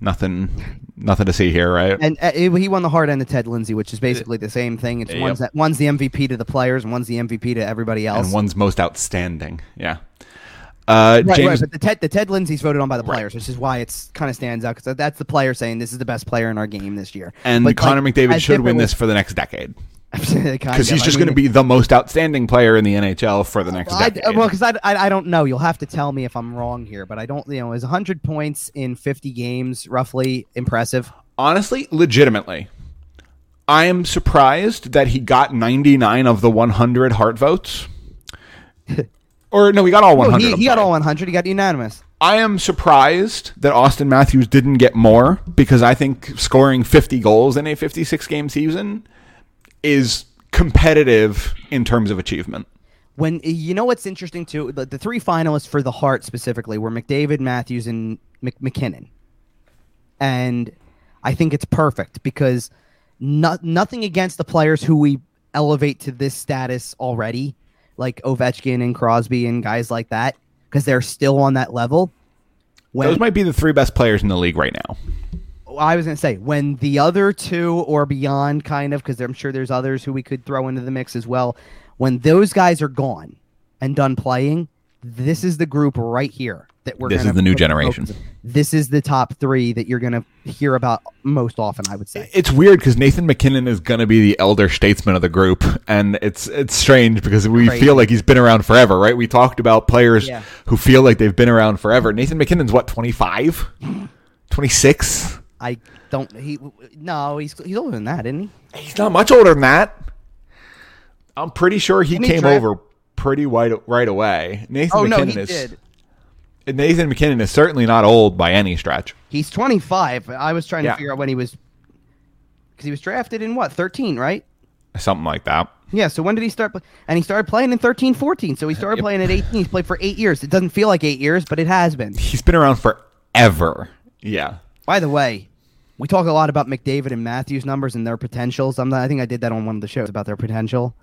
Nothing, nothing to see here, right? And uh, he won the Hart end of Ted Lindsay, which is basically the same thing. It's Yep. one's that one's the MVP to the players, and one's the MVP to everybody else. and one's most outstanding. Yeah. Uh, Right, James, right, but the Ted, the Ted Lindsay's voted on by the players, which is why it's kind of stands out because that's the player saying this is the best player in our game this year. and But, Connor like, McDavid should win this for the next decade because he's just I going to be the most outstanding player in the NHL for the next I, decade. well, because I, I, I don't know. You'll have to tell me if I'm wrong here, but I don't. You know, is 100 points in 50 games roughly impressive? Honestly, legitimately, I am surprised that he got 99 of the 100 Hart votes. or no, he got all 100. Oh, he, he got all 100. He got unanimous. I am surprised that Auston Matthews didn't get more because I think scoring 50 goals in a 56 game season is competitive in terms of achievement. When you know what's interesting too, the, the three finalists for the Hart specifically were McDavid, Matthews, and Mc, MacKinnon, and I think it's perfect because no, nothing against the players who we elevate to this status already, like Ovechkin and Crosby and guys like that, because they're still on that level. When, Those might be the three best players in the league right now. I was going to say when the other two or beyond, kind of, because I'm sure there's others who we could throw into the mix as well. When those guys are gone and done playing, this is the group right here that we're. This is the new generation. This is the top three that you're going to hear about most often. I would say. It's weird because Nathan MacKinnon is going to be the elder statesman of the group, and it's it's strange because we Crazy. feel like he's been around forever, right? We talked about players Yeah. who feel like they've been around forever. Nathan MacKinnon's what 25, 26? I don't. He no. He's he's older than that, isn't he? He's not much older than that. I'm pretty sure he he came draft- over pretty wide, right away. Nathan Oh MacKinnon no, he is did. Nathan MacKinnon is certainly not old by any stretch. He's 25. I was trying Yeah. to figure out when he was because he was drafted in what 13, right? Something like that. Yeah, so when did he start? And he started playing in 13, 14. So he started Yep. playing at 18. He's played for eight years. It doesn't feel like eight years, but it has been. He's been around forever. Yeah. By the way, we talk a lot about McDavid and Matthews numbers and their potentials. I'm not, I think I did that on one of the shows about their potential.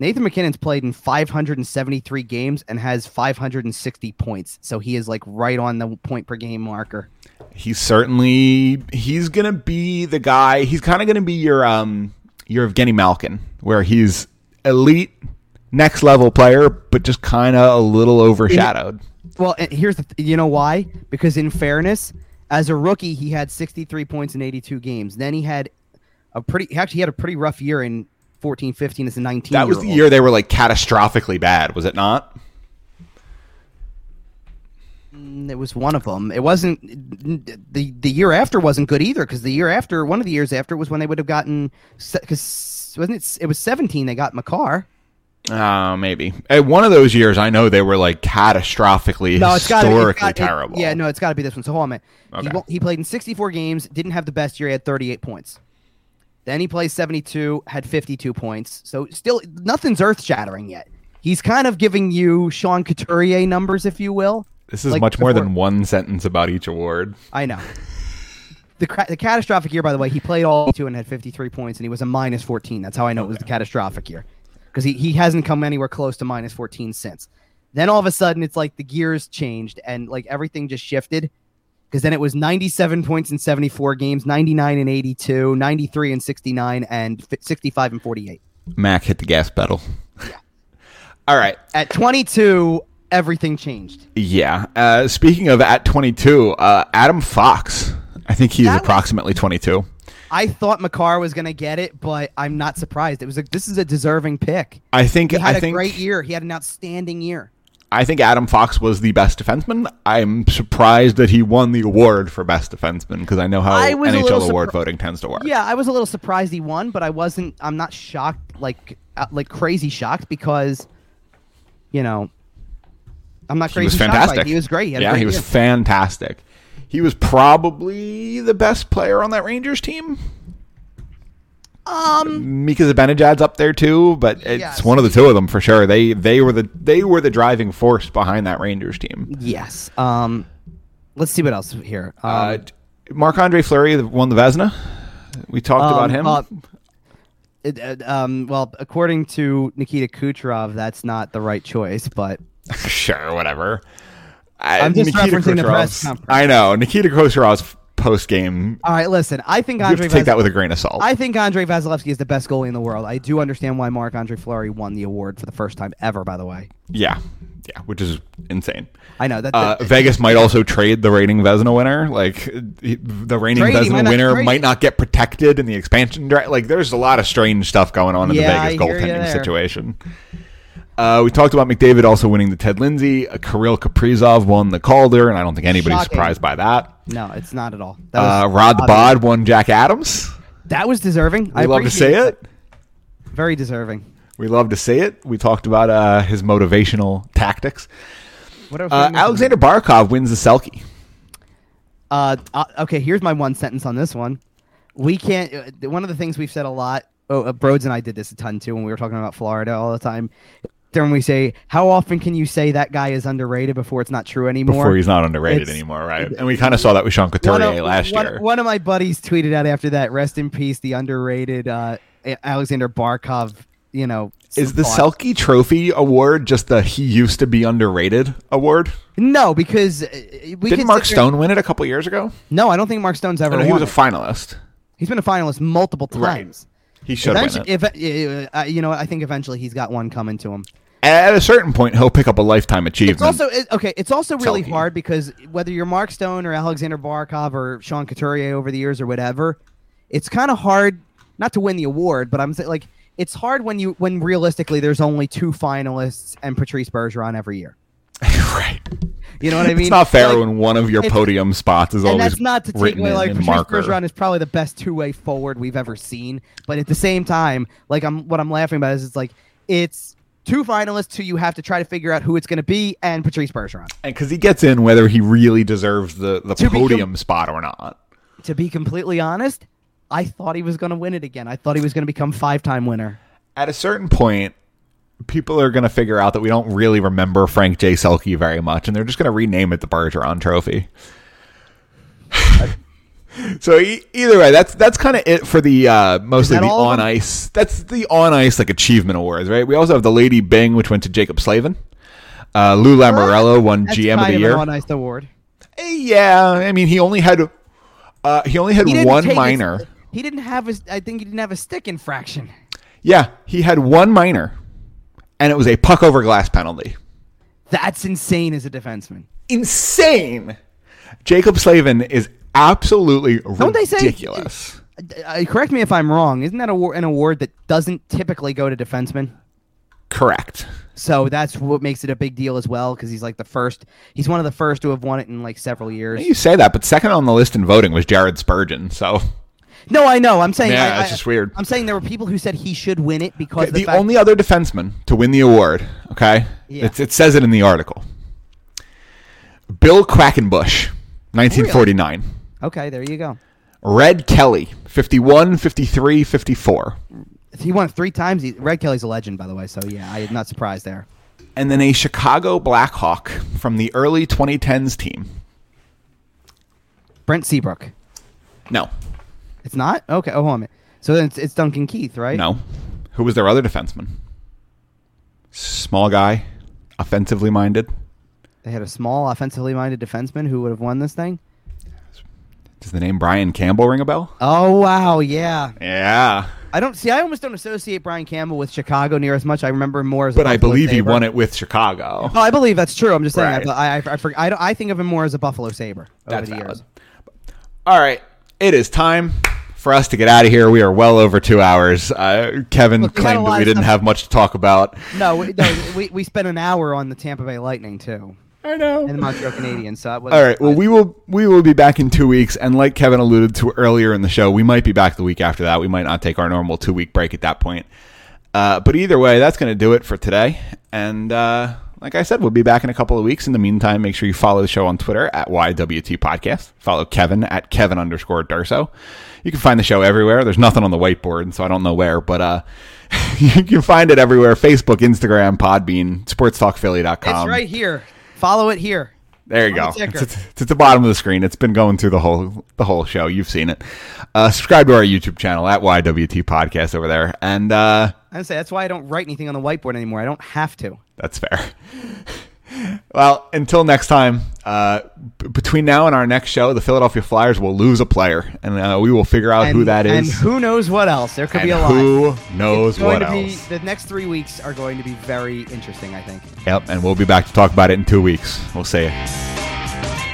Nathan MacKinnon's played in 573 games and has 560 points. So he is like right on the point per game marker. he's certainly he's gonna be the guy. He's kind of gonna be your um your Evgeny Malkin, where he's elite, next level player, but just kind of a little overshadowed. Well, here's the th- you know why? Because in fairness, as a rookie, he had 63 points in 82 games. Then he had a pretty actually he had a pretty rough year in 14, 15 as a 19. That was the year they were like catastrophically bad, was it not? It was one of them. It wasn't the the year after wasn't good either because the year after one of the years after was when they would have gotten because wasn't it it was 17 they got Makar. Uh, maybe. At one of those years, I know they were like catastrophically, No, it's got historically it, terrible. yeah, no, it's got to be this one. So hold on minute. He, Okay. he played in 64 games, didn't have the best year. He had 38 points. Then he plays 72, had 52 points. So still, nothing's earth shattering yet. He's kind of giving you Sean Couturier numbers, if you will. This is Like much more before- than one sentence about each award. I know. The, cra- the catastrophic year, by the way, he played all two and had 53 points, and he was a minus 14. That's how I know it was the catastrophic year. Because he, he hasn't come anywhere close to minus 14 since. Then all of a sudden, it's like the gears changed and like everything just shifted. Because then it was 97 points in 74 games, 99 and 82, 93 and 69, and fi 65 and 48. Mac hit the gas pedal. Yeah. All right. At 22, everything changed. Yeah. Uh, speaking of at 22, uh, Adam Fox. I think he's That was- approximately 22. I thought Makar was going to get it, but I'm not surprised. It was a, this is a deserving pick. I think He had I a think great year. He had an outstanding year. I think Adam Fox was the best defenseman. I'm surprised that he won the award for best defenseman because I know how I NHL little award surpri- voting tends to work. Yeah, I was a little surprised he won, but I wasn't. I'm not shocked, like uh, like crazy shocked, because you know, I'm not crazy. he was shocked fantastic. He was great. He yeah, great he was year. fantastic. He was probably the best player on that Rangers team. Um, Mika Zibanejad's up there too, but it's Yes. one of the two of them for sure. They they were the they were the driving force behind that Rangers team. yes. Um, let's see what else here. Um, Uh, Marc Andre Fleury won the Vezina. We talked um, about him. uh, it, uh, um, well, according to Nikita Kucherov, that's not the right choice, but sure, whatever. I, I'm just referencing the press conference. I know Nikita Kucherov's post game. all right. Listen, I think You have Andre to take that with a grain of salt. I think Andre Vasilevskiy is the best goalie in the world. I do understand why Marc Andre Fleury won the award for the first time ever. By the way, yeah, yeah, which is insane. I know that. Uh, Vegas might also trade the reigning Vezina winner. Like the reigning Trade, Vezina winner trade. might not get protected in the expansion draft. Like there's a lot of strange stuff going on in Yeah, the Vegas goaltending situation. Uh, we talked about McDavid also winning the Ted Lindsay. Uh, Kirill Kaprizov won the Calder, and I don't think anybody's Shocking. surprised by that. no, it's not at all. That Uh, Rod the Bod won Jack Adams. That was deserving. We I love to appreciate say it. Very deserving. We love to say it. We talked about uh, his motivational tactics. What else? Uh, Alexander Barkov wins the Selke. Uh, uh, okay, here's my one sentence on this one. We can't. Uh, one of the things we've said a lot. Oh, uh, Broads and I did this a ton too when we were talking about Florida all the time. Then we say, how often can you say that guy is underrated before it's not true anymore? Before he's not underrated It's- anymore, right? And we kind of saw that with Sean Couturier of, last one- year. one of my buddies tweeted out after that, "Rest in peace, the underrated uh, Alexander Barkov." You know, Is the thought. Selke Trophy award just the he used to be underrated award? No, because uh, we Didn't Mark Stone win it a couple years ago? No, I don't think Mark Stone's ever know he was a it. finalist. He's been a finalist multiple Right. times. He should Eventually, if, uh, uh, you know, I think eventually he's got one coming to him. At a certain point, he'll pick up a lifetime achievement. It's also it, okay. It's also really Selke. hard because whether you're Mark Stone or Alexander Barkov or Sean Couturier over the years or whatever, it's kind of hard not to win the award. But I'm saying like it's hard when you when realistically there's only two finalists and Patrice Bergeron every year. right. You know what I mean? it's not fair Like, when one of your podium spots is always and always that's not to take away like Patrice marker. Bergeron is probably the best two way forward we've ever seen. But at the same time, like I'm what I'm laughing about is it's like it's two finalists who you have to try to figure out who it's going to be, and Patrice Bergeron. And because he gets in whether he really deserves the, the To be com- podium spot or not. To be completely honest, I thought he was going to win it again. I thought he was going to become five time winner. At a certain point, people are going to figure out that we don't really remember Frank J. Selke very much, and they're just going to rename it the Bergeron Trophy. so e- either way, that's that's kind of it for the uh, mostly the on ice. That's the on ice like achievement awards, right? We also have the Lady Byng, which went to Jaccob Slavin. Uh, Lou Lamoriello won That's GM of the year. an honest award. Eh, Yeah, I mean he only had uh, he only had He one take his- minor. he didn't have his. I think he didn't have a stick infraction. Yeah, he had one minor, and it was a puck over glass penalty. That's insane as a defenseman. Insane. Jacob Slavin is absolutely Don't they say- ridiculous. Uh, correct me if I'm wrong. Isn't that a, an award that doesn't typically go to defensemen? Correct. So that's what makes it a big deal as well, because he's like the first. He's one of the first to have won it in like several years. You say that, but second on the list in voting was Jared Spurgeon. So No, I know. I'm saying. Yeah, I, that's I- just weird. I'm saying there were people who said he should win it because Okay, the, only other defenseman to win the award, okay, Yeah. it's, it says it in the article. Bill Quackenbush, 1949. Okay, there you go. Red Kelly, 51, 53, 54. He won three times. He, Red Kelly's a legend, by the way. So yeah, I'm not surprised there. And then a Chicago Blackhawk from the early 2010s team. Brent Seabrook. No, It's not okay. Oh, hold on. So then it's, it's Duncan Keith, right? no. Who was their other defenseman? Small guy, offensively minded. They had a small, offensively minded defenseman who would have won this thing. Does the name Brian Campbell ring a bell? Oh wow, yeah. Yeah. I don't see. I almost don't associate Brian Campbell with Chicago near as much. I remember more as. a But I believe he won it with Chicago. Oh, I believe that's true. I'm just saying. Right. I, I, I, I, I think of him more as a Buffalo Sabre over the valid. years. All right. It is time for us to get out of here. We are well over two hours. Uh, Kevin Look, we had a claimed that we didn't stuff- have much to talk about. No, we, no, we we spent an hour on the Tampa Bay Lightning too, I know. and the Montreal Canadiens. So it was, All right. Well, we will we will be back in two weeks, and like Kevin alluded to earlier in the show, we might be back the week after that. We might not take our normal two week break at that point. Uh, but either way, that's going to do it for today. And uh, like I said, we'll be back in a couple of weeks. In the meantime, make sure you follow the show on Twitter at YWT Podcast. Follow Kevin at Kevin underscore Durso. You can find the show everywhere. There's nothing on the whiteboard, so I don't know where, but uh, you can find it everywhere Facebook, Instagram, Podbean, sportstalkphilly.com. it's right here. Follow it here. There you go. the. It's, it's at the bottom of the screen. It's been going through the whole the whole show. You've seen it. Uh, subscribe to our YouTube channel at YWT Podcast over there, and uh, I say that's why I don't write anything on the whiteboard anymore. I don't have to. that's fair. well, until next time. Uh, b- between now and our next show, the Philadelphia Flyers will lose a player, and uh, we will figure out who that is. and who knows what else? There could and be a lot. who knows what to be, else? the next three weeks are going to be very interesting. I think. Yep, and we'll be back to talk about it in two weeks. We'll see you.